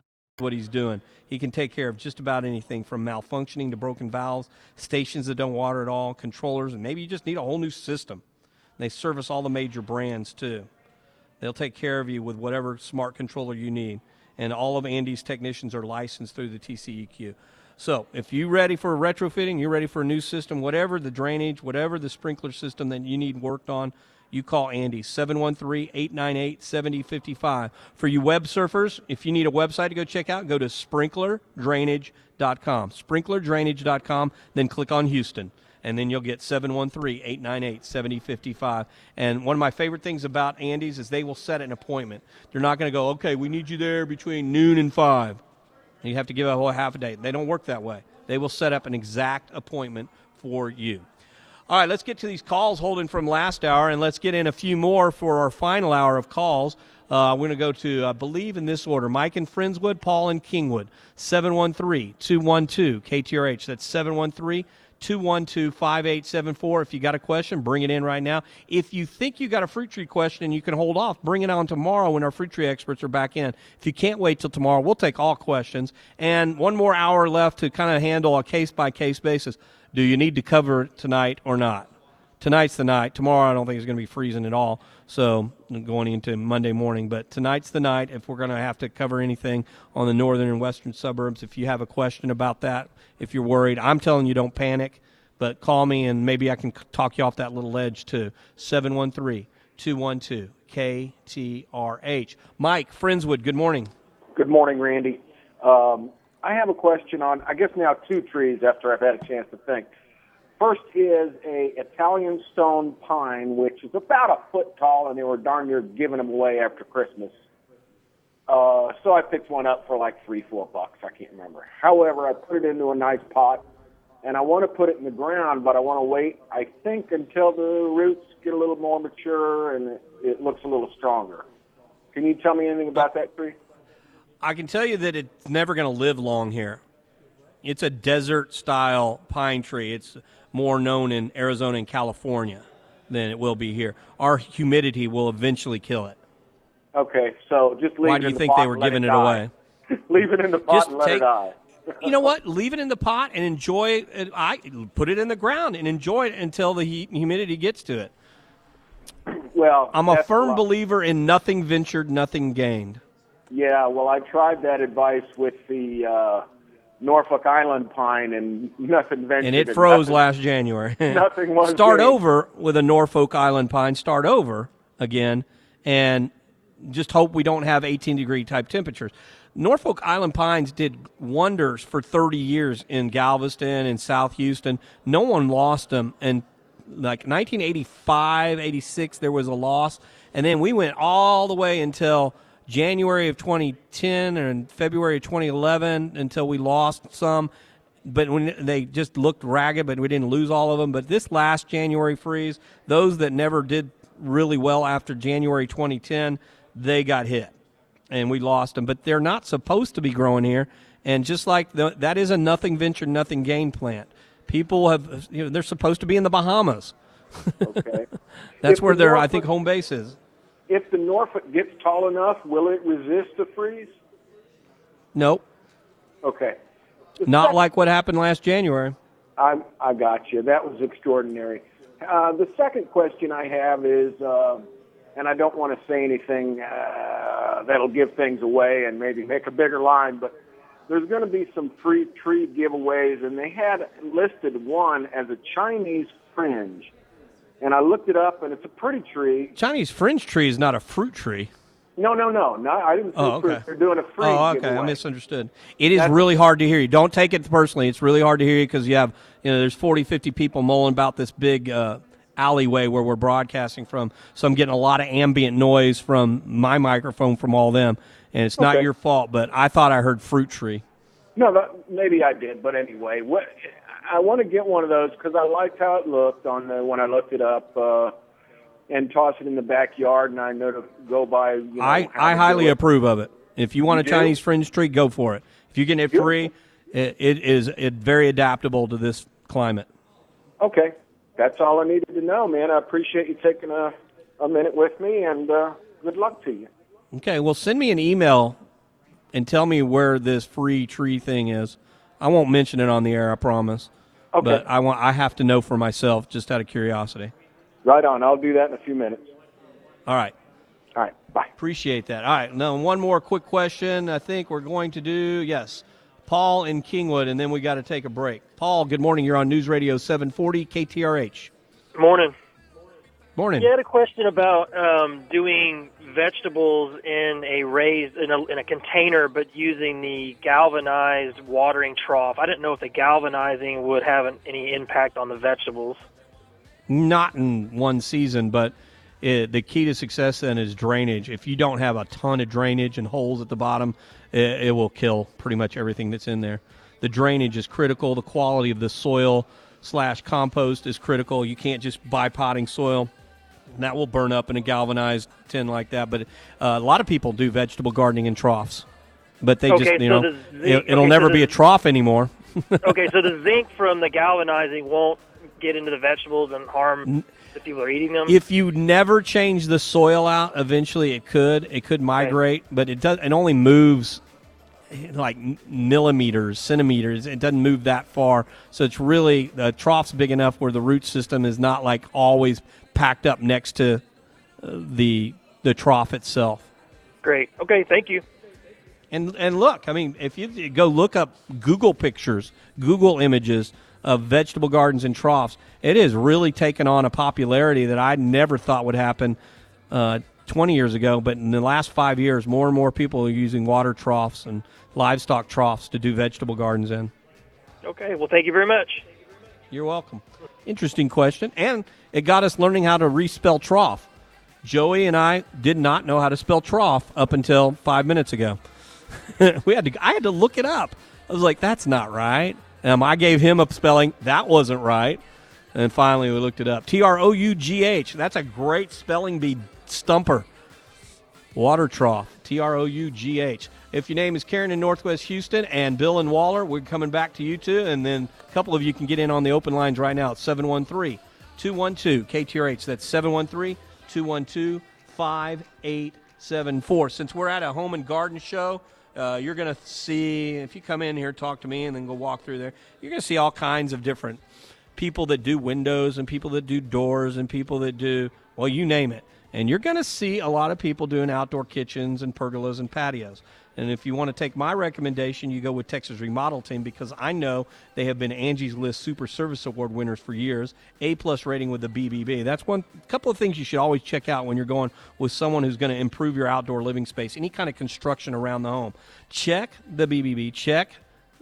what he's doing. He can take care of just about anything from malfunctioning to broken valves, stations that don't water at all, controllers, and maybe you just need a whole new system. They service all the major brands too. They'll take care of you with whatever smart controller you need. And all of Andy's technicians are licensed through the TCEQ. So if you're ready for a retrofitting, you're ready for a new system, whatever the drainage, whatever the sprinkler system that you need worked on, you call Andy 713-898-7055. For you web surfers, if you need a website to go check out, go to sprinklerdrainage.com. Sprinklerdrainage.com, then click on Houston. And then you'll get 713-898-7055. And one of my favorite things about Andy's is they will set an appointment. They're not going to go, okay, we need you there between noon and 5. And you have to give a whole half a day. They don't work that way. They will set up an exact appointment for you. All right, let's get to these calls holding from last hour, and let's get in a few more for our final hour of calls. Uh, we're going to go to, I believe, in this order Mike in Friendswood, Paul in Kingwood, 713 212 KTRH. That's 713 212 5874. If you got a question, bring it in right now. If you think you got a fruit tree question and you can hold off, bring it on tomorrow when our fruit tree experts are back in. If you can't wait till tomorrow, we'll take all questions. And one more hour left to kind of handle a case by case basis. Do you need to cover tonight or not? Tonight's the night. Tomorrow, I don't think it's going to be freezing at all. So going into Monday morning, but tonight's the night. If we're going to have to cover anything on the northern and western suburbs, if you have a question about that, if you're worried, I'm telling you, don't panic. But call me and maybe I can talk you off that little ledge too. 713 212 KTRH. Mike, Friendswood, good morning. Good morning, Randy. Um, I have a question on, I guess now two trees after I've had a chance to think. First is a Italian stone pine, which is about a foot tall, and they were darn near giving them away after Christmas. Uh, so I picked one up for like three, four bucks. I can't remember. However, I put it into a nice pot, and I want to put it in the ground, but I want to wait. I think until the roots get a little more mature and it, it looks a little stronger. Can you tell me anything about that tree? I can tell you that it's never going to live long here. It's a desert style pine tree. It's more known in Arizona and California than it will be here. Our humidity will eventually kill it. Okay, so just leave it the. Why it do you in the think pot they were giving it, die. away? leave it in the pot Just and let take- it die. you know what? Leave it in the pot and enjoy it. I put it in the ground and enjoy it until the heat and humidity gets to it. Well, I'm a firm believer in nothing ventured, nothing gained. Yeah, well, I tried that advice with the uh, Norfolk Island pine, and nothing ventured. and it froze nothing, last January. Nothing was Start gained. over with a Norfolk Island pine. Start over again, and just hope we don't have 18 degree type temperatures. Norfolk Island pines did wonders for 30 years in Galveston and South Houston. No one lost them, and like 1985, 86, there was a loss, and then we went all the way until. January of 2010 and February of 2011 until we lost some. but when they just looked ragged, but we didn't lose all of them. But this last January freeze, those that never did really well after January 2010, they got hit, and we lost them. But they're not supposed to be growing here. And just like the, that is a nothing venture, nothing gain plant. People have, you know, they're supposed to be in the Bahamas. Okay. That's If where the their, I think, home base is. If the Norfolk gets tall enough, will it resist the freeze? Nope, Okay. not like what happened last January. I, I got you. That was extraordinary. Uh, the second question I have is, uh, and I don't want to say anything uh, that'll give things away and maybe make a bigger line, but there's going to be some free tree giveaways, and they had listed one as a Chinese fringe. And I looked it up, and it's a pretty tree. Chinese fringe tree is not a fruit tree. No, no, no, no. I didn't Oh, fruit. okay. They're doing a free Oh, okay. giveaway. I misunderstood. It is That's- really hard to hear you. Don't take it personally. It's really hard to hear you because you have, you know, there's 40, 50 people mulling about this big uh, alleyway where we're broadcasting from. So I'm getting a lot of ambient noise from my microphone from all them. And it's not your fault, but I thought I heard fruit tree. No, that, maybe I did, but anyway, what I want to get one of those because I liked how it looked on the when I looked it up uh, and toss it in the backyard, and I know to go by. You know, I, I highly approve of it. If you want You a do? Chinese fringe tree, go for it. If you get it free, it, it is it very adaptable to this climate. Okay, that's all I needed to know, man. I appreciate you taking a a minute with me, and uh, good luck to you. Okay, well, send me an email and tell me where this free tree thing is. I won't mention it on the air, I promise. Okay. But I want I have to know for myself, just out of curiosity. Right on. I'll do that in a few minutes. All right. All right. Bye. Appreciate that. All right. Now, one more quick question. I think we're going to do yes, Paul in Kingwood, and then we got to take a break. Paul, good morning. You're on News Radio 740 KTRH. Morning. Morning. You had a question about um, doing vegetables in a raised in a, in a container, but using the galvanized watering trough. I didn't know if the galvanizing would have an, any impact on the vegetables. not in one season, but it, the key to success then is drainage. If you don't have a ton of drainage and holes at the bottom, it, it will kill pretty much everything that's in there. The drainage is critical. The quality of the soil slash compost is critical. You can't just buy potting soil. That will burn up in a galvanized tin like that. But uh, a lot of people do vegetable gardening in troughs, but they Okay, just you so know the- it, it'll okay, never so be a trough anymore. okay, so the zinc from the galvanizing won't get into the vegetables and harm the people are eating them. If you never change the soil out, eventually it could. It could migrate, but it does. It only moves like millimeters, centimeters. It doesn't move that far. So it's really the trough's big enough where the root system is not like always packed up next to uh, the the trough itself. Great. Okay, thank you. And and look, I mean, if you go look up Google pictures, Google images of vegetable gardens and troughs, it has really taken on a popularity that I never thought would happen uh, 20 years ago. But in the last five years, more and more people are using water troughs and livestock troughs to do vegetable gardens in. Okay, well, thank you very much. You're welcome. Interesting question, and it got us learning how to respell trough. Joey and I did not know how to spell trough up until five minutes ago. we had to. I had to look it up. I was like, "That's not right." Um, I gave him a spelling that wasn't right, and finally we looked it up. T R O U G H. That's a great spelling bee stumper. Water trough. T R O U G H. If your name is Karen in Northwest Houston and Bill and Waller, we're coming back to you too. And then a couple of you can get in on the open lines right now. It's 713 212 KTRH. That's 713 212 5874. Since we're at a home and garden show, uh, you're going to see, if you come in here, talk to me, and then go walk through there, you're going to see all kinds of different people that do windows and people that do doors and people that do, well, you name it. And you're going to see a lot of people doing outdoor kitchens and pergolas and patios. And if you want to take my recommendation, you go with Texas Remodel Team because I know they have been Angie's List Super Service Award winners for years, A plus rating with the BBB. That's one couple of things you should always check out when you're going with someone who's going to improve your outdoor living space, any kind of construction around the home. Check the BBB. Check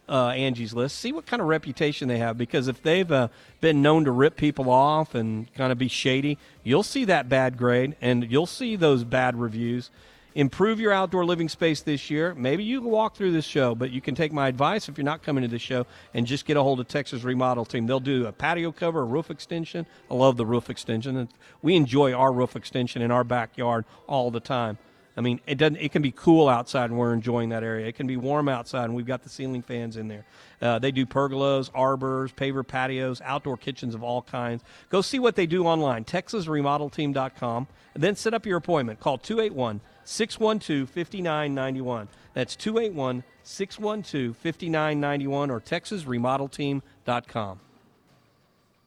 uh, Angie's List. See what kind of reputation they have because if they've uh, been known to rip people off and kind of be shady, you'll see that bad grade and you'll see those bad reviews. Improve your outdoor living space this year. Maybe you can walk through this show, but you can take my advice if you're not coming to this show and just get a hold of Texas Remodel Team. They'll do a patio cover, a roof extension. I love the roof extension. We enjoy our roof extension in our backyard all the time. I mean, it doesn't. It can be cool outside, and we're enjoying that area. It can be warm outside, and we've got the ceiling fans in there. Uh, they do pergolas, arbors, paver patios, outdoor kitchens of all kinds. Go see what they do online, TexasRemodelTeam.com, and then set up your appointment. Call 281 612 5991. That's 281 612 5991 or TexasRemodelTeam.com.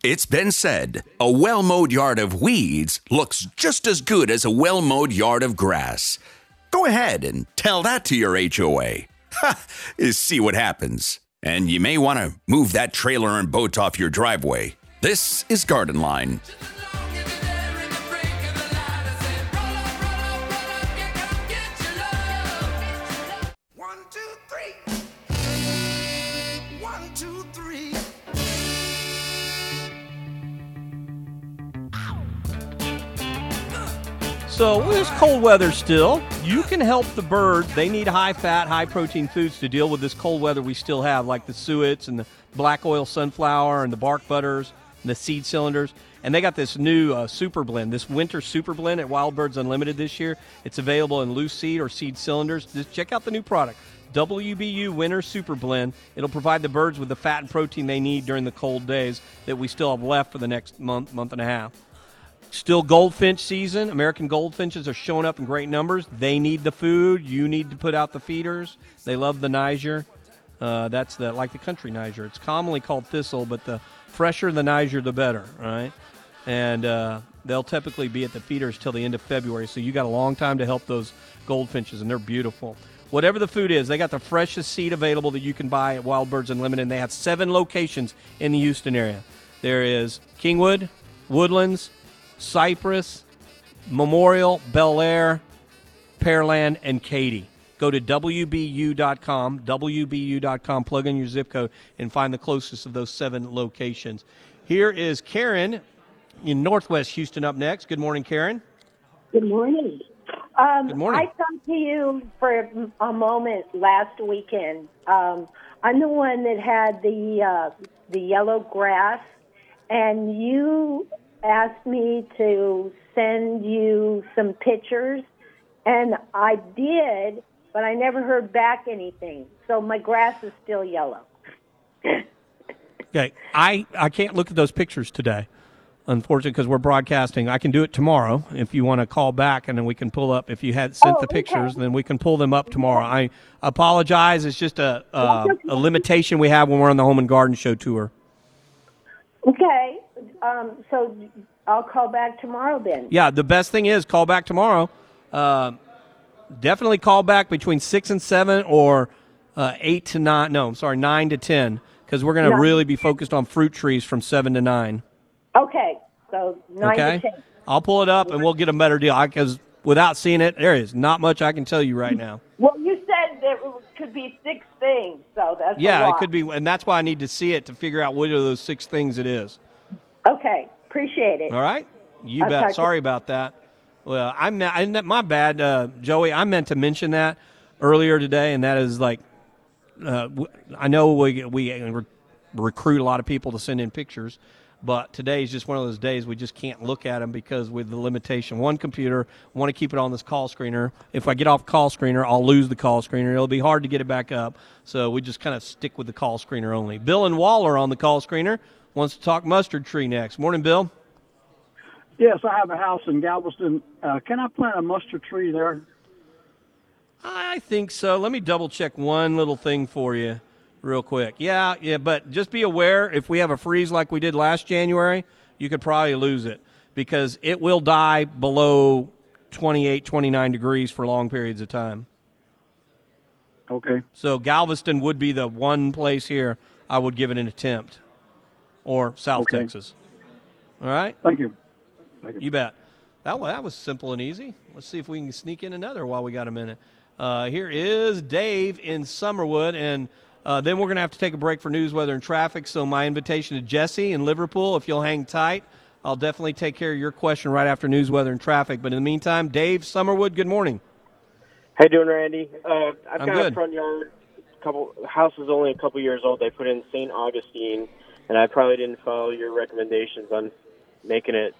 It's been said a well mowed yard of weeds looks just as good as a well mowed yard of grass. Go ahead and tell that to your HOA. Ha! See what happens. And you may want to move that trailer and boat off your driveway. This is Garden Line. So it's cold weather still. You can help the birds. They need high fat, high protein foods to deal with this cold weather we still have, like the suets and the black oil sunflower and the bark butters and the seed cylinders. And they got this new uh, super blend, this winter super blend at Wild Birds Unlimited this year. It's available in loose seed or seed cylinders. Just check out the new product, WBU Winter Super Blend. It'll provide the birds with the fat and protein they need during the cold days that we still have left for the next month, month and a half. Still goldfinch season. American goldfinches are showing up in great numbers. They need the food. You need to put out the feeders. They love the Niger. Uh, that's the like the country Niger. It's commonly called thistle, but the fresher the Niger, the better, right? And uh, they'll typically be at the feeders till the end of February. So you got a long time to help those goldfinches, and they're beautiful. Whatever the food is, they got the freshest seed available that you can buy at Wild Birds Unlimited. And they have seven locations in the Houston area. There is Kingwood, Woodlands, Cypress, Memorial, Bellaire, Pearland, and Katy. Go to WBU.com, WBU.com, plug in your zip code, and find the closest of those seven locations. Here is Karen in Northwest Houston up next. Good morning, Karen. Good morning. Um, Good morning. I talked to you for a moment last weekend. Um, I'm the one that had the uh, the yellow grass, and you asked me to send you some pictures, and I did, but I never heard back anything. So my grass is still yellow. Okay, I, I can't look at those pictures today, unfortunately, because we're broadcasting. I can do it tomorrow if you want to call back, and then we can pull up. If you had sent Oh, the okay. pictures, then we can pull them up tomorrow. I apologize. It's just a, a a limitation we have when we're on the Home and Garden Show tour. Okay, um, so I'll call back tomorrow then. Yeah, the best thing is call back tomorrow. Uh, definitely call back between six and seven, or uh, eight to nine. No, I'm sorry, nine to ten, because we're going to really be focused on fruit trees from seven to nine. Okay, so nine okay, to ten. I'll pull it up and we'll get a better deal. Because without seeing it, there is not much I can tell you right now. Well, you said there could be six things, so that's yeah, it could be, and that's why I need to see it to figure out what are those six things it is. Okay, appreciate it. All right, you I'll bet. talk to- Sorry about that. Well, I'm I, my bad, uh, Joey. I meant to mention that earlier today, and that is like, uh, I know we we re- recruit a lot of people to send in pictures, but today is just one of those days we just can't look at them because with the limitation, one computer want to keep it on this call screener. If I get off call screener, I'll lose the call screener. It'll be hard to get it back up, so we just kind of stick with the call screener only. Bill and Waller on the call screener wants to talk mustard tree next. Morning, Bill. Yes, I have a house in Galveston. Uh, can I plant a mustard tree there? I think so. Let me double check one little thing for you real quick. Yeah, yeah, but just be aware if we have a freeze like we did last January, you could probably lose it because it will die below 28, 29 degrees for long periods of time. Okay. So Galveston would be the one place here I would give it an attempt or South Okay. Texas. All right? Thank you. You bet. That, wa- that was simple and easy. Let's see if we can sneak in another while we got a minute. Uh, here is Dave in Summerwood, and uh, then we're going to have to take a break for news, weather, and traffic. So, my invitation to Jesse in Liverpool, if you'll hang tight, I'll definitely take care of your question right after news, weather, and traffic. But in the meantime, Dave Summerwood, good morning. How you doing, Randy? Uh, I've I'm got good. a front yard. Couple house is only a couple years old. They put in St. Augustine, and I probably didn't follow your recommendations on making it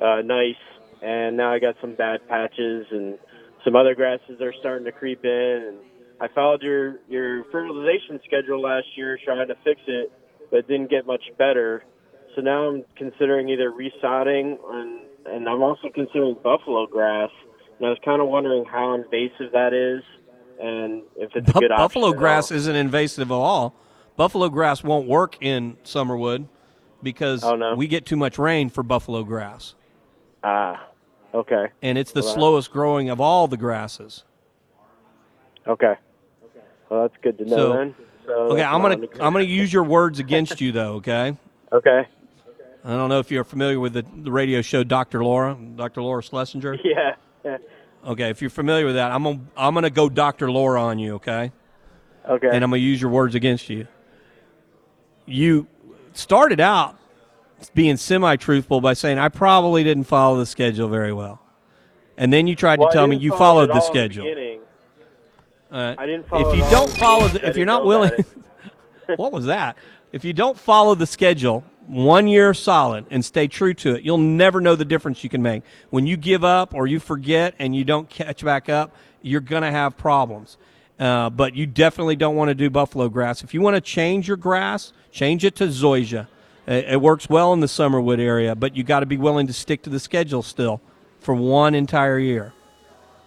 uh, nice. And now I got some bad patches, and some other grasses are starting to creep in. And I followed your your fertilization schedule last year, trying to fix it, but it didn't get much better. So now I'm considering either resodding, and and I'm also considering buffalo grass. And I was kind of wondering how invasive that is, and if it's a good option. buffalo grass isn't invasive at all. Buffalo grass won't work in Summerwood because Oh, we get too much rain for buffalo grass. Ah, okay. And it's the Well, slowest growing of all the grasses. Okay. Well, that's good to know So- then. So Okay, I'm gonna I'm gonna use your words against you though. Okay. Okay. I don't know if you're familiar with the, the radio show Dr. Laura, Dr. Laura Schlesinger. Yeah. yeah. Okay, if you're familiar with that, I'm gonna I'm gonna go Dr. Laura on you. Okay. Okay. And I'm gonna use your words against you. You started out being semi-truthful by saying I probably didn't follow the schedule very well, and then you tried Well, to tell me you follow followed the schedule. All right. Uh, I didn't follow if you don't follow, the, if you're didn't willing, what was that? If you don't follow the schedule one year solid and stay true to it, you'll never know the difference you can make. When you give up or you forget and you don't catch back up, you're gonna have problems. Uh, but you definitely don't want to do buffalo grass. If you want to change your grass, change it to zoysia. It, it works well in the Summerwood area, but you got to be willing to stick to the schedule still for one entire year.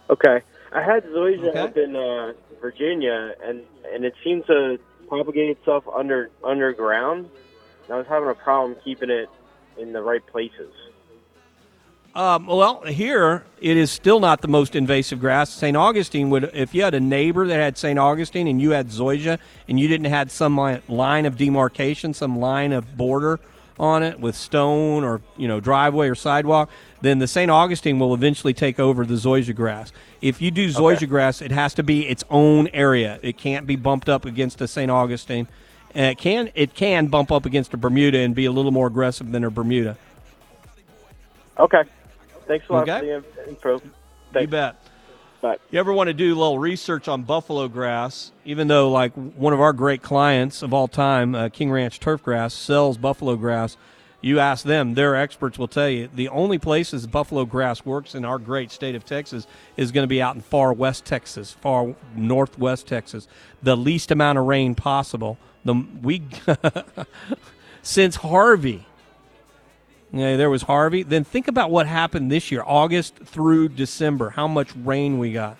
Okay. I had zoysia Okay. up in uh, Virginia, and and it seemed to propagate itself under underground. And I was having a problem keeping it in the right places. Um, well, here it is still not the most invasive grass. St. Augustine would, if you had a neighbor that had St. Augustine and you had zoysia, and you didn't have some line of demarcation, some line of border on it with stone or you know driveway or sidewalk, then the St. Augustine will eventually take over the zoysia grass. If you do zoysia grass, it has to be its own area. It can't be bumped up against a St. Augustine. And it can it can bump up against a Bermuda and be a little more aggressive than a Bermuda. Okay. Thanks a lot Okay. for the in- info. You bet. Bye. You ever want to do a little research on buffalo grass? Even though, like one of our great clients of all time, uh, King Ranch Turf Grass, sells buffalo grass, you ask them; their experts will tell you the only places buffalo grass works in our great state of Texas is going to be out in far west Texas, far northwest Texas, the least amount of rain possible. The we since Harvey. Yeah, there was Harvey. Then think about what happened this year, August through December. How much rain we got.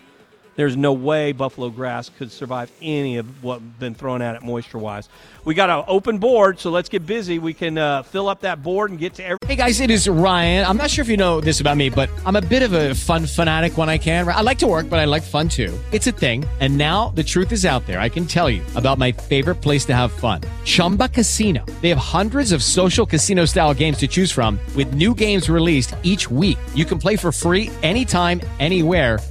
There's no way buffalo grass could survive any of what been thrown at it moisture wise. We got an open board, so let's get busy. We can uh, fill up that board and get to every. Hey guys, it is Ryan. I'm not sure if you know this about me, but I'm a bit of a fun fanatic when I can. I like to work, but I like fun too. It's a thing. And now the truth is out there. I can tell you about my favorite place to have fun Chumba Casino. They have hundreds of social casino style games to choose from, with new games released each week. You can play for free anytime, anywhere.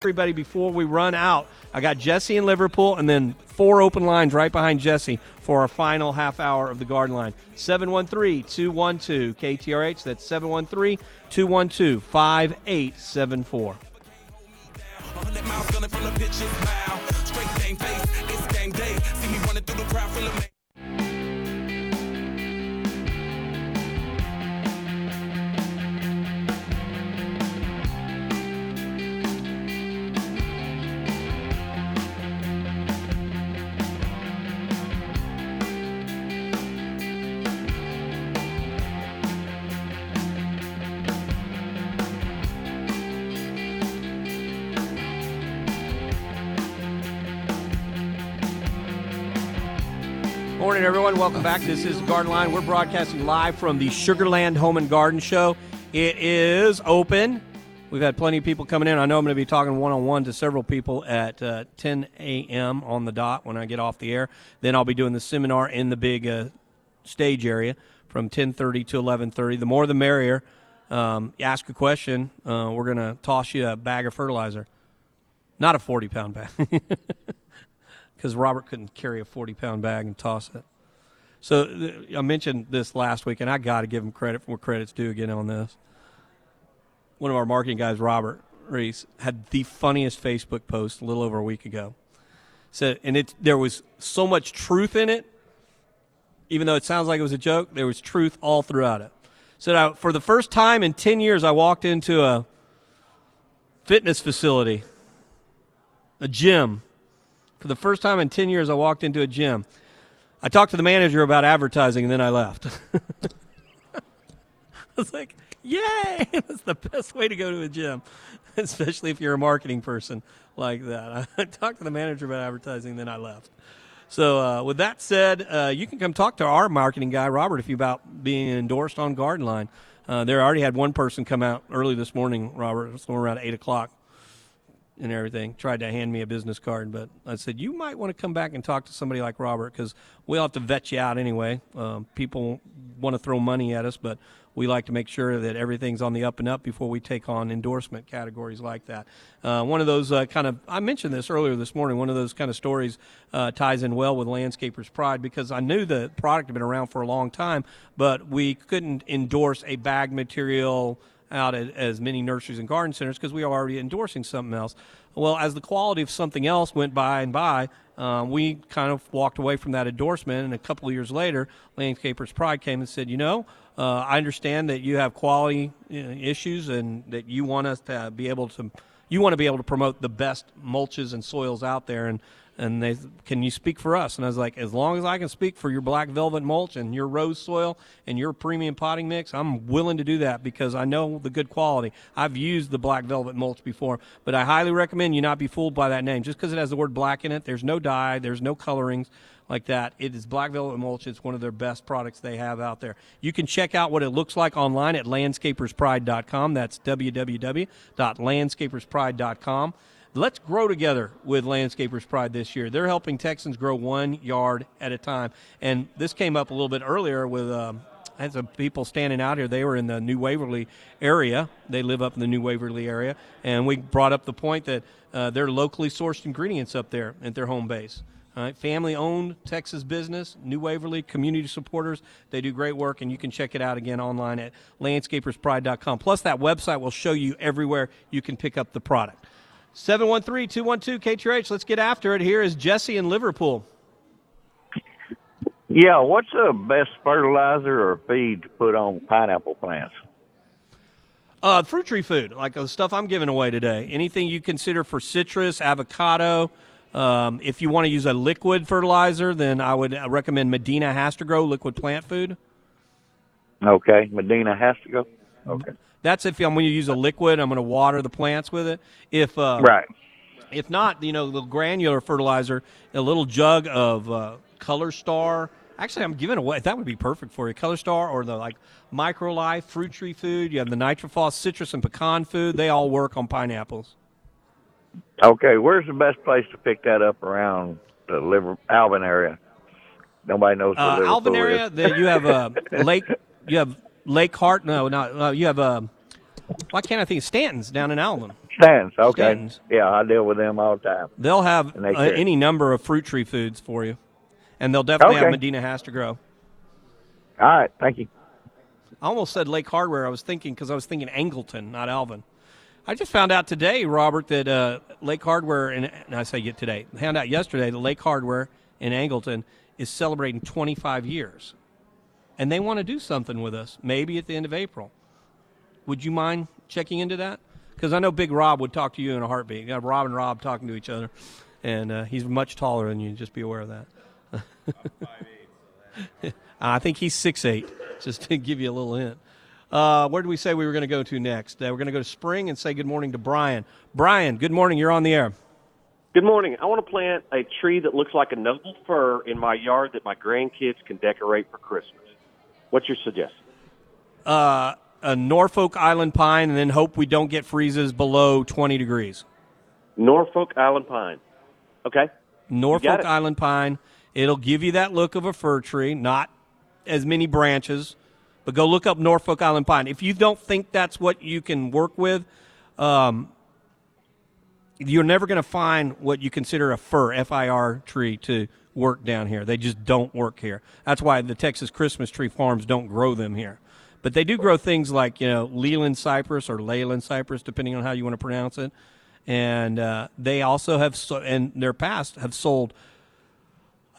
Everybody, before we run out, I got Jesse in Liverpool and then four open lines right behind Jesse for our final half hour of the Garden Line. 713 212 KTRH. That's 713 212 5874. Morning, everyone. Welcome back. This is Garden Line. We're broadcasting live from the Sugarland Home and Garden Show. It is open. We've had plenty of people coming in. I know I'm going to be talking one on one to several people at uh, 10 a.m. on the dot when I get off the air. Then I'll be doing the seminar in the big uh, stage area from 10:30 to 11:30. The more, the merrier. Um, ask a question, uh, we're going to toss you a bag of fertilizer, not a 40 pound bag, because Robert couldn't carry a 40 pound bag and toss it. So th- I mentioned this last week, and I got to give him credit for where credit's due again on this one of our marketing guys, Robert Reese, had the funniest Facebook post a little over a week ago. Said, and it there was so much truth in it, even though it sounds like it was a joke. There was truth all throughout it. Said, I, for the first time in ten years, I walked into a fitness facility, a gym. For the first time in ten years, I walked into a gym. I talked to the manager about advertising, and then I left. I was like, Yay! That's the best way to go to a gym, especially if you're a marketing person like that. I talked to the manager about advertising, then I left. So, uh, with that said, uh, you can come talk to our marketing guy, Robert, if you about being endorsed on Garden Line. Uh, there already had one person come out early this morning, Robert, it was around 8 o'clock and everything. Tried to hand me a business card, but I said you might want to come back and talk to somebody like Robert because we'll have to vet you out anyway. Um, people want to throw money at us, but we like to make sure that everything's on the up and up before we take on endorsement categories like that. Uh, one of those uh, kind of I mentioned this earlier this morning. One of those kind of stories uh, ties in well with Landscapers Pride because I knew the product had been around for a long time, but we couldn't endorse a bag material out at as many nurseries and garden centers because we were already endorsing something else. Well, as the quality of something else went by and by, uh, we kind of walked away from that endorsement. And a couple of years later, Landscapers Pride came and said, you know, uh, I understand that you have quality issues and that you want us to be able to, you want to be able to promote the best mulches and soils out there. And and they can you speak for us? And i was like as long as i can speak for your black velvet mulch and your rose soil and your premium potting mix i'm willing to do that because i know the good quality. I've used the black velvet mulch before but i highly recommend you not be fooled by that name. Just because it has the word black in it there's no dye there's no colorings like that. It is black velvet mulch. It's one of their best products they have out there. You can check out what it looks like online at landscaperspride.com that's www.landscaperspride.com Let's grow together with Landscapers Pride this year. They're helping Texans grow one yard at a time. And this came up a little bit earlier with um, I had some people standing out here. They were in the New Waverly area. They live up in the New Waverly area. And we brought up the point that uh, they're locally sourced ingredients up there at their home base. Right, family owned Texas business, New Waverly, community supporters. They do great work, and you can check it out again online at landscaperspride.com. Plus, that website will show you everywhere you can pick up the product. 713 212 KTRH. Let's get after it. Here is Jesse in Liverpool. Yeah, what's the best fertilizer or feed to put on pineapple plants? Uh, fruit tree food, like the stuff I'm giving away today. Anything you consider for citrus, avocado. Um, if you want to use a liquid fertilizer, then I would recommend Medina HastaGro liquid plant food. Okay, Medina has to go. Okay. That's if I'm going to use a liquid. I'm going to water the plants with it. If uh, right. If not, you know, the granular fertilizer, a little jug of uh, Color Star. Actually, I'm giving away. That would be perfect for you. Color Star or the like MicroLife fruit tree food. You have the Nitrophos citrus and pecan food. They all work on pineapples. Okay, where's the best place to pick that up around the Liver Alvin area? Nobody knows where Uh, Alvin area, the, you have a Lake. You have Lake Hart. No, not. Uh, you have. a. why can't I think of Stanton's down in Alvin? Stands. Okay. Stanton's. Yeah, I deal with them all the time. They'll have they uh, any number of fruit tree foods for you, and they'll definitely have Medina HastaGro. All right, thank you. I almost said Lake Hardware. I was thinking because I was thinking Angleton, not Alvin. I just found out today, Robert, that uh, Lake Hardware, and, and I say get today, found out yesterday that Lake Hardware in Angleton is celebrating 25 years. And they want to do something with us, maybe at the end of April. Would you mind checking into that? Because I know Big Rob would talk to you in a heartbeat. You have Rob and Rob talking to each other, and uh, he's much taller than you. Just be aware of that. I think he's six eight. Just to give you a little hint. Uh, where did we say we were going to go to next? Uh, we're going to go to Spring and say good morning to Brian. Brian, good morning. You're on the air. Good morning. I want to plant a tree that looks like a noble fir in my yard that my grandkids can decorate for Christmas. What's your suggestion? Uh, a Norfolk Island pine, and then hope we don't get freezes below 20 degrees. Norfolk Island pine. Okay. Norfolk. Island pine. It'll give you that look of a fir tree, not as many branches, but go look up Norfolk Island pine. If you don't think that's what you can work with, um, you're never going to find what you consider a fir, F-I-R tree to work down here. They just don't work here. That's why the Texas Christmas tree farms don't grow them here. But they do grow things like, you know, Leland cypress or Leyland cypress, depending on how you want to pronounce it. And uh, they also have, so, in their past, have sold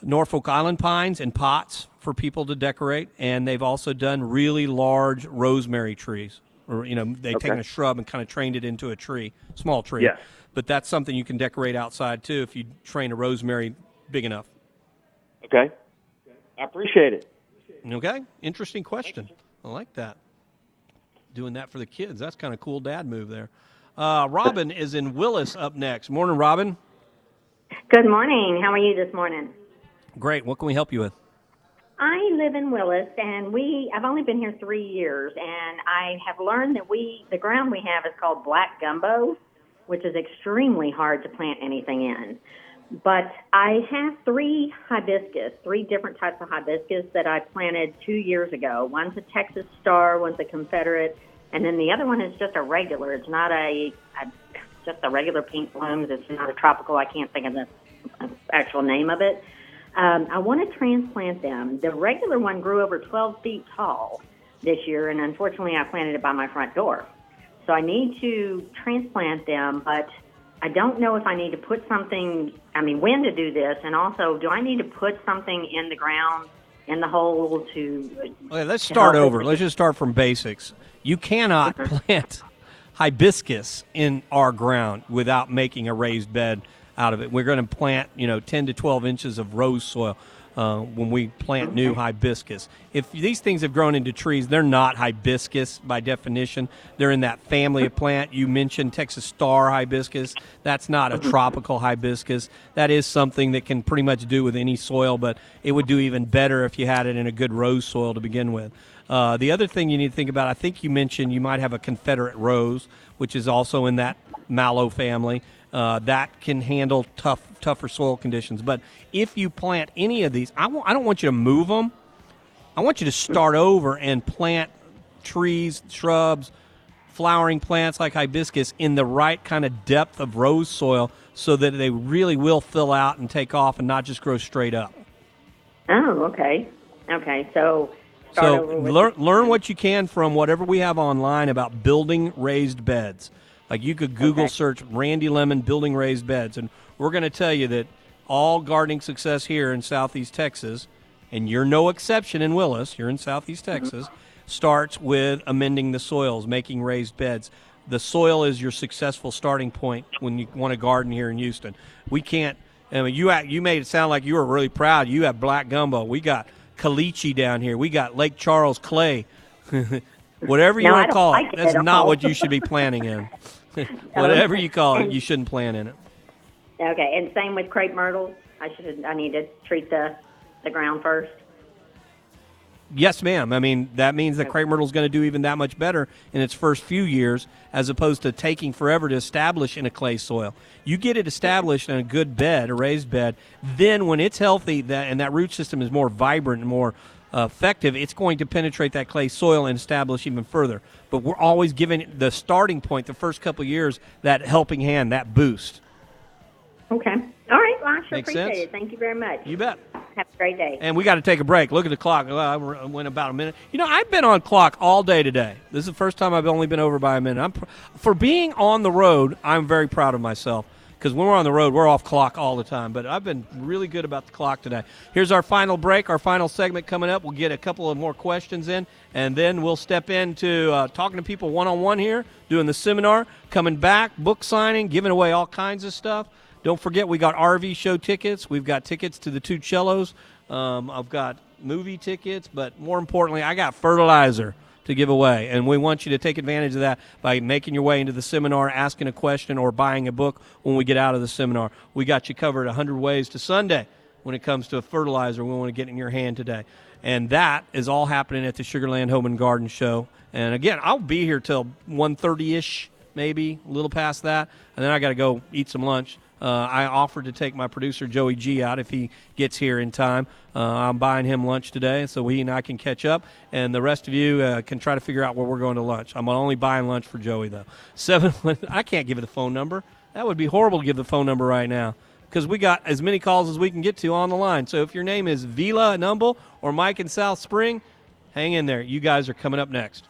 Norfolk Island pines and pots for people to decorate, and they've also done really large rosemary trees. Or you know, they've Okay. taken a shrub and kind of trained it into a tree, small tree. Yes. But that's something you can decorate outside too if you train a rosemary big enough. Okay. I appreciate it. Okay, interesting question. I like that. Doing that for the kids. That's kind of cool dad move there. Uh, Robin is in Willis up next. Morning, Robin. Good morning. How are you this morning? Great. What can we help you with? I live in Willis, and we I've only been here three years, and I have learned that we the ground we have is called black gumbo, which is extremely hard to plant anything in. But I have three hibiscus, three different types of hibiscus that I planted two years ago. One's a Texas Star, one's a Confederate, and then the other one is just a regular. It's not a, a just a regular pink blooms. It's not a tropical. I can't think of the actual name of it. Um, I want to transplant them. The regular one grew over 12 feet tall this year, and unfortunately, I planted it by my front door. So I need to transplant them, but I don't know if I need to put something, I mean, when to do this, and also, do I need to put something in the ground, in the hole to. Okay, let's to start help it? over. Let's just start from basics. You cannot plant hibiscus in our ground without making a raised bed out of it. We're going to plant, you know, 10 to 12 inches of rose soil uh, when we plant new hibiscus. If these things have grown into trees, they're not hibiscus by definition. They're in that family of plant. You mentioned Texas star hibiscus. That's not a tropical hibiscus. That is something that can pretty much do with any soil, but it would do even better if you had it in a good rose soil to begin with. Uh, the other thing you need to think about, I think you mentioned you might have a Confederate rose, which is also in that mallow family. Uh, that can handle tough, tougher soil conditions. But if you plant any of these, I w- I don't want you to move them. I want you to start over and plant trees, shrubs, flowering plants like hibiscus in the right kind of depth of rose soil so that they really will fill out and take off and not just grow straight up. Oh, okay. Okay, so So learn learn what you can from whatever we have online about building raised beds. Like you could Google search Randy Lemmon building raised beds, and we're going to tell you that all gardening success here in Southeast Texas, and you're no exception in Willis. You're in Southeast Texas. Starts with amending the soils, making raised beds. The soil is your successful starting point when you want to garden here in Houston. We can't. I mean, you you made it sound like you were really proud. You have black gumbo. We got caliche down here. We got Lake Charles clay. Whatever you No, want to call like it, it that's not what you should be planting in. Whatever you call it, you shouldn't plant in it. Okay, and same with crepe myrtle. I should I need to treat the the ground first. Yes, ma'am. I mean, that means that crepe myrtle is going to do even that much better in its first few years, as opposed to taking forever to establish in a clay soil. You get it established in a good bed, a raised bed, then when it's healthy that, and that root system is more vibrant and more uh, effective, it's going to penetrate that clay soil and establish even further. But we're always giving the starting point, the first couple of years, that helping hand, that boost. Okay. All right. Well, I sure Makes appreciate sense? it. Thank you very much. You bet. Have a great day. And we got to take a break. Look at the clock. Well, I went about a minute. You know, I've been on clock all day today. This is the first time I've only been over by a minute. I'm pr- for being on the road. I'm very proud of myself because when we're on the road, we're off clock all the time. But I've been really good about the clock today. Here's our final break. Our final segment coming up. We'll get a couple of more questions in, and then we'll step into uh, talking to people one on one here, doing the seminar, coming back, book signing, giving away all kinds of stuff. Don't forget, we got RV show tickets. We've got tickets to the 2Cellos. Um, I've got movie tickets, but more importantly, I got fertilizer to give away. And we want you to take advantage of that by making your way into the seminar, asking a question, or buying a book when we get out of the seminar. We got you covered 100 ways to Sunday. when it comes to a fertilizer we want to get in your hand today. And that is all happening at the Sugarland Home and Garden Show. And again, I'll be here till 1.30 ish, maybe a little past that, and then I got to go eat some lunch. Uh, I offered to take my producer Joey G out if he gets here in time. Uh, I'm buying him lunch today, so he and I can catch up, and the rest of you uh, can try to figure out where we're going to lunch. I'm only buying lunch for Joey though. Seven. I can't give you the phone number. That would be horrible to give the phone number right now because we got as many calls as we can get to on the line. So if your name is Vila in Humble or Mike in South Spring, hang in there. You guys are coming up next.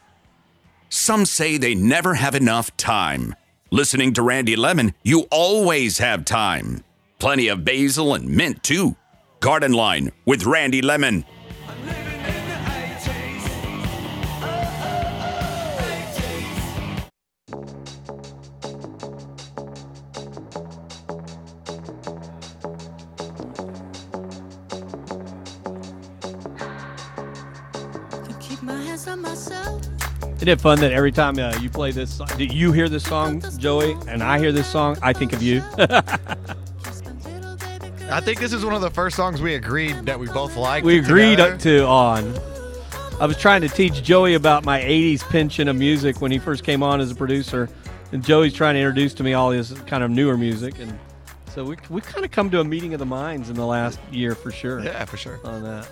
Some say they never have enough time. Listening to Randy Lemmon, you always have time. Plenty of basil and mint, too. Garden Line with Randy Lemmon. Isn't it fun that every time uh, you play this, song, do you hear this song, Joey, and I hear this song, I think of you. I think this is one of the first songs we agreed that we both liked. we agreed together. to on. I was trying to teach Joey about my '80s pension of music when he first came on as a producer, and Joey's trying to introduce to me all this kind of newer music, and so we we kind of come to a meeting of the minds in the last year for sure. Yeah, for sure. On that.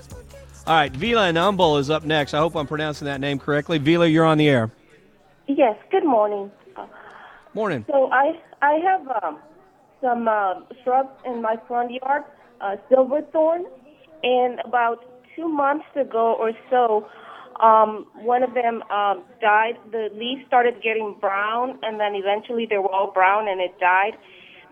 All right, Vila and Humble is up next. I hope I'm pronouncing that name correctly. Vila, you're on the air. Yes, good morning. Morning. So I I have um, some uh, shrubs in my front yard, uh, silverthorn, and about two months ago or so, um, one of them um, died. The leaves started getting brown, and then eventually they were all brown, and it died.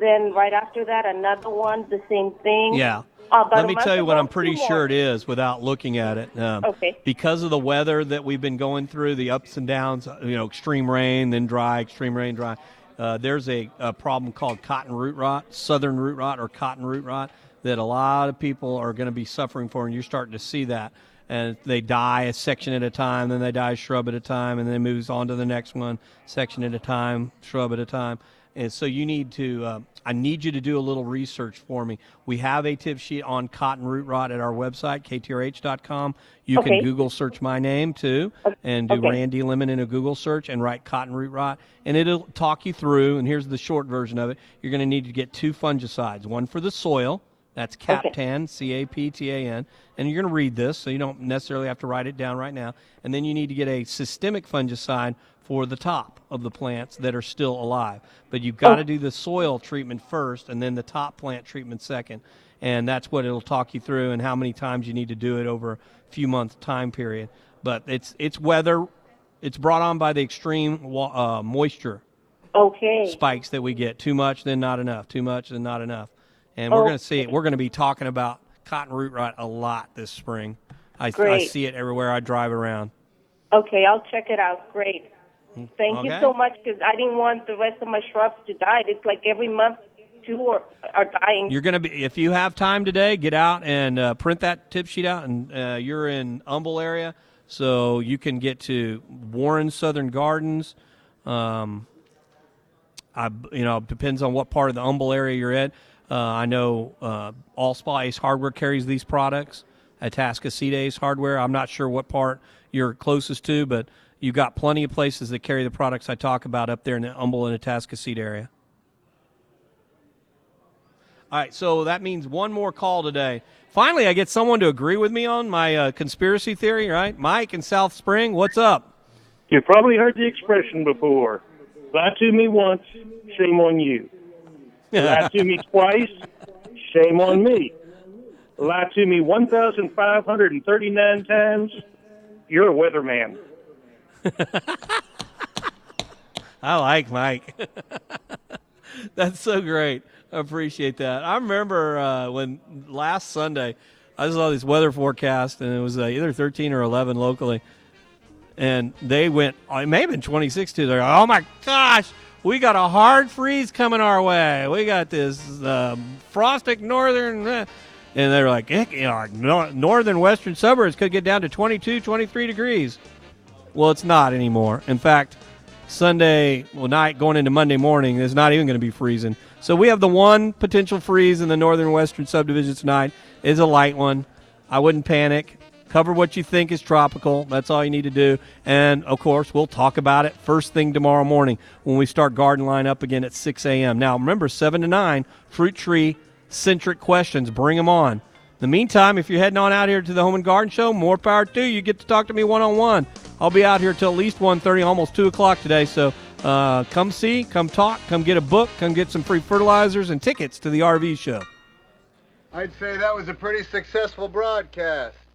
Then right after that, another one, the same thing. Yeah. Uh, Let me tell you what I'm pretty sure it is without looking at it. Um, Okay. Because of the weather that we've been going through, the ups and downs, uh, you know, extreme rain, then dry, extreme rain, dry. Uh, there's a, a problem called cotton root rot, southern root rot, or cotton root rot that a lot of people are going to be suffering for, and you're starting to see that. And they die a section at a time, then they die a shrub at a time, and then it moves on to the next one, section at a time, shrub at a time. And so you need to, uh, I need you to do a little research for me. We have a tip sheet on cotton root rot at our website, ktrh.com. You Okay. can Google search my name too and do Okay. Randy Lemmon in a Google search and write cotton root rot. And it'll talk you through. And here's the short version of it you're going to need to get two fungicides one for the soil. That's Captan, C A P T A N. And you're going to read this, so you don't necessarily have to write it down right now. And then you need to get a systemic fungicide for the top of the plants that are still alive. But you've got to do the soil treatment first and then the top plant treatment second. And that's what it'll talk you through and how many times you need to do it over a few month time period. But it's it's weather. It's brought on by the extreme uh, moisture Okay. spikes that we get. Too much, then not enough. Too much, then not enough. And we're Oh. going to see it. We're going to be talking about cotton root rot a lot this spring. I, I see it everywhere I drive around. Okay, I'll check it out. Great. Thank you so much because I didn't want the rest of my shrubs to die. It's like every month two are, are dying. You're going to be if you have time today, get out and uh, print that tip sheet out. And uh, you're in Humble area, so you can get to Warren Southern Gardens. Um, I you know depends on what part of the Humble area you're at. Uh, I know uh, Allspa Ace Hardware carries these products. Atascocita Ace Hardware. I'm not sure what part you're closest to, but you've got plenty of places that carry the products I talk about up there in the Humble and Atascocita area. All right, so that means one more call today. Finally, I get someone to agree with me on my uh, conspiracy theory, right? Mike in South Spring, what's up? You've probably heard the expression before. Lie to me once, shame on you. Lie to me twice, shame on me. Lie to me 1,539 times, you're a weatherman. I like Mike. That's so great. I appreciate that. I remember uh, when last Sunday I saw this weather forecast, and it was uh, either 13 or 11 locally, and they went. oh, It may have been 26 too. They're like, oh my gosh, we got a hard freeze coming our way. We got this um, frostic northern. uh," and they're like, "Heck, you know, northern western suburbs could get down to 22, 23 degrees. Well, it's not anymore. In fact, Sunday well night going into Monday morning is not even going to be freezing. So we have the one potential freeze in the northern western subdivision tonight, is a light one. I wouldn't panic. Cover what you think is tropical. That's all you need to do. And of course, we'll talk about it first thing tomorrow morning when we start garden line up again at 6 a.m. Now, remember, 7 to 9, fruit tree centric questions. Bring them on. In the meantime, if you're heading on out here to the Home and Garden Show, more power to you. You get to talk to me one on one. I'll be out here till at least 1.30, almost 2 o'clock today. So uh, come see, come talk, come get a book, come get some free fertilizers and tickets to the RV show. I'd say that was a pretty successful broadcast.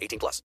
18 plus.